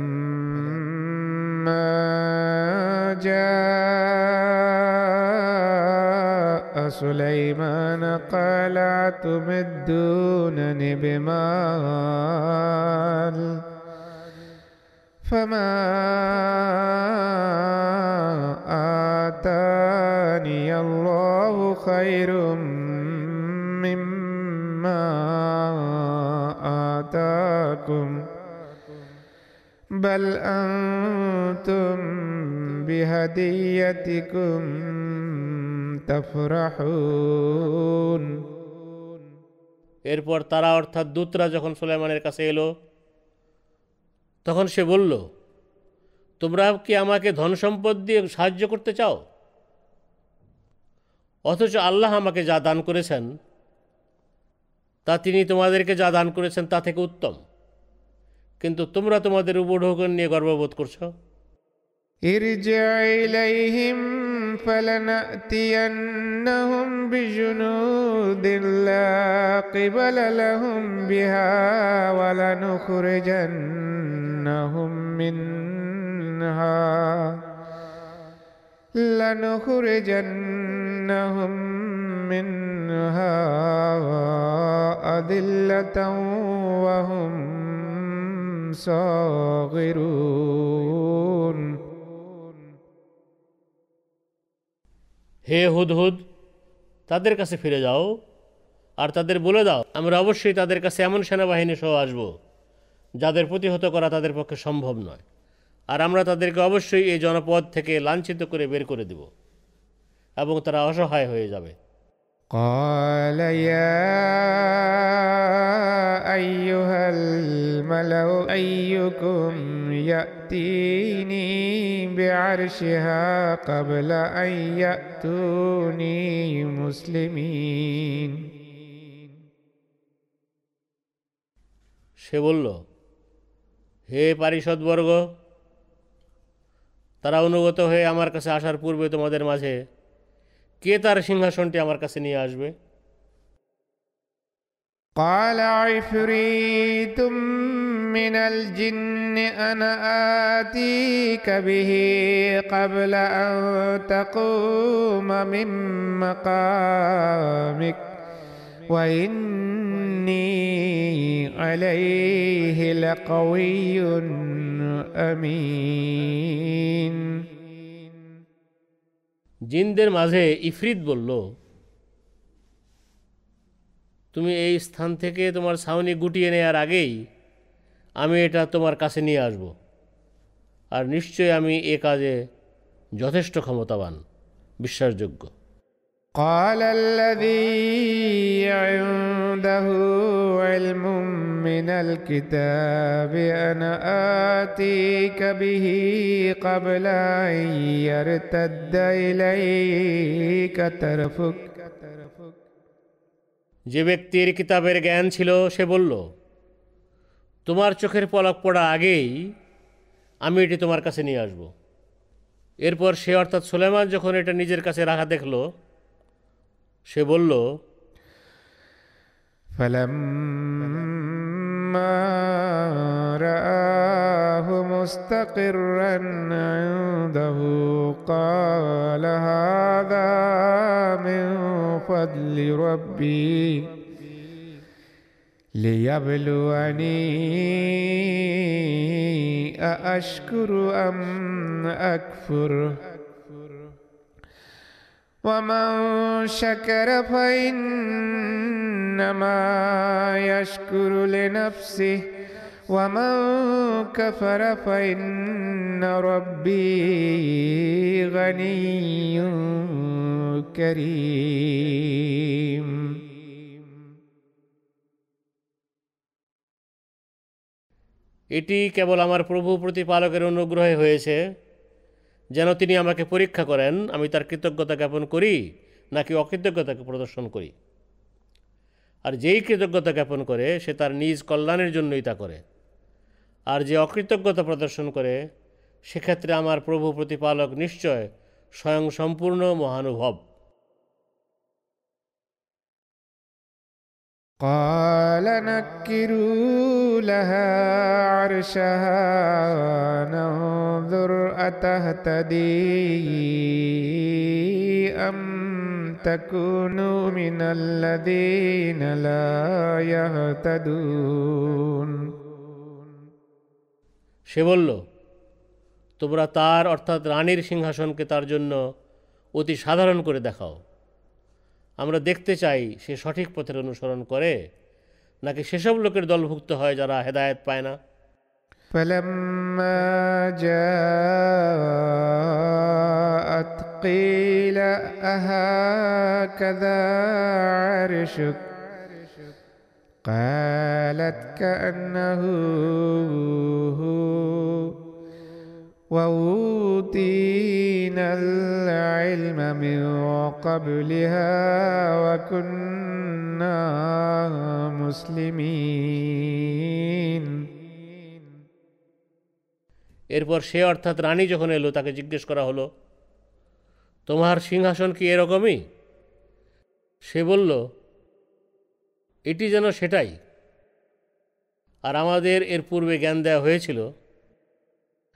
جاء سليمان قال تمدونني بمال فما آتاني الله خير مما آتاكم بل أنتم بهديتكم تفرحون এরপর তারা অর্থাৎ দূতরা যখন সুলাইমানের কাছে এলো তখন সে বলল তোমরা কি আমাকে ধন সম্পদ দিয়ে সাহায্য করতে চাও অথচ আল্লাহ আমাকে যা দান করেছেন তা তিনি তোমাদেরকে যা দান করেছেন তা থেকে উত্তম কিন্তু তোমরা তোমাদের উপঢৌকন নিয়ে গর্ববোধ করছো ارجع إليهم فلنأتينهم بجنود لا قبل لهم بها ولنخرجنهم منها لنخرجنهم منها أذلة وهم صاغرون হে হুদ হুদ, তাদের কাছে ফিরে যাও আর তাদের বলে দাও, আমরা অবশ্যই তাদের কাছে এমন সেনাবাহিনী সহ আসব যাদের প্রতিহত করা তাদের পক্ষে সম্ভব নয়। আর আমরা তাদেরকে অবশ্যই এই জনপদ থেকে লাঞ্ছিত করে বের করে দেব এবং তারা অসহায় হয়ে যাবে। قال يا أيها الملأ أيكم يأتيني بعرشها قبل أن يأتوني مسلمين সে বলল হে পারিষদবর্গ তারা অনুগত হয়ে আমার কাছে আসার পূর্বে তোমাদের মাঝে কে তার সিংহাসনটি আমার কাছে নিয়ে আসবে قال عفريت من الجن أنا آتيك به قبل أن تقوم من مقامك وإني عليه لقوي أمين জিনদের মাঝে ইফরিত বলল, তুমি এই স্থান থেকে তোমার ছাউনি গুটিয়ে নেওয়ার আগেই আমি এটা তোমার কাছে নিয়ে আসব। আর নিশ্চয় আমি এ কাজে যথেষ্ট ক্ষমতাবান, বিশ্বাসযোগ্য। قال الذي عنده علم من الكتاب أنا آتيك به قبل أن يرتد إليك طرفك যে ব্যক্তির কিতাবের জ্ঞান ছিল সে বলল তোমার চোখের পলক পড়া আগেই আমি এটি তোমার কাছে নিয়ে আসব এরপর সে অর্থাৎ সুলেমান যখন এটা নিজের কাছে রাখা দেখলো সে বলল فلما رآه مستقرا عنده قال هذا من فضل ربي ليبلوني أأشكر أم أكفر ومن شكر فإنما يشكر لنفسه ومن كفر فإن ربي غني كريم এটি কেবল আমার প্রভু প্রতিপালকের অনুগ্রহে হয়েছে যেন তিনি আমাকে পরীক্ষা করেন, আমি তার কৃতজ্ঞতা জ্ঞাপন করি, নাকি অকৃতজ্ঞতাকে প্রদর্শন করি। আর যেই কৃতজ্ঞতা জ্ঞাপন করে, সে তার নিজ কল্যাণের জন্যই তা করে। আর যে অকৃতজ্ঞতা প্রদর্শন করে, সেক্ষেত্রে আমার প্রভু প্রতিপালক নিশ্চয় স্বয়ং সম্পূর্ণ মহানুভব। قال نكروا لها عرشها ننظر أتهتدي أم تكون من الذين لا يهتدون সে বলল তোমরা তার অর্থাৎ রানীর সিংহাসনকে তার জন্য অতি সাধারণ করে দেখাও আমরা দেখতে চাই সে সঠিক পথের অনুসরণ করে নাকি সেসব লোকের দলভুক্ত হয় যারা হেদায়েত পায় না فلما جاءت قيل أهكذا عرشك قالت كأنه هو وأوتينا العلم من قبلها وكنا مسلمين এরপর সে অর্থাৎ রানী যখন এলো তাকে জিজ্ঞেস করা হলো তোমার সিংহাসন কি এরকমই সে বলল এটি যেন সেটাই আর আমাদের এর পূর্বে জ্ঞান দেওয়া হয়েছিল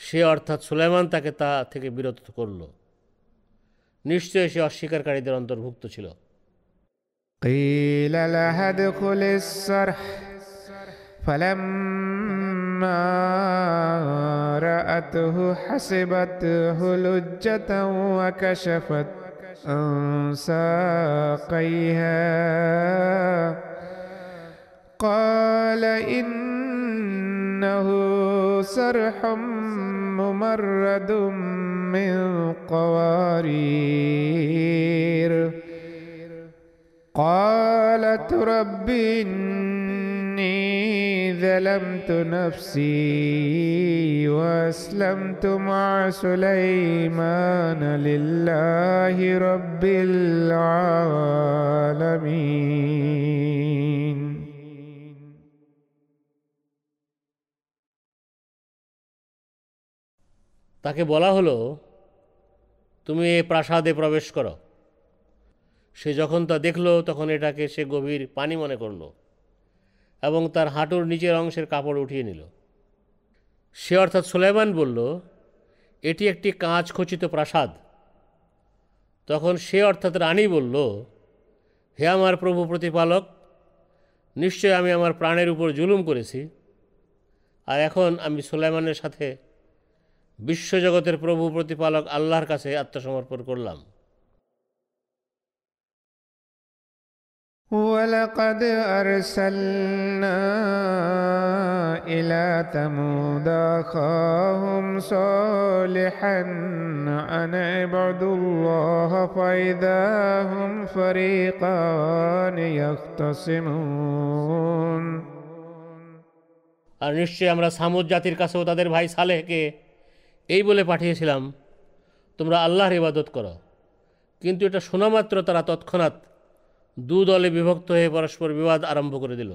সে অর্থাৎ সুলাইমান তাকে তা থেকে বিরত করল নিশ্চয়ই সে অস্বীকারীদের অন্তর্ভুক্ত ছিল قيل لها ادخل الصرح فلما رأته حسبته لجة وكشفت عن ساقيها قال إنه سرح ممرد من قوارير. قالت رب إني ظلمت نفسي وأسلمت مع سليمان لله رب العالمين. তাকে বলা হলো, তুমি এ প্রাসাদে প্রবেশ করো। সে যখন তা দেখল, তখন এটাকে সে গভীর পানি মনে করল এবং তার হাঁটুর নিচের অংশের কাপড় উঠিয়ে নিল। সে অর্থাৎ সুলাইমান বলল, এটি একটি কাঁচ খচিত প্রাসাদ। তখন সে অর্থাৎ রানী বলল, হে আমার প্রভু প্রতিপালক, নিশ্চয় আমি আমার প্রাণের উপর জুলুম করেছি। আর এখন আমি সুলাইমানের সাথে বিশ্বজগতের প্রভু প্রতিপালক আল্লাহর কাছে আত্মসমর্পণ করলাম ولقد أرسلنا إلى ثمود أخاهم صالحا أن اعبدوا الله فإذا هم فريقان يختصمون আর নিশ্চয়ই আমরা সামুদ জাতির কাছেও তাদের ভাই সালেহকে এই বলে পাঠিয়েছিলাম তোমরা আল্লাহর ইবাদত করো কিন্তু এটা শোনামাত্র তারা তৎক্ষণাৎ দু দলে বিভক্ত হয়ে পরস্পর বিবাদ আরম্ভ করে দিল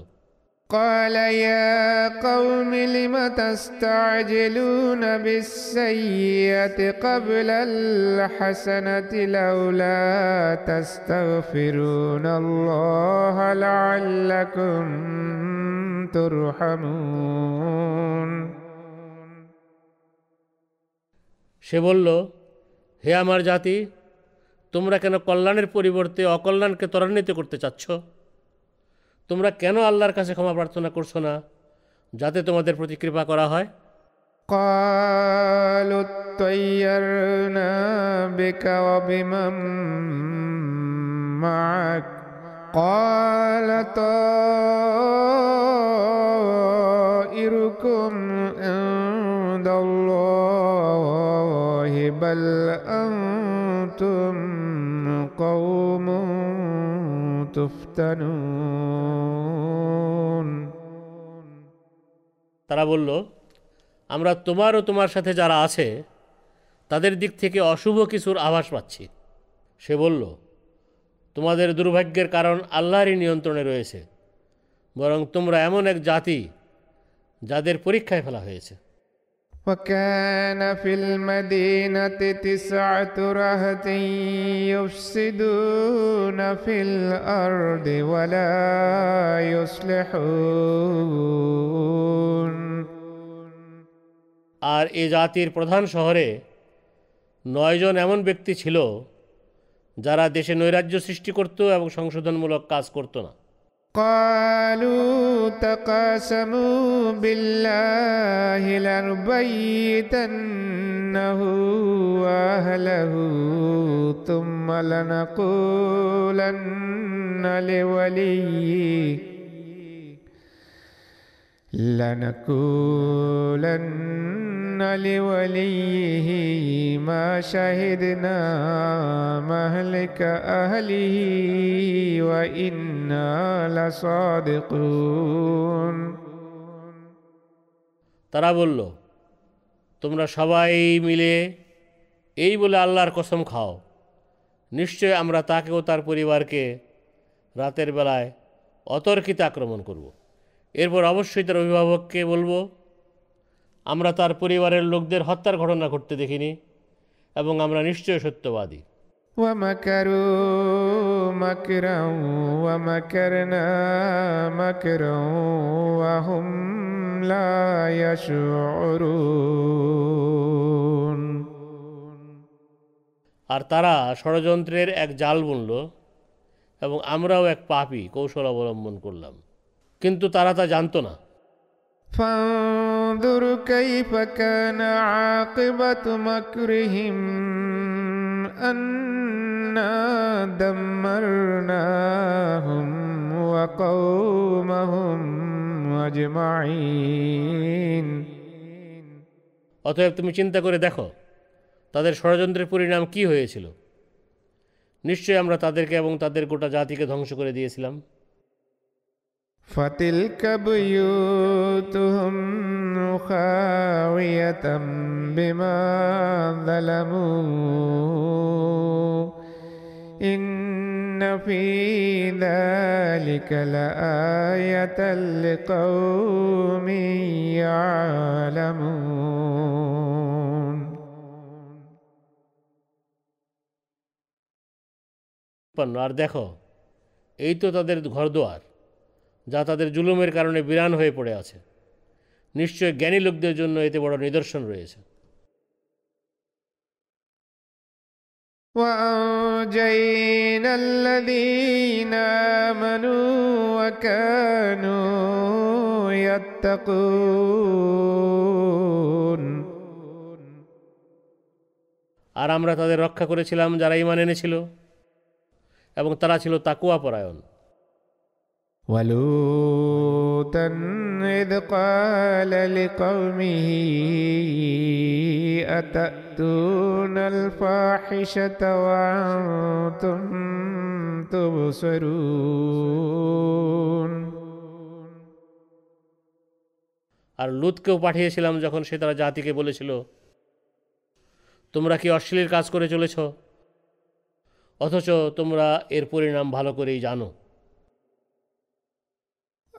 قال يا قوم لم تستعجلون بالسيئة قبل الحسنة لولا تستغفرون الله لعلكم ترحمون সে বলল হে আমার জাতি তোমরা কেন কল্যাণের পরিবর্তে অকল্যাণকে ত্বরান্বিত করতে চাচ্ছ তোমরা কেন আল্লাহর কাছে ক্ষমা প্রার্থনা করছো না যাতে তোমাদের প্রতি কৃপা করা হয় قالوا اطيرنا بك وبمن معك قال طائركم عند الله بل أنتم قوم تفتنون তারা বলল আমরা তোমার ও তোমার সাথে যারা আছে তাদের দিক থেকে অশুভ কিছুর আভাস পাচ্ছি সে বলল তোমাদের দুর্ভাগ্যের কারণ আল্লাহরই নিয়ন্ত্রণে রয়েছে বরং তোমরা এমন এক জাতি যাদের পরীক্ষায় ফেলা হয়েছে وكان في المدينة تسعة رهط يفسدون في الأرض ولا يصلحون আর এ জাতির প্রধান শহরে নয়জন এমন ব্যক্তি ছিল যারা দেশে নৈরাজ্য সৃষ্টি করত এবং সংশোধনমূলক কাজ করত না قالوا تقاسموا بالله لنبيتنه وأهله ثم لنقولن لوليه لنقولن لوليه ما شهدنا مهلك أهله وإنا لصادقون তারা বলল তোমরা সবাই মিলে এই বলে আল্লাহর কসম খাও নিশ্চয় আমরা তাকে ও তার পরিবারকে রাতের বেলায় অতর্কিত আক্রমণ করব। এরপর অবশ্যই তার অভিভাবককে বলবো আমরা তার পরিবারের লোকদের হত্যার ঘটনা ঘটতে দেখিনি এবং আমরা নিশ্চয় সত্যবাদী ومكروا مكرا ومكرنا مكرا وهم لا يشعرون আর তারা ষড়যন্ত্রের এক জাল বুনল এবং আমরাও এক পাপি কৌশল অবলম্বন করলাম কিন্তু তারা তা জানতো না فانظر كيف كان عاقبة مكرهم أنا دمرناهم وقومهم أجمعين অতএব তুমি চিন্তা করে দেখো তাদের ষড়যন্ত্রের পরিণাম কি হয়েছিল নিশ্চয়ই আমরা তাদেরকে এবং তাদের গোটা জাতিকে ধ্বংস করে দিয়েছিলাম فتلك بيوتهم خاوية بما ظلموا إن في ذلك لآية لقوم يعلمون পান্ন আর দেখো এই তো তাদের ঘরদোয়ার যা তাদের জুলুমের কারণে বিরান হয়ে পড়ে আছে নিশ্চয় জ্ঞানী লোকদের জন্য এতে বড় নিদর্শন রয়েছে وأنجينا الذين آمنوا وكانوا يتقون আর আমরা তাদের রক্ষা করেছিলাম যারা ইমান এনেছিল এবং তারা ছিল তাকুয়া পরায়ণ ولوطا إذ قال لقومه أتأتون الفاحشة وأنتم تبصرون আর লুতকেও পাঠিয়েছিলাম যখন সে তারা জাতিকে বলেছিল তোমরা কি অশ্লীল কাজ করে চলেছ অথচ তোমরা এর পরিণাম ভালো করেই জানো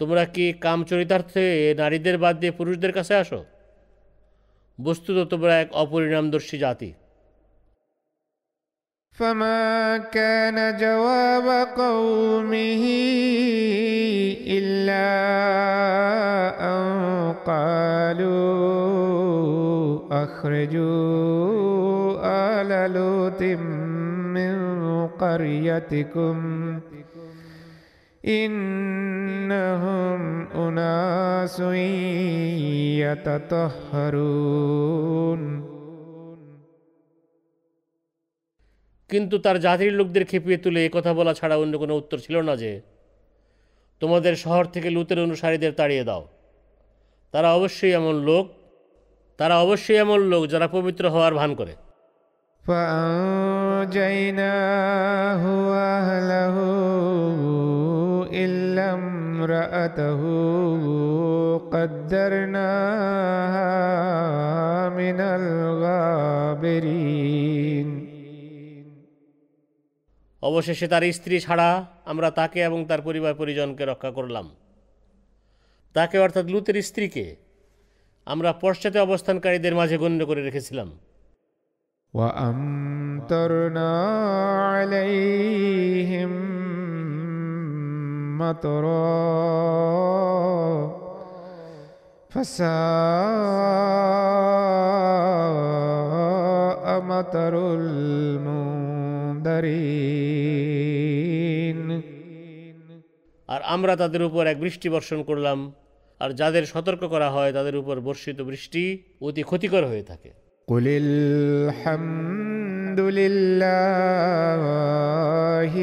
তোমরা কি কাম চরিতার্থে নারীদের বাদ দিয়ে পুরুষদের কাছে আসো বস্তুত তোমরা এক অপরিণামদর্শী জাতি فما كان جواب قومه إلا أن قالوا أخرجوا آل لوط من قريتكم إنهم أناس يتطهرون কিন্তু তার জাতির লোকদের খেপিয়ে তুলে এ কথা বলা ছাড়া অন্য কোনো উত্তর ছিল না যে তোমাদের শহর থেকে লুতের অনুসারীদের তাড়িয়ে দাও তারা অবশ্যই এমন লোক তারা অবশ্যই এমন লোক যারা পবিত্র হওয়ার ভান করে فأنجيناه وأهله إلا امرأته قدرناها من الغابرين অবশেষে তার স্ত্রী ছাড়া আমরা তাকে এবং তার পরিবার পরিজনকে রক্ষা করলাম তাকে অর্থাৎ লুতের স্ত্রীকে আমরা পশ্চাতে অবস্থানকারীদের মাঝে গণ্য করে রেখেছিলাম وأمطرنا عليهم مطرا فساء مطر المنذرين আর আমরা তাদের উপর এক বৃষ্টি বর্ষণ করলাম আর যাদের সতর্ক করা হয় তাদের উপর বর্ষিত বৃষ্টি অতি ক্ষতিকর হয়ে থাকে قل الحمد لله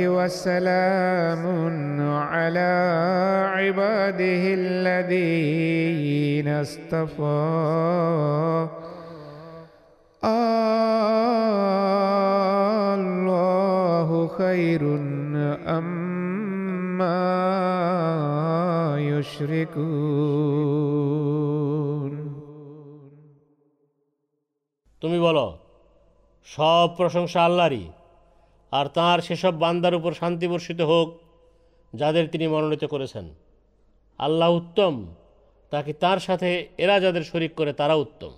وسلام على عباده الذين اصطفى. الله خير أما يشركون. তুমি বলো, সব প্রশংসা আল্লাহরই, আর তাঁর সেসব বান্দার উপর শান্তি বর্ষিত হোক, যাদের তিনি মনোনীত করেছেন। আল্লাহ উত্তম, তাকে তার সাথে এরা যাদের শরিক করে তারা উত্তম।